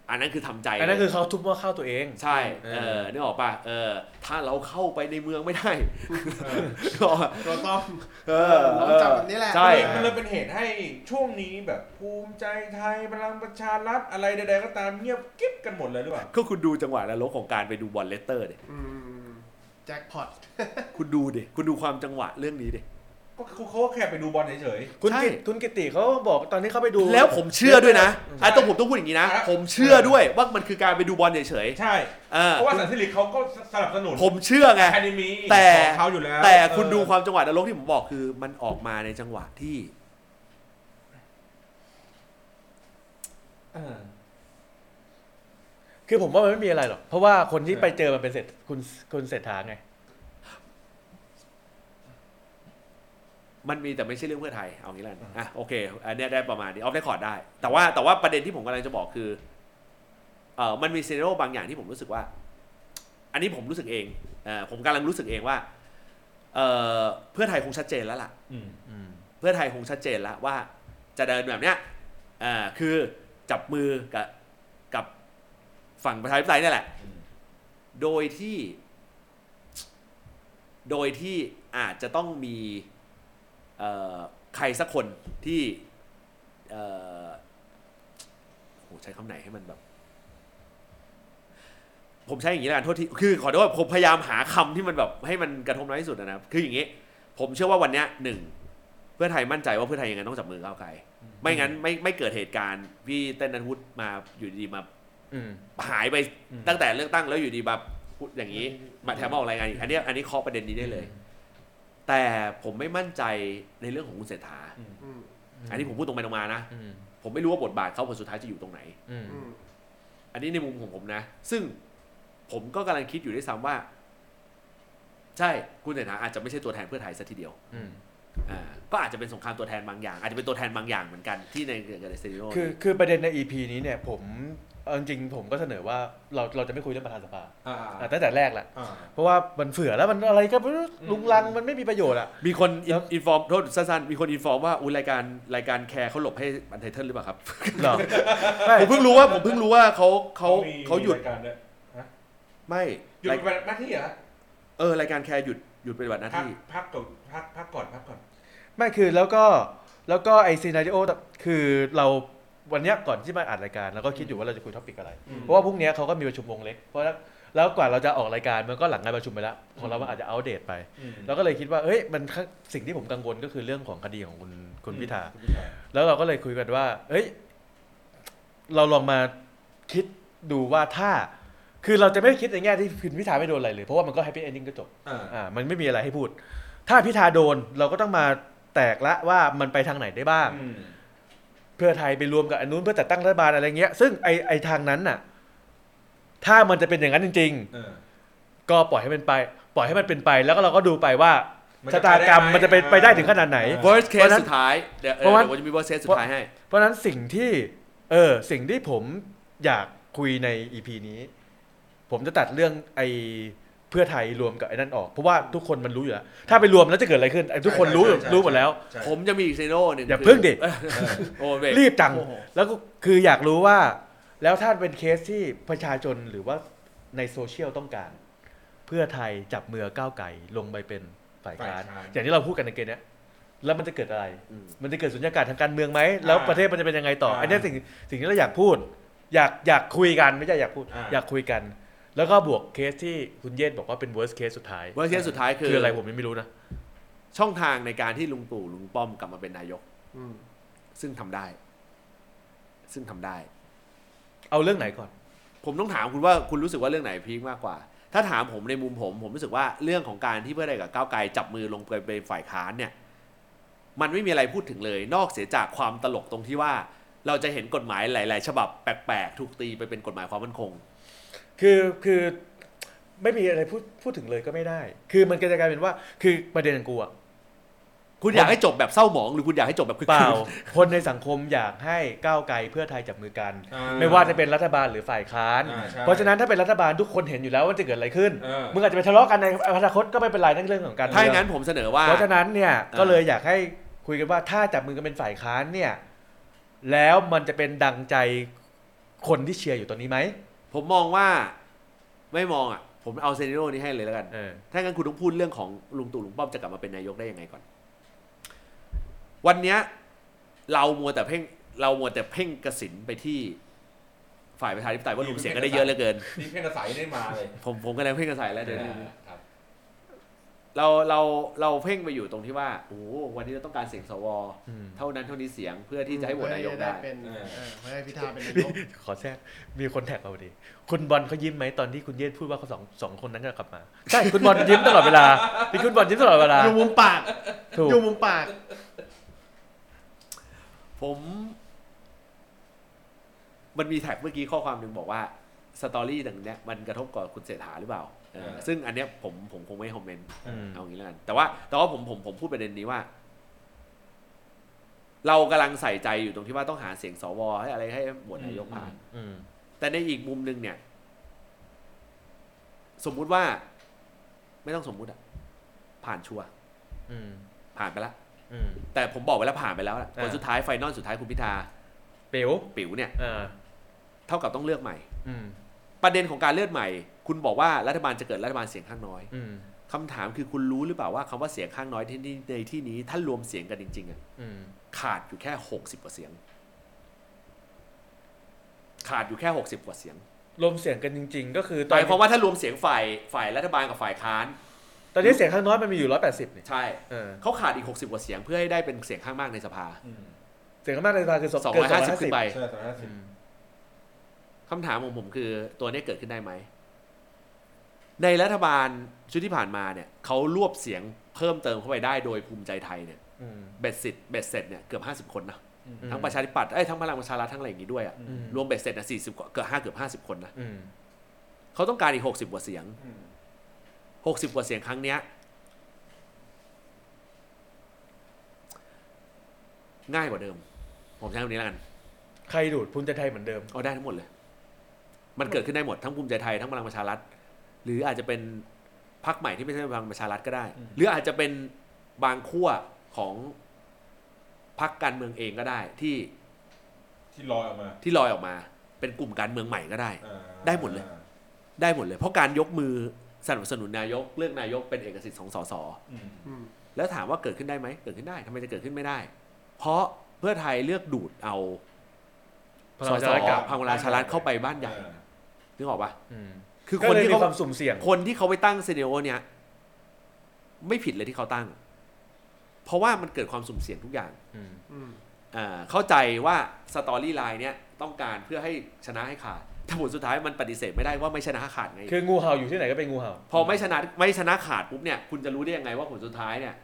อันนั้นคือทำใจอันนั้นเลยคือเขาทุบหม้อข้าวตัวเอง ใช่เอเอออนึกออกป่ะเออถ้าเราเข้าไปในเมืองไม่ได้เออนึกออกปะเราต้องเออเราเอจับอแบบนี้แหละใช่มันเลยเป็นเหตุให้ช่วงนี้แบบภูมิใจไทยพลังประชารัฐอะไรใดๆก็ตามเงียบกริบกันหมดเลยหรือเปล่าก็คุณดูจังหวะนรกของการไปดูบอลเลสเตอร์ดิอืมแจ็คพอตคุณดูดิคุณดูความจังหวะเรื่องนี้ดิ ก็เขาเขาก็แค่ไปดูบอลเฉย คุณใช่ กิตคุณกิติเขาบอกตอนที่เขาไปดู แล้วผมเชื่อด้วยนะอืมอะต้องผมต้องพูดอย่างนี้นะอะผมเชื่อด้วยว่ามันคือการไปดูบอลเฉยๆใช่ๆเออเพราะว่าสันติลิกเขาก็สนับสนุนผมเชื่อไง แคนิมีแต่ ของเขาอยู่แล้วแต่คุณเออดูความจังหวะนรกที่ผมบอกคือ มันออกมาในจังหวะที่ เออ คือผมว่ามันไม่มีอะไรหรอก เพราะว่าคนที่ไปเจอมันเป็นเศรษฐคุณคุณเศรษฐาไง มันมีแต่ไม่ใช่เรื่องเพื่อไทยเอางี้แล้วกันอะโอเคอันเนี้ยได้ประมาณนี้ออฟได้คอร์ดได้ แต่ว่าแต่ว่าประเด็นที่ผมกำลังจะบอกคือเออมันมีซีเนโรบางอย่างที่ผมรู้สึกว่า อันนี้ผมรู้สึกเองเออผมกำลังรู้สึกเองว่าเออเพื่อไทยคงชัดเจนแล้วล่ะ อืมอืมเพื่อไทยคงชัดเจนแล้วว่าจะเดินแบบเนี้ยอ่าคือจับมือกับกับฝั่งประชาธิปไตยนี่แหละอืมโดยที่ โดยที่อาจจะต้องมีเอ่อ ใครสักคนที่เอ่อโหใช้คำไหนให้มันแบบ ผมใช้อย่างนี้แล้วกันโทษทีคือขอโทษผมพยายามหาคำที่มันแบบให้มันกระทบน้อยที่สุดนะครับคืออย่างนี้ ผมเชื่อว่าวันเนี้ยหนึ่งเพื่อไทยมั่นใจว่าเพื่อไทยยังไงต้องจับมือก้าวไกลไม่งั้นไม่ไม่เกิดเหตุการณ์พี่เต้นนันวุฒิมาอยู่ดีๆมาอืมหายไปอืมตั้งแต่เลือกตั้งแล้วอยู่ดีแบบพูดอย่างนี้มาแถมมาออกรายงานอีกอันเนี้ยอันนี้เคาะประเด็นนี้ได้เลย แต่ผมไม่มั่นใจในเรื่องของคุณเศรษฐาอืมอันนี้ผมพูดตรงไปตรงมานะอืมผมไม่รู้ว่าบทบาทเขาผลสุดท้ายจะอยู่ตรงไหนอืมอืมอันนี้ในมุมของผมนะ ซึ่งผมก็กำลังคิดอยู่ด้วยซ้ำว่า ใช่คุณเศรษฐาอาจจะไม่ใช่ตัวแทนเพื่อไทยซะทีเดียวอืมอ่าก็อาจจะเป็นสงครามตัวแทนบางอย่าง อาจจะเป็นตัวแทนบางอย่างเหมือนกันที่ในเกิดในซีรีโอคือคือประเด็นใน EP นี้เนี่ยผม เอาจริงๆผมก็เสนอว่าเราเราจะไม่คุยเรื่องประธานสภาอ่าอะตั้งแต่แรกแหละ อ่า เพราะว่ามันเผื่อแล้วมันอะไรก็ไม่รู้ลุงลังมันไม่มีประโยชน์อะ มีคนแล้ว inform โทษสั้นๆมีคน inform ว่าอุ้ยรายการรายการแคร์เขาหลบให้ Untitled หรือเปล่าครับเหรอ ไม่ ผมเพิ่งรู้ว่าผมเพิ่งรู้ว่าเขาเขามีเขาหยุดมีรายการด้วยไม่หยุดรายปฏิบัติหน้าที่เหรอเออรายการแคร์หยุดหยุดปฏิบัติหน้าพักที่พักก่อนพักพักก่อนพักก่อน ไม่คือแล้วก็แล้วก็ไอ scenario คือเรา วันเนี้ยก่อนที่มาอัดรายการเราก็คิดอยู่ว่าเราจะคุย topic อะไร อืม เพราะว่าพรุ่งเนี้ยเขาก็มีประชุมวงเล็ก เพราะแล้วแล้วกว่าเราจะออกรายการมันก็หลังการประชุมไปแล้วของเรามันอาจจะอัปเดตไปอืมเราก็เลยคิดว่าเอ้ยมันสิ่งที่ผมกังวลก็คือเรื่องของคดีของคุณคุณพิธาคุณพิธา แล้วเราก็เลยคุยกันว่า เอ้ย เราลองมาคิดดูว่าถ้า คือเราจะไม่คิดในแง่ที่คุณพิธาไม่โดนอะไรเลย เพราะว่ามันก็ happy ending ก็จบ อ่าอ่า มันไม่มีอะไรให้พูด ถ้าพิธาโดนเราก็ต้องมาแตกละว่ามันไปทางไหนได้บ้าง อืม เพื่อไทยไปรวมกับอันนู้นเพื่อจัดตั้งรัฐบาลอะไรเงี้ย ซึ่งไอไอทางนั้นน่ะ ถ้ามันจะเป็นอย่างนั้นจริง เออ ๆ ก็ปล่อยให้มันไป ปล่อยให้มันเป็นไป แล้วก็เราก็ดูไปว่ามันชะจะตากรรมไปได้ไหมมันจะเป็นไปได้ถึงขนาดไหนอ่า worst เพราะ case ฉะนั้นสุดท้าย เดี๋ยวเอเพราะอว่า เดี๋ยวผมจะมี worst case สุดท้ายให้ เพราะฉะนั้นสิ่งที่เออสิ่งที่ผมอยากคุยในอีพีนี้ ผมจะตัดเรื่องไอ เพื่อไทยรวมกับไอ้นั่นออก เพราะว่าทุกคนมันรู้อยู่แล้ว ถ้าไปรวมแล้วจะเกิดอะไรขึ้นไอ้ทุกคนรู้ใช่ใช่ รู้หมดแล้ว ใช่ ผมจะมีอีกซีโร่หนึ่งอย่าคืพึ่งดิเออโอ้เบรกรีบจัง โอ้โห แล้วก็คืออยากรู้ว่า แล้วถ้าเป็นเคสที่ประชาชนหรือว่าในโซเชียลต้องการ เพื่อไทยจับมือก้าวไก่ลงไปเป็นฝ่ายค้านฝ่ายค้าน อย่างที่เราพูดกันในเกมเนี้ยแล้วมันจะเกิดอะไร อืม มันจะเกิดสุญญากาศทางการเมืองไหมแล้วอ่าประเทศมันจะเป็นยังไงต่ออ่าอันเนี้ยสิ่งสิ่งที่เราอยากพูด อยากอยากคุยกันไม่ใช่อยากพูด อ่า อยากคุยกัน แล้วก็บวกเคสที่คุณเยศบอกว่าเป็น worst case สุดท้าย worst case สุดท้ายคือ คืออะไรผมยังไม่รู้นะ ช่องทางในการที่ลุงตู่ลุงป้อมกลับมาเป็นนายก อืมซึ่งทำได้ ซึ่งทำได้ เอาเรื่องไหนก่อน ผมต้องถามคุณว่าคุณรู้สึกว่าเรื่องไหนพีคมากกว่า ถ้าถามผมในมุมผม ผมรู้สึกว่าเรื่องของการที่เพื่อไทยกับก้าวไกลจับมือลงไปเป็นฝ่ายค้านเนี่ย มันไม่มีอะไรพูดถึงเลย นอกเสียจากความตลกตรงที่ว่า เราจะเห็นกฎหมายหลาย ๆ ฉบับแปลกๆ ถูกตีไปเป็นกฎหมายความมั่นคง คือคือไม่มีอะไรพูดพูดถึงเลยก็ไม่ได้ คือมันก็จะกลายเป็นว่า คือประเด็นของกูอะคุณอยากให้จบแบบเศร้าหมองหรือคุณอยากให้จบแบบคึกเปคืล่านคนในสังคมอยากให้ก้าวไกลเพื่อไทยจับมือกัน อ่ไม่ว่าจะเป็นรัฐบาลหรือฝ่ายค้าน อ่าใช่เพราะฉะนั้นถ้าเป็นรัฐบาลทุกคนเห็นอยู่แล้วว่าจะเกิดอะไรขึ้น เออ มึงอาจจะไปทะเลาะกันในอนาคตก็ไม่เป็นไรนั่นเรื่องของการถ้าอย่างเมืนั้นผมเสนอว่า เพราะฉะนั้นเนี่ยอ่าก็เลยอยากให้คุยกันว่าถ้าจับมือกันเป็นฝ่ายค้านเนี่ยแล้วมันจะเป็นดังใจคนที่เชียร์อยู่ตอนนี้ไหม ผมมองว่าไม่มองอะ ผมเอาเซนิโร่นี้ให้เลยแล้วกัน เออ ถ้างั้นคุณต้องพูดเรื่องของลุงตู่ลุงป้อมจะกลับมาเป็นนายกได้ยังไงก่อน วันเนี้ยเรามัวแต่เพ่งเรามัวแต่เพ่งกระสินไปที่ฝ่ายประชาธิปไตยว่าลุงเสียงก็ได้เยอะเหลือเกิน นี่เพ่งกระสายได้มาเลย ผมผมกำลังเพ่งกระใสแล้วเดี๋ยวนี้ครับ เราเราเราเพ่งไปอยู่ตรงที่ว่าโอ้โหวันนี้เราต้องการเสียงสวอืมเท่านั้นเท่านี้เสียงเพื่อที่จะให้โหวตนายกได้เป็นเออเออเพื่อให้พิธาเป็นนายนี่กขอแทรกมีคนแท็กมาพอดีคุณบอลเขายิ้มไหมตอนที่คุณเยศพูดว่าเขาสองสองคนนั้นจะกลับมาใช่คุณบอลยิ้มตลอดเวลาพี่คุณบอลยิ้มตลอดเวลาอยู่มุมปากถูกอยู่มุมปาก ผม มันมีแท็กเมื่อกี้ข้อความหนึ่งบอกว่าสตอรี่ดังเนี้ยมันกระทบกับคุณเศรษฐาหรือเปล่าเออเออ ซึ่งอันเนี้ยผมผมคงไม่คอมเมนต์อืมเอางี้แล้วกันแต่ว่าแต่ว่าผมผมผมพูดประเด็นนี้ว่า เรากำลังใส่ใจอยู่ตรงที่ว่าต้องหาเสียงสวให้อะไรให้โหวตนายกผ่านอืมแต่ในอีกมุมหนึ่งเนี่ย สมมุติว่า ไม่ต้องสมมุติอะผ่านชัวร์อืมผ่านไปแล้วอืมแต่ผมบอกไว้แล้วผ่านไปแล้วอะผลอ่าสุดท้ายไฟนอลสุดท้ายคุณพิธาเป๋วปิ๋วเนี่ยอ่าเท่ากับต้องเลือกใหม่อืมประเด็นของการเลือกใหม่ คุณบอกว่ารัฐบาลจะเกิดรัฐบาลเสียงข้างน้อยอืมคำถามคือคุณรู้หรือเปล่าว่าคำว่าเสียงข้างน้อยที่นี่ในที่นี้ถ้ารวมเสียงกันจริงๆอะอืมขาดอยู่แค่หกสิบกว่าเสียง ขาดอยู่แค่หกสิบกว่าเสียงรวมเสียงกันจริง ๆ ก็คือหตอนมายความว่าถ้ารวมเสียงฝ่ายฝ่ายรัฐบาลกับฝ่ายค้าน ตอนนี้เสียงข้างน้อยมันมีอยู่ร้อยแปดสิบนี่ใช่เออเขาขาดอีกหกสิบกว่าเสียงเพื่อให้ได้เป็นเสียงข้างมากในสภาเสียงข้างมากในสภาคือสองเกิร้อยห้าสิบขึ้นไปใช่สองร้อยห้าสิอืบมคำถามของผมคือตัวนี้เกิดขึ้นได้ไหม ในรัฐบาลชุดที่ผ่านมาเนี่ยเขารวบเสียงเพิ่มเติมเข้าไปได้โดยภูมิใจไทยเนี่ยอืมเบ็ดเสร็จเบ็ดเสร็จเนี่ยเกือบห้าสิบ50 คนนะอืมทั้งประชาธิปัตย์เอ้ยทั้งพลังประชารัฐทั้งอะไรอย่างงี้ด้วยอะอืมรวมเบ็ดเสร็จนะสี่สิบกว่าเกือบห้าเกือบห้าสิบคนนะอืมเขาต้องการอีกหกสิบกว่าเสียงหกสิบกว่าเสียงครั้งเนี้ย ง่ายกว่าเดิม ผมใช้คำนี้แล้วกัน ใครดูดภูมิใจไทยเหมือนเดิมเอาได้ทั้งหมดเลย มันเกิดขึ้นได้หมดทั้งภูมิใจไทยทั้งพลังประชารัฐ หรืออาจจะเป็นพรรคใหม่ที่ไม่ใช่พลังประชารัฐก็ได้ หรืออาจจะเป็นบางขั้วของพรรคการเมืองเองก็ได้ที่ที่ลอยออกมา ที่ลอยออกมา เป็นกลุ่มการเมืองใหม่ก็ได้อ่าได้หมดเลย ได้หมดเลย เพราะการยกมือสนับสนุนนายก เลือกนายกเป็นเอกสิทธิ์ของสสอืมอืมแล้วถามว่าเกิดขึ้นได้ไหมเกิดขึ้นได้ทำไมจะเกิดขึ้นไม่ได้ เพราะเพื่อไทยเลือกดูดเอาพสลังประสชารัฐกับพลังประชารัฐเข้าไปบ้านใหญ่อ่านึกออกปะอืม คือก็คนเลยที่มีเขาความสุ่มเสี่ยง คนที่เขาไปตั้งซีเนโอเนี้ยไม่ผิดเลยที่เขาตั้ง เพราะว่ามันเกิดความสุ่มเสี่ยงทุกอย่างอืมอืมอ่าเข้าใจว่าสตอรี่ไลน์เนี้ยต้องการเพื่อให้ชนะให้ขาดแต่ผลสุดท้ายมันปฏิเสธไม่ได้ว่าไม่ชนะขาดไง คืองูเห่าอยู่ที่ไหนก็เป็นงูเห่า พอไม่ชนะไม่ชนะขาดปุ๊บเนี่ย คุณจะรู้ได้ยังไงว่าผลสุดท้ายเนี่ย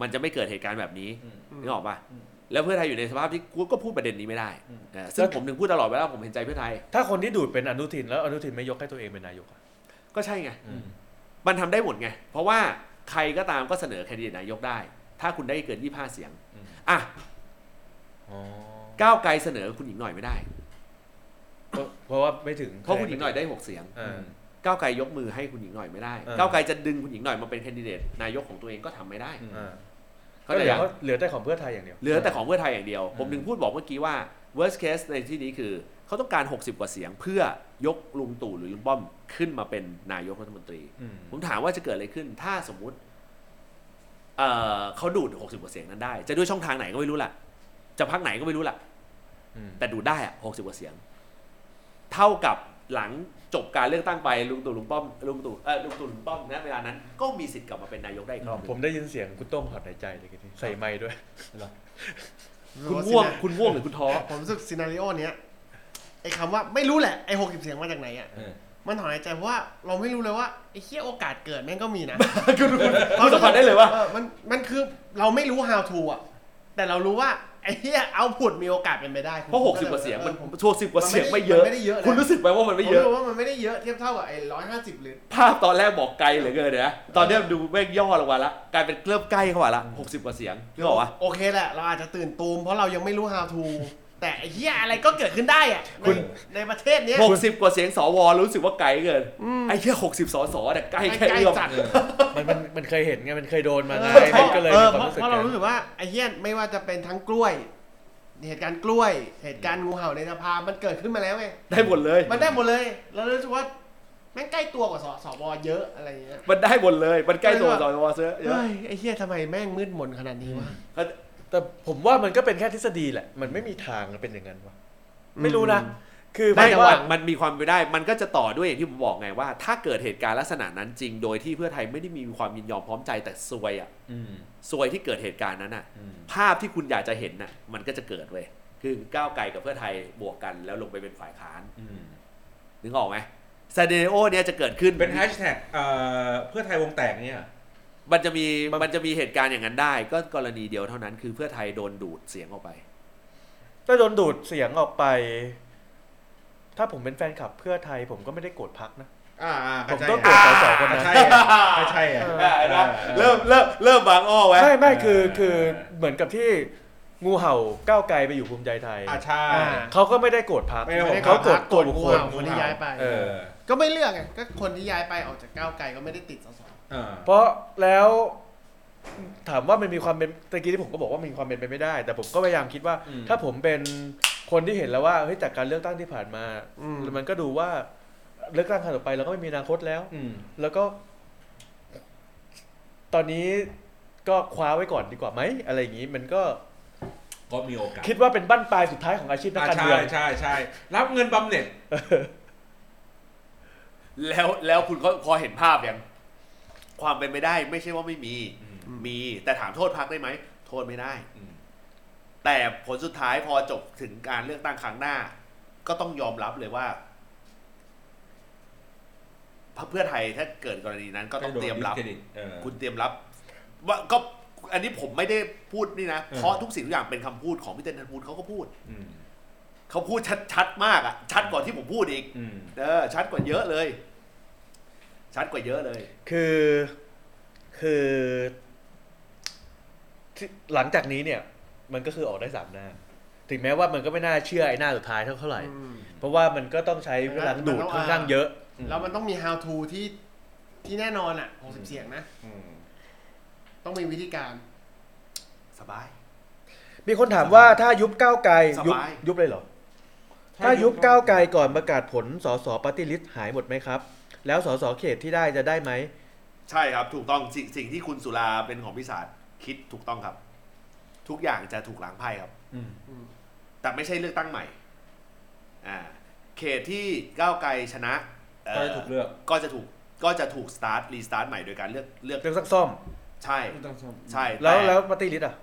มันจะไม่เกิดเหตุการณ์แบบนี้อืมนึกออกปะอืม แล้วเพื่อไทยอยู่ในสภาพที่กูก็พูดประเด็นนี้ไม่ได้อืมเออซึ่งผมถึงพูดตลอดเวลาผมเห็นใจเพื่อไทย ถ้าคนที่ดูดเป็นอนุทินแล้วอนุทินไม่ยกให้ตัวเองเป็นนายกอะก็ใช่ไง อืม มันทำได้หมดไง เพราะว่าใครก็ตามก็เสนอแคนดิเดตนายกได้ ถ้าคุณได้เกิน 25 เสียง อืม อะ อ๋อก้าวไกลเสนอคุณหญิงหน่อยไม่ได้ เพราะเพราะว่าไม่ถึง เพราะคุณหญิงหน่อยได้ 6 เสียงอ่าก้าวไกลยกมือให้คุณหญิงหน่อยไม่ได้เออก้าวไกลจะดึงคุณหญิงหน่อยมาเป็นแคนดิเดตนายกของตัวเองก็ทำไม่ได้อืมอ่าเขา ก็ใจเหลือยังเหลือแต่ของเพื่อไทยอย่างเดียว เหลือแต่ของเพื่อไทยอย่างเดียวผมอืมถึงพูดบอกเมื่อกี้ว่า worst case ในที่นี้คือเขาต้องการ 60 กว่าเสียงเพื่อยกลุงตู่หรือลุงป้อมขึ้นมาเป็นนายกรัฐมนตรีอืมผมถามว่าจะเกิดอะไรขึ้น ถ้าสมมุติเอ่อเขาดูด 60 กว่าเสียงนั้นได้ จะด้วยช่องทางไหนก็ไม่รู้ล่ะ จะพักไหนก็ไม่รู้ล่ะอืมแต่ดูดได้อะ60 กว่าเสียง เท่ากับ หลังจบการเลือกตั้งไปลุงตู่ลุงป้อมลุงตู่เออลุงตู่ลุงป้อมนะเวลานั้น ก็มีสิทธิ์กลับมาเป็นนายกได้อีกรอบหนึ่งผมได้ยินเสียงคุณโต้งถอนหายใจเลยทีใส่ไม้ด้วย คุณง่วงคุณง่วงหรือคุณท้อผมรู้สึกซีนารีโอเนี้ยไอ้คำว่าไม่รู้แหละไอ้หกสิบเสียงมาจากไหนอะเออมันถอนหายใจเพราะว่าเราไม่รู้เลยว่าไอ้เคี้ยโอกาสเกิดแม่งก็มีนะคุณคุณคุณสัมผัสได้เลยว่าออมันมันคือเราไม่รู้ how to อะแต่เรารู้ว่า ไอ้เหี้ยเอาผุดมีโอกาสเป็นไปได้เพราะ60กว่าเสียงมันผมโชว์สิบกว่าเสียงไม่เยอะมันไม่ได้เยอะนะคุณรู้สึกไหมว่ามันไม่เยอะผมรู้ว่ามันไม่ได้เยอะเทียบเท่ากับไอ้ร้อยห้าสิบหรือภาพตอนแรกบอกไกลเหลือเกินนะตอนเนี้ยดูแม่งย่อลงมาละกลายเป็นเริ่มใกล้เข้ามาละ60กว่าเสียงนึกออกปะโอเคแหละเราอาจจะตื่นตูมเพราะเรายังไม่รู้ how to แต่ไอ้เหี้ยอะไรก็เกิดขึ้นได้อะในในประเทศเนี้ย60กว่าเสียงสวรู้สึกว่าไกลเกินไอ้แค่60สสแต่ใกล้แค่ใกล้เอื้อมจัด มันมันมันเคยเห็นไง มันเคยโดนมาไงเออเพมัราะนก็เลยเอมีอความเพราะรู้สึกเพราะเรากันรู้สึกว่าไอ้เหี้ยไม่ว่าจะเป็นทั้งกล้วย เหตุการณ์กล้วย เหตุการณ์งูเห่าในสภามันเกิดขึ้นมาแล้วไงได้หมดเลย มันได้หมดเลยเรารู้สึกว่าแม่งใกล้ตัวกว่าสสวเยอะอะไรอย่างเงี้ยมันได้หมดเลย มันใกล้ตัวสวเยอะเยอะเฮ้ยไอ้เหี้ยทำไมแม่งมืดมนขนาดนี้วะ แต่ผมว่ามันก็เป็นแค่ทฤษฎีแหละ มันไม่มีทางเป็นอย่างนั้นวะไม่รู้นะ คือได้ไม่แต่ว่าว่ามันมีความไปนได้ มันก็จะต่อด้วยอย่างที่ผมบอกไงว่า ถ้าเกิดเหตุการณ์ลักษณะนั้นจริง โดยที่เพื่อไทยไม่ได้มีความยินยอมพร้อมใจแต่ซวยอะอืมซวยที่เกิดเหตุการณ์นั้นอะอืมภาพที่คุณอยากจะเห็นน่ะ มันก็จะเกิดเว้ยคือก้าวไกลกับเพื่อไทยบวกกันแล้วลงไปเป็นฝ่ายค้านอืมนึกออกไหมซเดโอเนี่ยจะเกิดขึ้นเป็นแฮชแท็กเอ่อเพื่อไทยวงแตกเนี่ย มันจะมีมันจะมีเหตุการณ์อย่างนั้นได้ ก็กรณีเดียวเท่านั้น คือเพื่อไทยโดนดูดเสียงออกไป ถ้าโดนดูดเสียงออกไป ถ้าผมเป็นแฟนคลับเพื่อไทย ผมก็ไม่ได้โกรธพักนะ อ่าอ่าผมก็โกรธสสคนนั้นใช่อะใช่อะเออเริ่มเริ่มเริ่มบางอ้อไว้ไม่ไม่คือคือเหมือนกับที่งูเห่าก้าวไกลไปอยู่ภูมิใจไทยอ่าใช่อ่าเขาก็ไม่ได้โกรธพรรคไม่ได้ไม่ได้เขาเขาโกรธโกรธบุคงูคลเห่าคนที่ย้ายไปเออ ก็ไม่เลือกไงก็คนที่ย้ายไปออกจากก้าวไกลก็ไม่ได้ติดสสเออเพราะแล้วถามว่ามันมีความเป็นตะกี้ที่ผมก็บอกว่ามีความเป็นไปไม่ได้ แต่ผมก็พยายามคิดว่าอืมถ้าผมเป็นคนที่เห็นแล้วว่าเฮ้ยจากการเลือกตั้งที่ผ่านมาอืมมันก็ดูว่าเลือกตั้งครั้งต่อไปเราก็ไม่มีอนาคตแล้ว อืม แล้วก็ ตอนนี้ก็คว้าไว้ก่อนดีกว่าไหมอะไรอย่างนี้ มันก็ก็มีโอกาสคิดว่าเป็นบั้นปลายสุดท้ายของอาชีพนักอ่าการใช่เมืองใช่ใช่รับเงินบำเหน็จ แล้วแล้วคุณก็พอเห็นภาพยังความเป็นไปได้ไม่ใช่ว่าไม่มีอืมมีแต่ถามโทษพักได้ไหม โทษไม่ได้อืมแต่ผลสุดท้ายพอจบถึงการเลือกตั้งครั้งหน้า ก็ต้องยอมรับเลยว่าพรรคเพื่อไทยถ้าเกิดกรณีนั้นก็ต้องเตรียมรับให้โดน discredit เออคุณเตรียมรับ ว่าก็อันนี้ผมไม่ได้พูดนี่นะเออเพราะทุกสิ่งทุกอย่างเป็นคำพูดของพี่เต้นธันพูดเขาก็พูดอืมเขาพูดชัดชัดมากอะชัดกว่าที่ผมพูดอีกอืมเออชัดกว่าเยอะเลย ชัดกว่าเยอะเลย คือคือที่หลังจากนี้เนี่ย มันก็คือออกได้สามหน้า ถึงแม้ว่ามันก็ไม่น่าเชื่อไอ้หน้าสุดท้ายเท่าเท่าไหร่อืมเพราะว่ามันก็ต้องใช้เวลาดูดค่อนข้างเยอะ แล้วมันต้องมี how to ที่ที่แน่นอนอะ60เสียงนะอืมต้องมีวิธีการ สบาย มีคนถามว่าถ้ายุบก้าวไกลสยุบบายยุบเลยเหรอ ถ้ายุบก้าวไกลก่อนประกาศผลสส party list หายหมดไหมครับ แล้วสสเขตที่ได้จะได้ไหม ใช่ครับถูกต้องสิ่งสิ่งที่คุณสุราเป็นของพิศาจคิดถูกต้องครับ ทุกอย่างจะถูกล้างไพ่ครับ อืมแต่ไม่ใช่เลือกตั้งใหม่ อ่า เขตที่ก้าวไกลชนะก็จะถูกเลือก ก็จะถูกก็จะถูก start restart ใหม่โดยการเลือกเลือกเรื่องซักซ่อม ใช่ ใช่แล้วแล้วปฏิริษอะ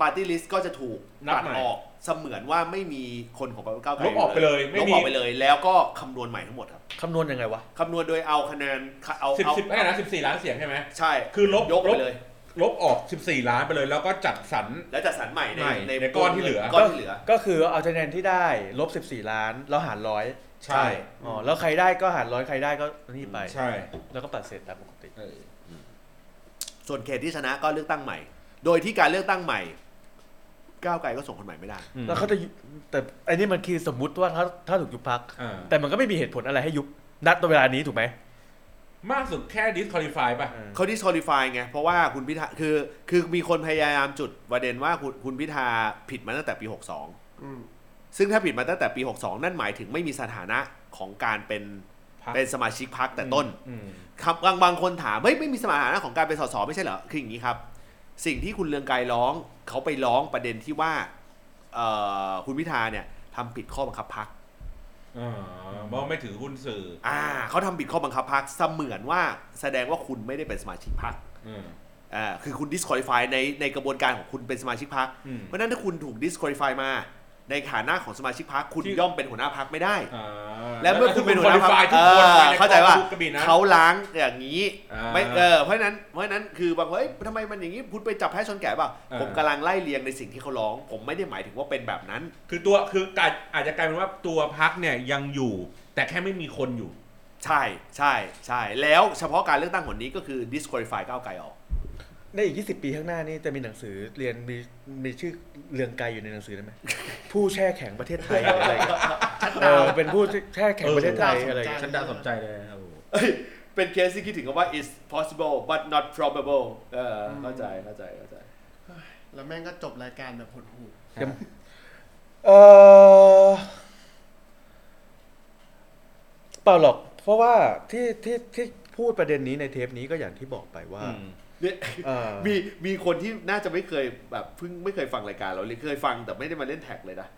ปาร์ตี้ลิสต์ก็จะถูกนับตัดใหม่ ออก เสมือนว่าไม่มีคนของพรรคก้าวไกลลบออกไปเลยไม่ลบมี ออกไปเลย แล้วก็คำนวณใหม่ทั้งหมดครับคำนวณยังไงวะ คำนวณโดยเอาคะแนนเอาสิบเอาสิบไม่นะสิบสี่ล้านเสียงใช่ไหม ใช่คือลบยกลไปบ เลย ลบออกสิบสี่ล้านไปเลย แล้วก็จัดสรร แล้วจัดสรรใหม่ในใหม่ในในก้อนที่เหลือ ก้อนที่เหลือ ก็คือเอาคะแนนที่ได้ลบ 14 ล้าน แล้วหารร้อยใช่ อ๋อแล้วใครได้ก็หารร้อยใครได้ก็นี่ไป ใช่แล้วก็ปัดเศษตามปกติ เออส่วนเขตที่ชนะก็เลือกตั้งใหม่ โดยที่การเลือกตั้งใหม่ ก้าวไกลก็ส่งคนใหม่ไม่ได้ แล้วเขาจะยุแต่อันนี้มันคือสมมุติว่าถ้าถ้าถูกยุบพรรค อ่า แต่มันก็ไม่มีเหตุผลอะไรให้ยุบนัดเวลานี้ถูกไหม มากสุดแค่ disqualify ป่ะ เขา disqualify ไง เพราะว่าคุณพิธาคือคือมีคนพยายามจุดประเด็นว่าคุณคุณพิธาผิดมาตั้งแต่ปี62อืมซึ่งถ้าผิดมาตั้งแต่ปี 62 นั่นหมายถึงไม่มีสถานะของการเป็นพรรค เป็นสมาชิกพรรคแต่ต้น อืม ครับบางบางคนถามเฮ้ยไม่มีสถานะของการเป็นสสไม่ใช่เหรอคืออย่างนี้ครับ สิ่งที่คุณเลืองไกรร้องเขาไปร้องประเด็นที่ว่าเอ่อคุณพิธาเนี่ยทำผิดข้อบังคับพรรคอ่าเพราะไม่ถือหุ้นสื่อ อ่าเขาทำผิดข้อบังคับพรรคเสมือนว่าแสดงว่าคุณไม่ได้เป็นสมาชิกพรรคอืมอ่าคือคุณ disqualify ในในกระบวนการของคุณเป็นสมาชิกพรรคอืมเพราะฉะนั้นถ้าคุณถูก disqualify มา ในฐานะของสมาชิกพรรคคุณที่ย่อมเป็นหัวหน้าพรรคไม่ได้อ่า และเมื่อคุณเป็นหัวหน้าพรรค qualify ทุกคนเออภยในเข้าใจว่ากระบี่นะเขาล้างอย่างนี้อ่าไม่เออเพราะฉะนั้นเพราะฉะนั้นคือบางคนเอ้ยทำไมมันอย่างนี้คุณไปจับแพ้ชนแก่เปล่าอ่าผมกำลังไล่เรียงในสิ่งที่เขาร้อง ผมไม่ได้หมายถึงว่าเป็นแบบนั้น คือตัวคือการอาจจะกลายเป็นว่าตัวพักเนี่ยยังอยู่ แต่แค่ไม่มีคนอยู่ ใช่ใช่ใช่แล้วเฉพาะการเลือกตั้งหนนี้ก็คือ disqualify ก้าวไกลออก ในอีก 20 ปีข้างหน้านี่จะมีหนังสือเรียนมีมีชื่อเรืองไกรอยู่ในหนังสือได้ไหมผู้แช่แข็งประเทศไทยหรืออะไรอย่างเงี้ยเออเป็นผู้แช่แข็งประเทศไทยอะไรอย่างเงี้ย ฉันดาสนใจเลยครับเอ้ยเป็นเคสที่คิดถึงคำว่า is possible but not probable เออเข้าใจเข้าใจเข้าใจ แล้วแม่งก็จบรายการแบบหดหูเออเปล่าหรอก เพราะว่าที่ที่ที่พูดประเด็นนี้ในเทปนี้ก็อย่างที่บอกไปว่า เนี่ยเออ มีมีคนที่น่าจะไม่เคยแบบเพิ่งไม่เคยฟังรายการเราเลยเคยฟังแต่ไม่ได้มาเล่น tag เลยนะ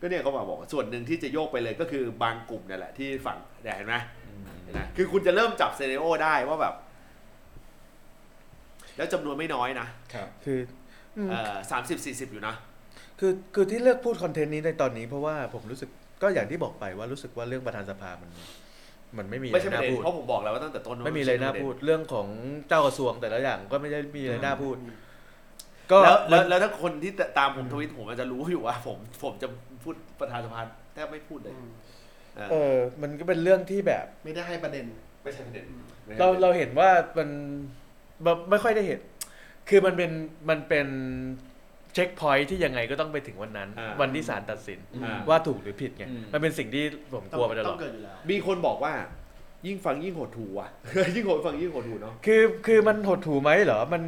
ก็เนี่ยเขามาบอกว่าส่วนหนึ่งที่จะโยกไปเลยก็คือบางกลุ่มเนี่ยแหละที่ฝั่งเนี่ยเห็นไหมเห็นไหมคือคุณจะเริ่มจับ scenario ได้ว่าแบบ แล้วจำนวนไม่น้อยนะครับ คืออืมเออสามสิบสี่สิบอยู่นะ คือคือที่เลือกพูด content นี้ในตอนนี้เพราะว่าผมรู้สึกก็อย่างที่บอกไปว่ารู้สึกว่าเรื่องประธานสภามัน มันไม่มีอะไม่ไรใช่ประน่าเด็นพูดเพราะผมบอกแล้วว่าตั้งแต่ต้นว่าไม่มีอะไรน่าใช่ปพูดเด็เรื่องของเจ้ากระทรวงแต่ละอย่างก็ไม่ได้มีอะไรน่าพูด ก็แล้วแล้มัวนแล้วถ้าคนที่ตามผมทวิตผมอาจจะรู้อยู่ว่า ผมผมจะพูดประธานสภาแทบไม่พูดเลยเออเออมันก็เป็นเรื่องที่แบบ ไม่ได้ให้ประเด็น ไม่ใช่ประเด็นไม่ใช่เราประด็นเราเห็นว่ามันแบบไม่ค่อยได้เห็น คือมันเป็นมันเป็น เช็คพอยท์ที่ยังไงก็ต้องไปถึงวันนั้น อ่าวันที่ศาลตัดสินอ่าว่าถูกหรือผิดไงอืม มันเป็นสิ่งที่ผมต้กลัวมาตลต้ออด งเกิดอยู่แล้ว มีคนบอกว่า ยิ่งฟังยิ่งหดหูว่ะ ยิ่งหดฟังยิ่งหดหูเนาะคือคือมันหดหูไหมเหรอ มัน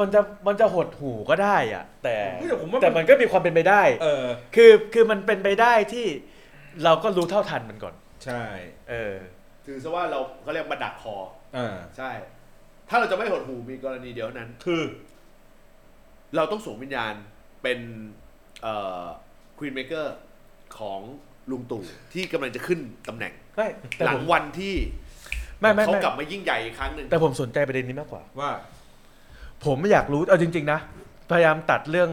มันจะมันจะหดหูก็ได้อะแต่เฮ้ยแต่ผมว่าแต่มันก็มีความเป็นไปได้ เออ คือคือมันเป็นไปได้ที่เราก็รู้เท่าทันมันก่อน ใช่เออ ถือซะว่าเราเขาเรียกมาดักคอเออใช่ ถ้าเราจะไม่หดหูมีกรณีเดียวเท่านั้น คือ เราต้องสวมวิญญาณเป็นเอ่อ queen maker ของลุงตู่ที่กำลังจะขึ้นตำแหน่ง ไม่แต่หลัผงมวันที่ไม่ไม่เขาไม่กลับมายิ่งใหญ่อีกครั้งหนึ่งแต่ผมสนใจประเด็นนี้มากกว่า ว่า ผมไม่อยากรู้เอาจริง ๆ นะ พยายามตัดเรื่อง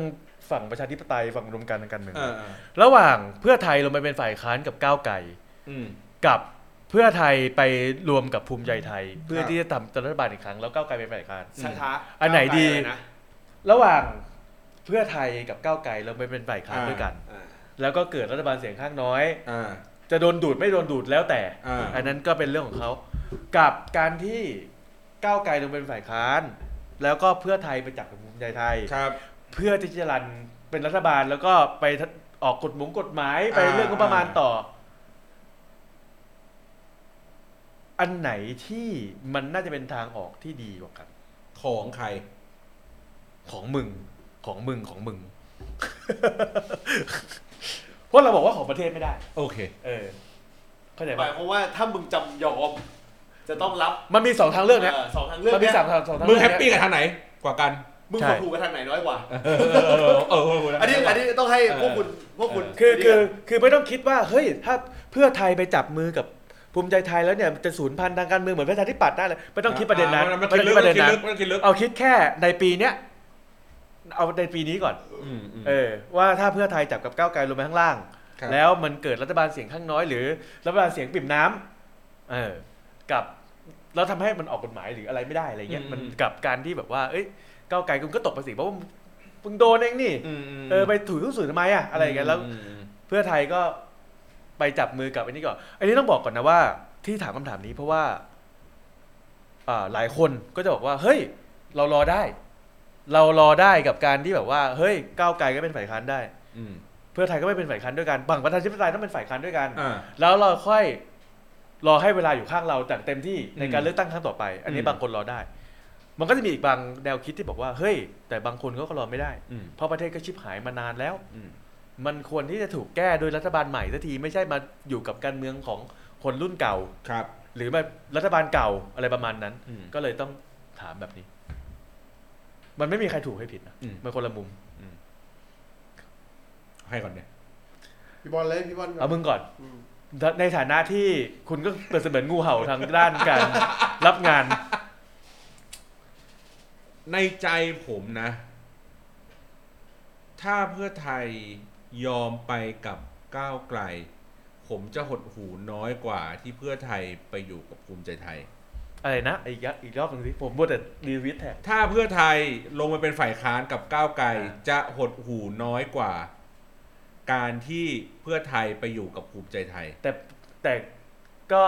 ฝั่งประชาธิปไตยฝั่งอุดมการณ์ทางการเมืองเออเออระหว่างเพื่อไทยลงไปเป็นฝ่ายค้านกับก้าวไกล อืม กับเพื่อไทยไปรวมกับภูมิใจไทย เพื่อครับที่จะทำรัฐบาลอีกครั้งแล้วก้าวไกลเป็นฝ่ายค้าน ช้าๆอันไหนดี ก้าวกลอะไรนะ ระหว่างเพื่อไทยกับก้าวไกลลงไปเป็นฝ่ายค้านด้วยกัน อ่าแล้วก็เกิดรัฐบาลเสียงข้างน้อย อ่า จะโดนดูดไม่โดนดูดแล้วแต่ อ่า อันนั้นก็เป็นเรื่องของเขา กับการที่ก้าวไกลลงเป็นฝ่ายค้าน แล้วก็เพื่อไทยไปจับกับภูมิใจไทย ครับ เพื่อที่จะรันเป็นรัฐบาลแล้วก็ไปออกกฎหมงกฎหมายไปอ่า เรื่องงบประมาณต่อ อันไหนที่มันน่าจะเป็นทางออกที่ดีกว่ากัน ของใคร ของมึงของมึงของมึง เพราะเราบอกว่าของประเทศไม่ได้ โอเค เออเข้าใจหปะมายความว่าถ้ามึงจำยอม จะต้องรับมันมีสองทางเลือกนะสองทางเลือกมันมีเนี่ยสามทางสองทางมึงเลืแฮอกปปี้กับทางไหนกว่ากันมึงใช่หดหูกับทางไหนน้อยกว่า เออเออเออเออเอออันนี้อันนี้ต้องให้พวกคุณพวกคุณคือคือคือไม่ต้องคิดว่าเฮ้ยถ้าเพื่อไทยไปจับมือกับภูมิใจไทยแล้วเนี่ยจะสูญพันธุ์ทางการเมืองเหมือนประชาธิปัตย์ได้เลยไม่ต้องคิดประเด็นนั้นมันไม่คิดต้องลึคิกดประเด็นมันคิดนั้นลึกมันคิดลึก เอาคิดแค่ในปีเนี้ย เอาในปีนี้ก่อนอืมอืมเออว่าถ้าเพื่อไทยจับกับก้าวไกลลงไปข้างล่างครับแล้วมันเกิดรัฐบาลเสียงข้างน้อย หรือรัฐบาลเสียงปิ่มน้ำเออกับแล้วทำให้มันออกกฎหมายหรืออะไรไม่ได้อะไรเงี้ยมันกับการที่แบบว่าเอ้ยก้าวไกลคุณก็ตกภาษีเพราะว่ามึงโดนเองนี่อืมมเออไปถุยผู้สื่อทำไมอะอะไรอย่างเงี้ยแล้วมอืมเพื่อไทยก็ไปจับมือกับอันนี้ก่อนอันนี้ต้องบอกก่อนนะว่า ที่ถามคำถามนี้เพราะว่าอ่าหลายคนก็จะบอกว่า เฮ้ย เรารอได้ เรารอได้กับการที่แบบว่าเฮ้ยก้าวไกลก็เป็นฝ่ายค้านได้ อืมเพื่อไทยก็ไม่เป็นฝ่ายค้านด้วยกันฝั่งประชาธิปไตยต้องเป็นฝ่ายค้านด้วยกัน อ่า แล้วเราค่อยรอให้เวลาอยู่ข้างเราแต่เต็มที่ในการอืมเลือกตั้งครั้งต่อไป อันนี้อืม บางคนรอได้ มันก็จะมีอีกบางแนวคิดที่บอกว่าเฮ้ย แต่บางคนก็รอไม่ได้ อืมเพราะประเทศก็ชิบหายมานานแล้ว อืม มันควรที่จะถูกแก้โดยรัฐบาลใหม่สักทีไม่ใช่มาอยู่กับการเมืองของคนรุ่นเก่า ครับ หรือมารัฐบาลเก่าอะไรประมาณนั้น อืม ก็เลยต้องถามแบบนี้ มันไม่มีใครถูกให้ผิดนะอืม มันคนละมุมให้ก่อนเนี่ย พี่บอลเลยพี่บอลก่เอาอนมึงก่อน อืมในฐานะที่คุณก็เปรียบเสมือนงูเห่าทางด้านการ รับงาน ในใจผมนะ ถ้าเพื่อไทยยอมไปกับก้าวไกล ผมจะหดหูน้อยกว่าที่เพื่อไทยไปอยู่กับภูมิใจไทย อะไรนะอีกยะอีกรอบหนึงสิผมพูดแต่รีวิทแท็ก ถ้าเพื่อไทยลงมาเป็นฝ่ายค้านกับก้าวไกลอ่า จะหดหูน้อยกว่า การที่เพื่อไทยไปอยู่กับภูมิใจไทย แต่แต่ก็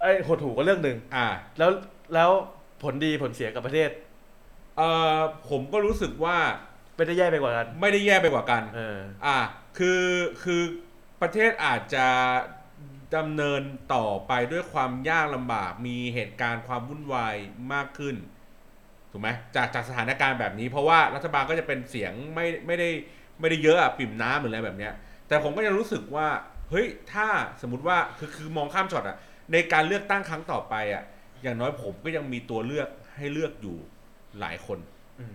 ไอ้หดหูก็เรื่องหนึ่งอ่า แล้วแล้วผลดีผลเสียกับประเทศเอ่อผมก็รู้สึกว่าไม่ได้แย่ไปกว่ากัน ไม่ได้แย่ไปกว่ากัน เออ อ่า คือ คือประเทศอาจจะ ดำเนินต่อไปด้วยความยากลำบากมีเหตุการณ์ความวุ่นวายมากขึ้นถูกไหมจากจากสถานการณ์แบบนี้ เพราะว่ารัฐบาลก็จะเป็นเสียงไม่ไม่ได้ไม่ได้เยอะอะปิ่มน้ำหรืออะไรแบบเนี้ย แต่ผมก็ยังรู้สึกว่าเฮ้ยถ้าสมมติว่าคือคือมองข้ามช็อตอะในการเลือกตั้งครั้งต่อไปอะอย่างน้อยผมก็ยังมีตัวเลือกให้เลือกอยู่หลายคนอืม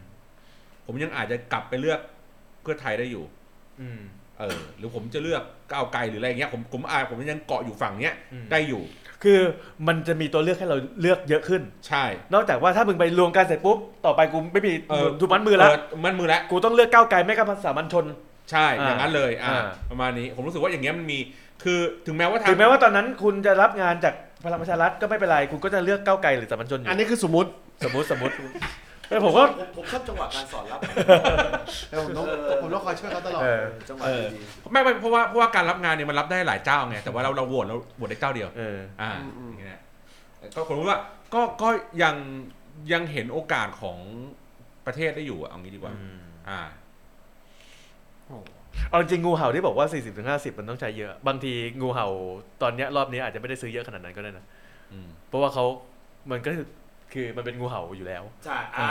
ผมยังอาจจะกลับไปเลือกเพื่อไทยได้อยู่อืม เออหรือผมจะเลือกก้าวไกลหรืออะไรเงี้ยผมผมอาผมยังเกาะอยู่ฝั่งเนี้ยอืมได้อยู่ คือมันจะมีตัวเลือกให้เราเลือกเยอะขึ้น ใช่ นอกจากว่าถ้ามึงไปรวมกันเสร็จปุ๊บต่อไปกูไม่มีเออ ถูกมัดมือแล้วเมันมือแล้วกูต้องเลือกก้าวไกลไม่กับสามัญชน ใช่อ่าอย่างนั้นเลยอ่าอ่า ประมาณนี้ผมรู้สึกว่าอย่างเงี้ยมันมีคือถึงแม้ว่าทางถึงแม้ว่าตอนนั้นคุณจะรับงานจากพลังประชารัฐก็ไม่เป็นไรคุณก็จะเลือกก้าวไกลหรือสามัญชนอยู่อันนี้คือสมมติสมมติสมมติ แต่ผมก็ผมผมชอบจังหวะการสอนรับแต่ผมต้องเออผมต้องคอยช่วยเขาตลอดเออ จังหวะดีไม่ไม่เพราะว่าเพราะว่าการรับงานเนี่ยมันรับได้หลายเจ้าไงแต่ว่าเราเราโหวตเราโหวตได้เจ้าเดียว เออ อ่าอืมอืมอย่างเงี้ยก็ผมรู้ว่าก็ก็ยังยังเห็นโอกาสของประเทศได้อยู่อะเอางี้ดีกว่า อ่า เอาจริงๆงูเห่าที่บอกว่า 40-50ถึง50 มันต้องใช้เยอะ บางทีงูเห่าตอนเนี้ยรอบนี้อาจจะไม่ได้ซื้อเยอะขนาดนั้นก็ได้นะ อืม เพราะว่าเขามันก็ คือคือมันเป็นงูเห่าอยู่แล้ว ใช่อ่า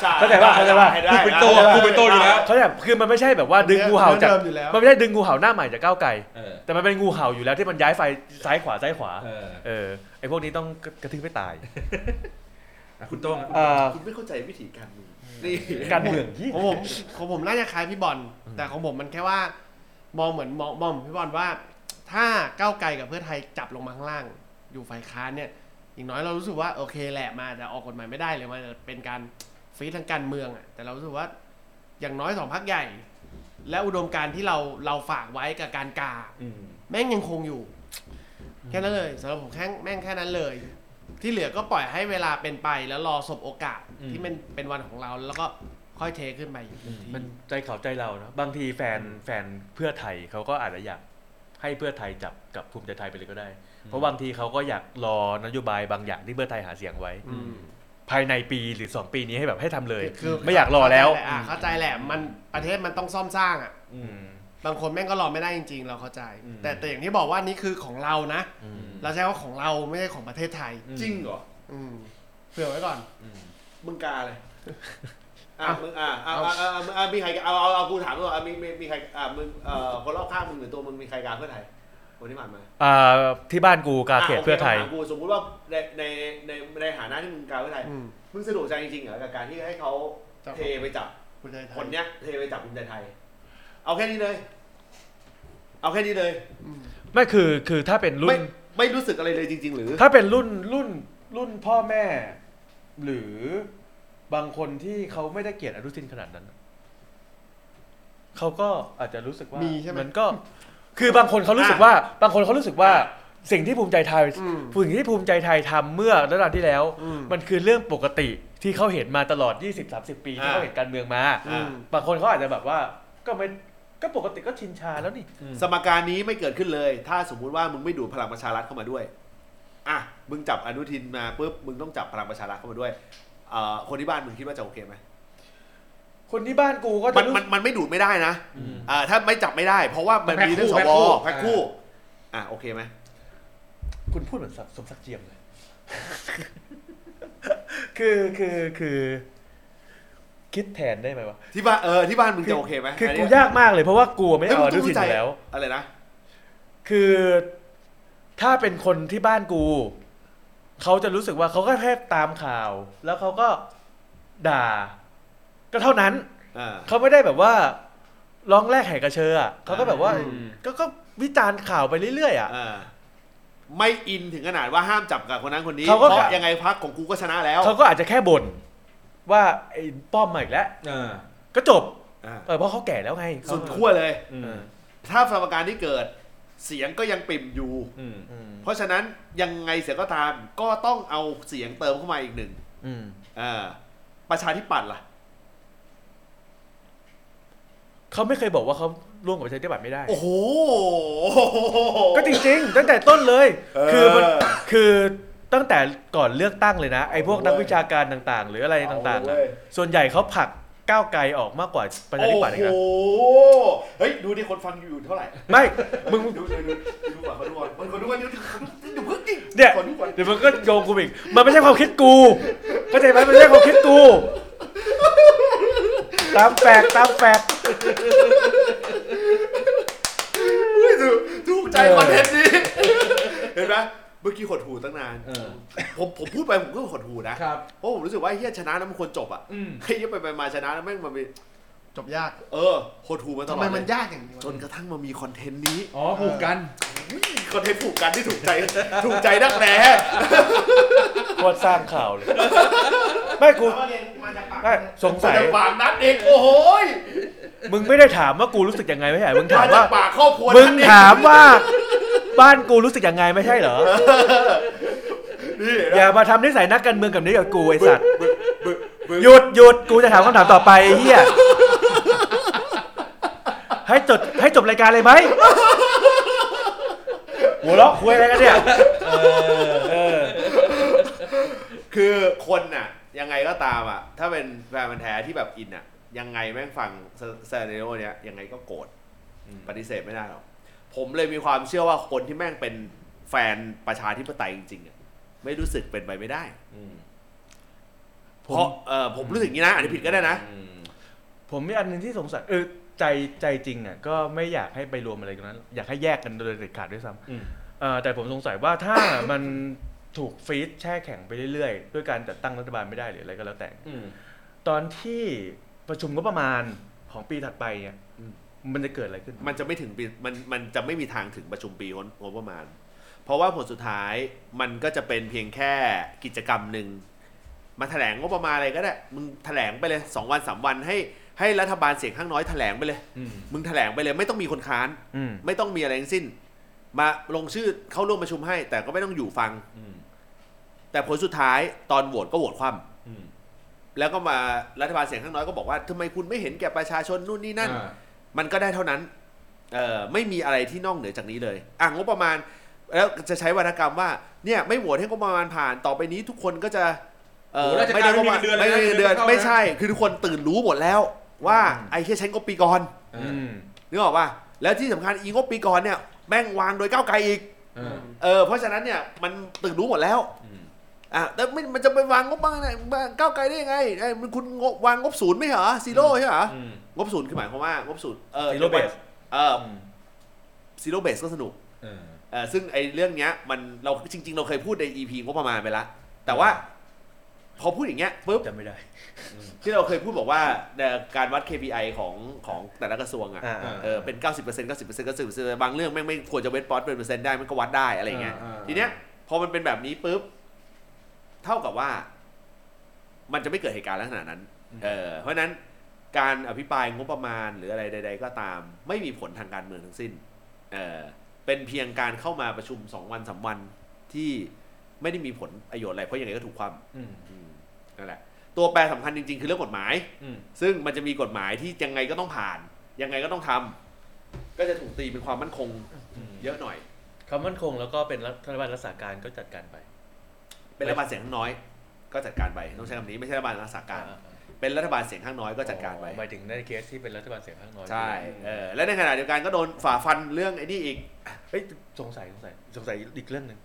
ใช่เข้าใจป่ะเข้าใจป่ะ ได้กูเป็นโตกูเป็นโตอยู่แล้ว เขาแบบคือมันไม่ใช่แบบว่าดึงงูเห่าจากเดิมอยู่แล้ว มันไม่ใช่ดึงงูเห่าหน้าใหม่จากก้าวไกล เออแต่มันเป็นงูเห่าอยู่แล้วที่มันย้ายไฟซ้ายขวาซ้ายขวา เออเออไอพวกนี้ต้องกระทืบไม่ตายอะคุณโต้งเอ่อคุณไม่เข้าใจวิธีการเมืองนี่การเมืองยี่ของผมของผมน่าจะคล้ายพี่บอลแต่ของผมมันแค่ว่า มองเหมือนมองมองเหมือนพี่บอลว่า ถ้าก้าวไกลกับเพื่อไทยจับลงมาข้างล่าง อยู่ฝ่ายค้านเนี่ย อย่างน้อยเรารู้สึกว่าโอเคแหละมาแต่ออกกฎหมายไม่ได้เลยมันจะเป็นการฟีดทางการเมืองอะแต่เรารู้สึกว่าอย่างน้อยสองพักใหญ่ และอุดมการณ์ที่เราเราฝากไว้กับการกาอืมแม่งยังคงอยู่ แค่นั้นเลยสำหรับผมแค่แม่งแค่นั้นเลย ที่เหลือก็ปล่อยให้เวลาเป็นไปแล้วรอสบโอกาสที่มันเป็นวันของเราแล้วก็ค่อยเทขึ้นไปอีกทีมันใจเขาใจเราเนอะบางทีแฟนแฟนเพื่อไทยเขาก็อาจจะอยากให้เพื่อไทยจับกับภูมิใจไทยไปเลยก็ได้ เพราะบางทีเขาก็อยากรอนโยบายบางอย่างที่เพื่อไทยหาเสียงไว้อืมภายในปีหรือ 2 ปีนี้ให้แบบให้ทำเลยคือไม่อยากรอแล้วเข้าใจหะอะเข้าใจแหละมันประเทศมันต้องซ่อมสร้างอะอืมบางคนแม่งก็รอไม่ได้จริง ๆ เราเข้าใจอืมแต่แต่อย่างที่บอกว่านี่คือของเรานะอืมเราใช้ว่าของเราไม่ใช่ของประเทศไทย จริงเหรออืมเผื่อไว้ก่อนอืมมึงกาเลยอะมึงอะอะอะอะอะมีใครเอาเอาเอากูถามก่อนอะมีมีมีใครอะมึงเอ่อคนรอบข้างมึงหรือตัวมึงมีใครกาเพื่อไทย คนที่ผ่านมาอ่าที่บ้านกูกาเขตะโคเพื่อไทยคำถามกูสมมุติว่าในในในในฐานะที่มึงกาเพื่อไทยอืมมึงสะดวกใจจริงๆเหรอกับการที่ให้เขาจับเทไปจับคุณใจไทยคนเนี้ยเทไปจับภูมิใจไทย เอาแค่นี้เลย เอาแค่นี้เลยอืมไม่คือคือถ้าเป็นรุ่ไม่นไม่รู้สึกอะไรเลยจริง ๆ หรือ ถ้าเป็นรุ่นรุ่นรุ่นพ่อแม่ หรือบางคนที่เขาไม่ได้เกลียดอนุทินขนาดนั้นเขาก็อาจจะรู้สึกว่ามีใช่ไหมนก็ คือบางคนเขารู้สึกว่าบางคนเขารู้สึกว่าสิ่งที่ภูมิใจไทยอืมสิ่งที่ภูมิใจไทยทำเมื่อรัฐบาลที่แล้ว อืมมันคือเรื่องปกติที่เขาเห็นมาตลอด 20-30 ปีที่อ่า เขาเห็นการเมืองมา อืม บางคนเขาอาจจะแบบว่าก็ไม่ก็ปกติก็ชินชาแล้วนี่ สมการนี้ไม่เกิดขึ้นเลย ถ้าสมมุติว่ามึงไม่ดูดพลังประชารัฐเข้ามาด้วย อะ มึงจับอนุทินมาปุ๊บ มึงต้องจับพลังประชารัฐเข้ามาด้วยเอ่อคนที่บ้านมึงคิดว่าจะโอเคไหม คนที่บ้านกูก็มัจะนรู้มันมันไม่ดูดไม่ได้นะอืม อ่าถ้าไม่จับไม่ได้ เพราะว่ามันมีเรื่องสแพ็วคคู่ แพ็คคู่ อะโอเคไหมคุณพูดเหมือนสมศักดิ์เจียมเลย คือคือคือ คิดแทนได้ไหมวะ ที่บ้านเออที่บ้านมึงจะโอเคไหมคืออันกูเนี้ยยากมากเลยเพราะว่ากูไม่เฮ้ยเอามึองนุต้องทินเข้าอใจยู่แล้ว อะไรนะคือถ้าเป็นคนที่บ้านกู เขาจะรู้สึกว่าเขาก็แค่ตามข่าว แล้วเขาก็ด่า ก็เท่านั้น อ่า เขาไม่ได้แบบว่าร้องแรกแหกกระเชออะเขาก็แบบว่าอืม ก็ก็วิจารณ์ข่าวไปเรื่อยๆอะ อ่าไม่อินถึงขนาดว่าห้ามจับกับคนนั้นคนนี้เขาก็เพราะยังไงพักของกูก็ชนะแล้วเขาก็อาจจะแค่บ่นว่าไอ้ป้อมมาอีกแล้วอ่าก็จบอ่าเออเพราะเขาแก่แล้วไงเขาสุดขั้วเลย อืมเออถ้าสมการที่เกิดเสียงก็ยังปริ่มอยู่ อืมอืมเพราะฉะนั้นยังไงเสียก็ตามก็ต้องเอาเสียงเติมเข้ามาอีกหนึ่งอืม อ่าประชาธิปัตย์ล่ะ เขาไม่เคยบอกว่าเขาร่วมกับประชาธิปัตย์ไม่ได้ โอ้โห ก็จริงๆ ตั้งแต่ต้นเลย เออ คือมันคือตั้งแต่ก่อนเลือกตั้งเลยนะ ไอ้พวกนักวิชาการต่างๆ หรืออะไรต่างๆเออะเว้ยส่วนใหญ่เขาผลักก้าวไกลออกมากกว่าประชาธิปัตย์อีกนะโอ้โห เฮ้ย ดูดิคนฟังอยู่เท่าไหร่ ไม่มึง ดูดูดูดูก่อนเขาดูก่อนคนดูก่อนดูดูเพิ่งจริงเนี่ย คนดูก่อนเดี๋ยวมันก็โยงกูอีก มันไม่ใช่ความคิดกูเข้าใจไหมมันไม่ใช่ความคิดกู ตามแฟกต์ตามแฟกต์เฮ้ยถูกถูกใจเออคอนเทนต์นี้ เห็นไหมเมื่อกี้หดหูตั้งนาน เออ ผมผมพูดไปผมก็หดหูนะครับ เพราะผมรู้สึกว่าไอ้เฮียชนะแล้วมันควรจบอะอืมไอ้เฮียไปไปมาชนะแล้วแม่งมันมี จบยากเออหดหูมาตทำลอไมดมันเลยยากอย่างนี้วะจนกระทั่งมามีคอนเทนต์นี้อ๋อผูกกันคอนเทนต์ผูกกันที่ถูกใจ ถูกใจนักแร้โคตรสร้างข่าวเลย ไม่กูแล้วประเด็นมาจากปากไม่สงสัยมาจากปากนัดเองโอ้โหยมึงไม่ได้ถามว่ากูรู้สึกยังไงไม่ใช่มึงถามมาจาว่ากปากครอบครัวมึงนัดเองถามว่า บ้านกูรู้สึกยังไงไม่ใช่เหรอ นี่อย่ามาทำนิสัยนักการเมืองกับนี้กับกูไอสัตว์บึกบึกบึกหยุดหยุดกูจะถามคำถามต่อไปไอ้เฮีย ให้จดให้จบรายการเลยไหมหัวเราะคุยอะไรกันเนี่ยเออคือคนน่ะ ยังไงก็ตามอะ ถ้าเป็นแฟนมันธุ์แท้ที่แบบอินอะ ยังไงแม่งฟังเซนเนโอเนี้ยยังไงก็โกรธอืมปฏิเสธไม่ได้หรอกผมเลยมีความเชื่อว่าคนที่แม่งเป็นแฟนประชาธิปไตยจริงๆอะไม่รู้สึกเป็นไปไม่ได้อืมเพราะเออผมรู้สึกอย่างนี้นะอันนี้ผิดก็ได้นะอืมผมมีอันหนึงที่สงสัยเออ ใจใจจริงอะก็ไม่อยากให้ไปรวมอะไรกันนั้น อยากให้แยกกันโดยเด็ดขาดด้วยซ้อืมำเอ่อแต่ผมสงสัยว่าถ้า มันถูกฟรีซแช่แข็งไปเรื่อยๆ ด้วยการจัดตั้งรัฐบาลไม่ได้หรืออะไรก็แล้วแต่ อืม ตอนที่ประชุมงบประมาณของปีถัดไปเนี่ยอืม มันจะเกิดอะไรขึ้น มันจะไม่ถึงปีมันมันจะไม่มีทางถึงประชุมปีงบประมาณ เพราะว่าผลสุดท้ายมันก็จะเป็นเพียงแค่กิจกรรมหนึ่งมาแถลงงบประมาณอะไรก็ได้ มึงแถลงไปเลยสองวันสามวันให้ ให้รัฐบาลเสียงข้างน้อยแถลงไปเลยอืมมึงแถลงไปเลย ไม่ต้องมีคนค้านอืมไม่ต้องมีอะไรทั้งสิ้น มาลงชื่อเข้าร่วมประชุมให้ แต่ก็ไม่ต้องอยู่ฟังอืมแต่ผลสุดท้ายตอนโหวตก็โหวตคว่อืมำแล้วก็มารัฐบาลเสียงข้างน้อยก็บอกว่าทำไมคุณไม่เห็นแก่ประชาชนนู่นนี่นั่นอ่ามันก็ได้เท่านั้นเออไม่มีอะไรที่นอกเหนือจากนี้เลย อะงบประมาณ แล้วจะใช้วรรณกรรมว่า เนี่ยไม่โหวตให้งบประมาณผ่าน ต่อไปนี้ทุกคนก็จะเออโหราชไม่การได้งบประมาณไม่ไม่มีได้เงิเงินนเดืเดืออนนเข้านะไม่ใช่ คือทุกคนตื่นรู้หมดแล้ว ว่าอืมไอ้แค่ใช้งบปีก่อนอ่าอืมนึกออกป่ะแล้วที่สำคัญอีงบปีก่อนเนี่ยแม่งวางโดยก้าวไกลอีกอ่าเออเพราะฉะนั้นเนี่ยมันตื่นรู้หมดแล้วอืมอะแต่ไม่มันจะไปวางงบบ้างเนี่ยก้าวไกลได้ยังไงไอ้มันคุณงบวางงบศูนย์ไม่เหรอซีโร่ใช่เหรออืมงบศูนย์คือหมายความว่างบศูนย์เออ Zero base เออซีโร่เบสก็สนุกเออเออซึ่งไอ้เรื่องเนี้ยมันเราจริง ๆ เราเคยพูดใน EP งบประมาณไปแล้วแต่ว่า พอพูดอย่างเงี้ยปุ๊บจำไม่ได้ ที่เราเคยพูดบอกว่าในการวัด KPI ของของแต่ละกระทรวงอะอ่า เออเป็น 90% 90% 90%บางเรื่องแม่งไม่ควรจะเวทปอตเป็นเปอร์เซ็นต์ได้มันก็วัดได้อะไรอย่างเงี้ยอ่าอ่า ทีเนี้ยพอมันเป็นแบบนี้ปุ๊บเท่ากับว่า มันจะไม่เกิดเหตุการณ์ลักษณะนั้นเออเพราะฉะนั้นการอภิปรายงบประมาณหรืออะไรใด ๆ ก็ตาม ไม่มีผลทางการเมืองทั้งสิ้นเออเป็นเพียงการเข้ามาประชุมสองวันสามวันที่ไม่ได้มีผลประโยชน์อะไรเพราะยังไงก็ถูกความ อืมอืม นั่นแหละตัวแปรสำคัญจริง ๆ คือเรื่องกฎหมายอืมซึ่งมันจะมีกฎหมายที่ยังไงก็ต้องผ่าน ยังไงก็ต้องทำก็จะถูกตีเป็นความมั่นคงอืมเยอะหน่อยคำมั่นคงแล้วก็เป็นรัฐบาลรักษาการก็จัดการไป เป็นรัฐบาลเสียงข้างน้อย ก็จัดการไปต้องใช้คำนี้ไม่ใช่รัฐบาลรักษาการ เป็นรัฐบาลเสียงข้างน้อยก็จัดการไปหมายถึงในเคสที่เป็นรัฐบาลเสียงข้างน้อยใช่เออและในขณะเดียวกันก็โดนฝ่าฟันเรื่องไอ้นี่อีกเฮ้ยสงสัยสงสัยสงสัยอีกเรื่องหนึ่ง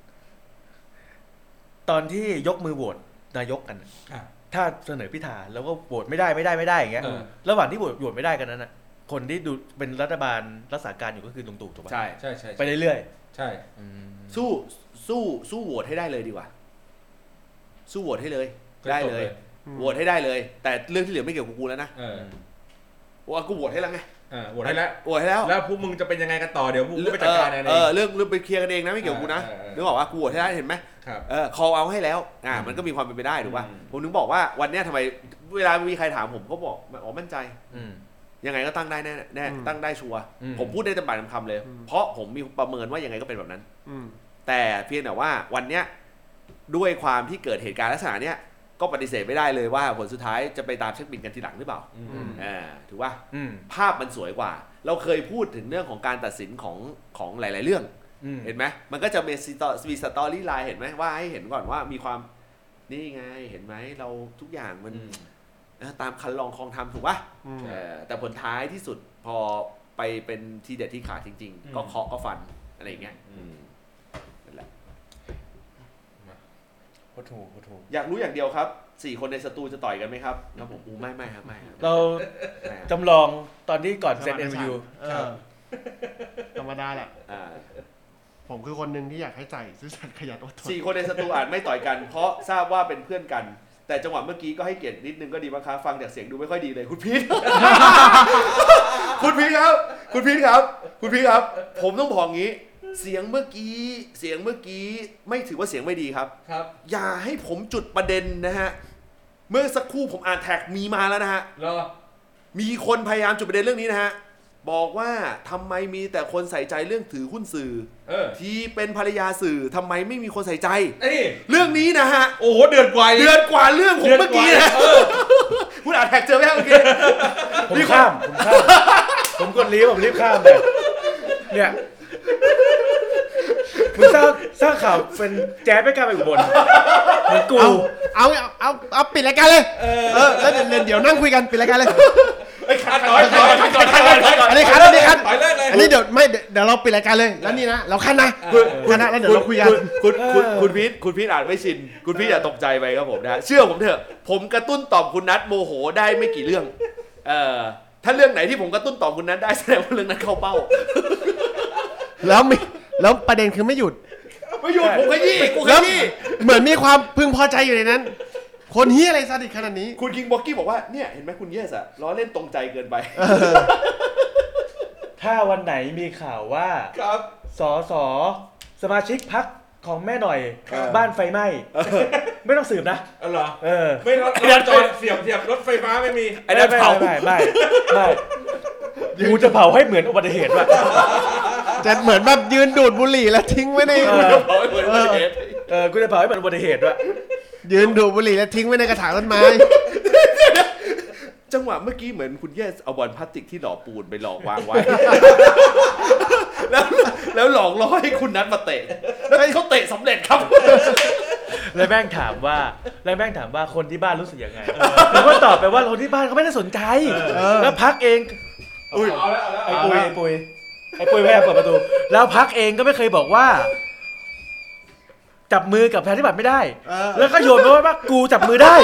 ตอนที่ยกมือโหวต นายกกันน่ะอะ ถ้าเสนอพิธาแล้วก็โหวตไม่ได้ไม่ได้ไม่ได้อย่างเงี้ยเออ ระหว่างที่โหวตโหวตไม่ได้กันนั้นน่ะคนที่ดูเป็นรัฐบาลรักษาการอยู่ก็คือลุงตู่ถูกปะใช่ ใช่ใช่ไปเรื่อยใช่ๆอืมสู้สู้สู้โหวตให้ได้เลยดีกว่า สู้โหวตให้เลย ก็ได้จบเลย โหวตให้ได้เลย แต่เรื่องที่เหลือไม่เกี่ยวกับกูแล้วนะเออว่ากูโหวตให้แล้วไงอ่าโหวตให้แล้ว โหวตให้แล้ว แล้วพวกมึงจะเป็นยังไงกันต่อเดี๋ยวพวกมึงไปจัดการเอง เออเรื่องเรื่องไปเคลียร์กันเองนะไม่เกี่ยวกับกูนะเออเออเออ นึกออกว่ากูโหวตให้ได้เห็นไหมครับ เออ call เอาให้แล้วอ่าอืมมันก็มีความเป็นไปได้ถูกป่ะอืมผมถึงบอกว่าวันเนี้ยทำไมเวลามีใครถามผมก็บอกอ๋อมั่นใจ อืม ยังไงก็ตั้งได้แน่แน่อืมตั้งได้ชัวร์อืม ผมพูดได้เต็มปากเต็มคำเลย อืม เพราะผมมีประเมินว่ายังไงก็เป็นแบบนั้น อืม แต่เพียงแต่ว่าวันเนี้ยด้วยความที่เกิดเหตุการณ์ลักษณะเนี้ยก็ปฏิเสธไม่ได้เลยว่าผลสุดท้ายจะไปตามเช็คบิลกันทีหลังหรือเปล่าอืมอืมอ่าถือว่าอืม ภาพมันสวยกว่า เราเคยพูดถึงเรื่องของการตัดสินของของหลาย ๆ เรื่องอืม เห็นไหมมันก็จะมีสตอมี storyline เห็นไหมว่าให้เห็นก่อนว่ามีความนี่ไงเห็นไหมเราทุกอย่างมันอืมเออตามคันลองคลองทำถูกป่ะอืมเออแต่ผลท้ายที่สุดพอไปเป็นทีเด็ดที่ขาดจริงอืมๆก็เคาะก็ฟันอะไรอย่างเงี้ยอืมนั่นแหละโคตรถูกโคตรถูกอยากรู้อย่างเดียวครับสี่คนในสตูจะต่อยกันไหมครับครับผมอูไม่ไม่ครับไม่ครับเราไม่ครับจำลองตอนที่ก่อนเซ็น MU เออธรรมดาแหละอ่า ผมคือคนหนึ่งที่อยากให้ใจซื่อสัตย์ขยันอดทนสี่คนในสตูอาจไม่ต่อยกัน เพราะทราบว่าเป็นเพื่อนกัน แต่จังหวะเมื่อกี้ก็ให้เกียรตินิดนึงก็ดีบ้างครับฟังจากเสียงดูไม่ค่อยดีเลยคุณพีท คุณพีทครับ คุณพีทครับ คุณพีทครับ ผมต้องบอกงี้ เสียงเมื่อกี้เสียงเมื่อกี้ไม่ถือว่าเสียงไม่ดีครับ ครับ อย่าให้ผมจุดประเด็นนะฮะเมื่อสักครู่ผมอ่านแท็กมีมาแล้วนะฮะ รอ มีคนพยายามจุดประเด็นเรื่องนี้นะฮะ บอกว่าทำไมมีแต่คนใส่ใจเรื่องถือหุ้นสื่อ เออที่เป็นภรรยาสื่อทำไมไม่มีคนใส่ใจเอ้ยเรื่องนี้นะฮะ โอ้โหเดือดกว่าเดือนกว่าเรื่องผมเมื่อกี้นะเออคุณอ่านแท็กเจอไหมฮะเมื่อกี้ ผมข้ามผมข้ามผมกดรีบผมรีบข้ามไปเนี่ยมึงสร้างสร้างข่าวเป็นแจ๊สไม่กล้าไปอุบลเหมือนกูเอาเอาเอาเอาปิดรายการเลย เออแล้วเดี๋ยวเดี๋ยวนั่งคุยกันปิดรายการเลย ไอ้ขัดต่อยต่อยต่อยต่อยต่อยอันนี้คัดอันนี้คัดต่อยเลิกเลยอันนี้เดี๋ยวไม่เดี๋ยวเราปิดรายการเลยแล้วนี่นะเราคัดนะคัดนะแล้วเดี๋ยวเราคุยกันคุณคุณคุณพีทคุณพีทอาจไม่ชิน คุณพีทอย่าตกใจไปครับผมนะเชื่อผมเถอะ ผมกระตุ้นต่อมคุณนัทโมโหได้ไม่กี่เรื่อง เอ่อถ้าเรื่องไหนที่ผมกระตุ้นต่อมคุณนัทได้แสดงว่าเรื่องนั้นเข้าเป้า แล้วมีแล้วประเด็นคือไม่หยุดไม่หยุดผมขยี้กูขยี้เหมือนมีความพึงพอใจอยู่ในนั้น คนเหี้ยอะไรซาดิสต์ขนาดนี้ คุณคิงบ็อกกี้บอกว่าเนี่ยเห็นไหมคุณเยสอะล้อเล่นตรงใจเกินไป ถ้าวันไหนมีข่าวว่าครับ สอสอสมาชิกพักของแม่หน่อย ครับ บ้านไฟไหม้ไม่ต้องสืบนะ อ๋อเหรอ เออไม่รถรถจอดเสียบเสียบรถไฟฟ้าไม่มีไอ้นั่นไม่เผาไม่ไม่ไม่ไม่กูจะเผาให้เหมือนอุบัติเหตุว่ะ จะเหมือนแบบยืนดูดบุหรี่แล้วทิ้งไว้ใน เออ เผาให้เหมือนอุบัติเหตุเออกูจะเผาให้เหมือนอุบัติเหตุว่ะ ยืนดูดบุหรี่แล้วทิ้งไว้ในกระถางต้นไม้ จังหวะเมื่อกี้เหมือนคุณเยสเอาบอลพลาสติกที่หล่อปูนไปหลอกวางไว้ แล้วแล้วหลอกล่อให้คุณนัทมาเตะแล้วเขาเตะสำเร็จครับ แล้วแม่งถามว่าแล้วแม่งถามว่าคนที่บ้านรู้สึกยังไงแล้วก็ตอบไปว่าคนที่บ้านเขาไม่ได้สนใจ แล้วพักเองอุ้ยเอาแล้วเอาแล้วไอ้เอาปุยแล้วไอ้ปุยไอ้ปุยแม่เปิดประตู แล้วพักเองก็ไม่เคยบอกว่า จับมือกับแพทย์ที่บัตรไม่ได้ เออ แล้วก็โยนมาว่ากูจับมือได้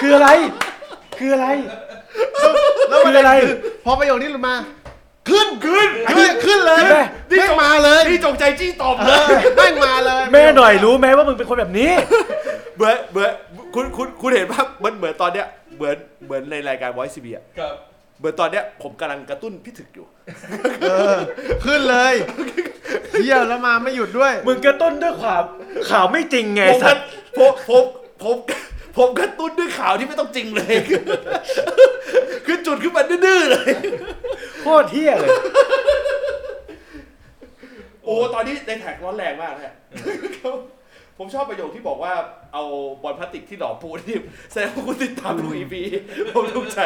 คืออะไร คืออะไร แล้วประเด็นคืออะไร คือพอประโยคนี้หลุดมา ขึ้นขึ้นขึ้นขึ้นเลยใช่ไหมแม่งมาเลยนี่จงใจจี้ตอบเอเลอยแม่งมาเลยแม่หน่อยรู้ไหมว่ามึงเป็นคนแบบนี้ เหมือนเหมือนคุณคุณคุณเห็นว่ามันเหมือนตอนเนี้ยเหมือนเหมือนในรายการ Voice CV อะครับ เหมือนตอนเนี้ยผมกำลังกระตุ้นพี่ถึกอยู่ เออ ขึ้นเลยเยี่ยมแล้วมาไม่หยุดด้วย มึงกระตุ้นด้วยความข่าวไม่จริงไงผมสักตระว์ผมผมผมผมกระตุ้นด้วยข่าวที่ไม่ต้องจริงเลย คือจุดขึ้นมาดื้อๆเลย โคตรเที่ยเลย โอ้ ตอนนี้ในแท็กร้อนแรงมากนะ ผมชอบประโยคที่บอกว่าเอาบอลพลาสติกที่หล่อปูนที่แสดงว่าคุณติดตามดูอีพีผมถูกใจ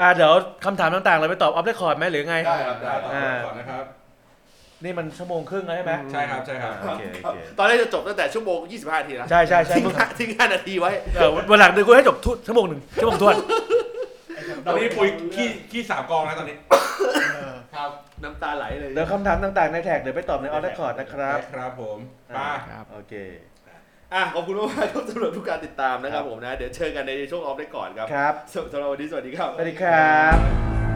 อ่าเดี๋ยวคำถามต่างๆ เราไปตอบ off record ไหมหรือไง ได้ครับได้อ่าก่อนนะครับ นี่มันชั่วโมงครึ่งแล้วใช่ไหมใช่ครับใช่ครับ โอเคโอเคตอนแรกจะจบตั้งแต่ชั่วโมง 25นาทีนะใช่ใช่ใช่ทิ้งมึงห้าทิ้งห้านาทีไว้ เออวันหลังเดี๋ยวกูให้จบทุกชั่วโมงหนึ่งชั่วโมงถ้วน ตอนนี้ปุยขี้ขี้สามกองแล้วตอนนี้ ครับ น้ำตาไหลเลย เดี๋ยวคำถามต่างๆในแท็กเดี๋ยวไปตอบใน off record นะครับ ครับผมอ่ามาโอเค อะขอบคุณมากๆครับสำหรับทุกการติดตามนะครับผมนะ เดี๋ยวเจอกันในช่วง off record ครับครับสำหรับวันนี้สวัสดีครับ สวัสดีครับ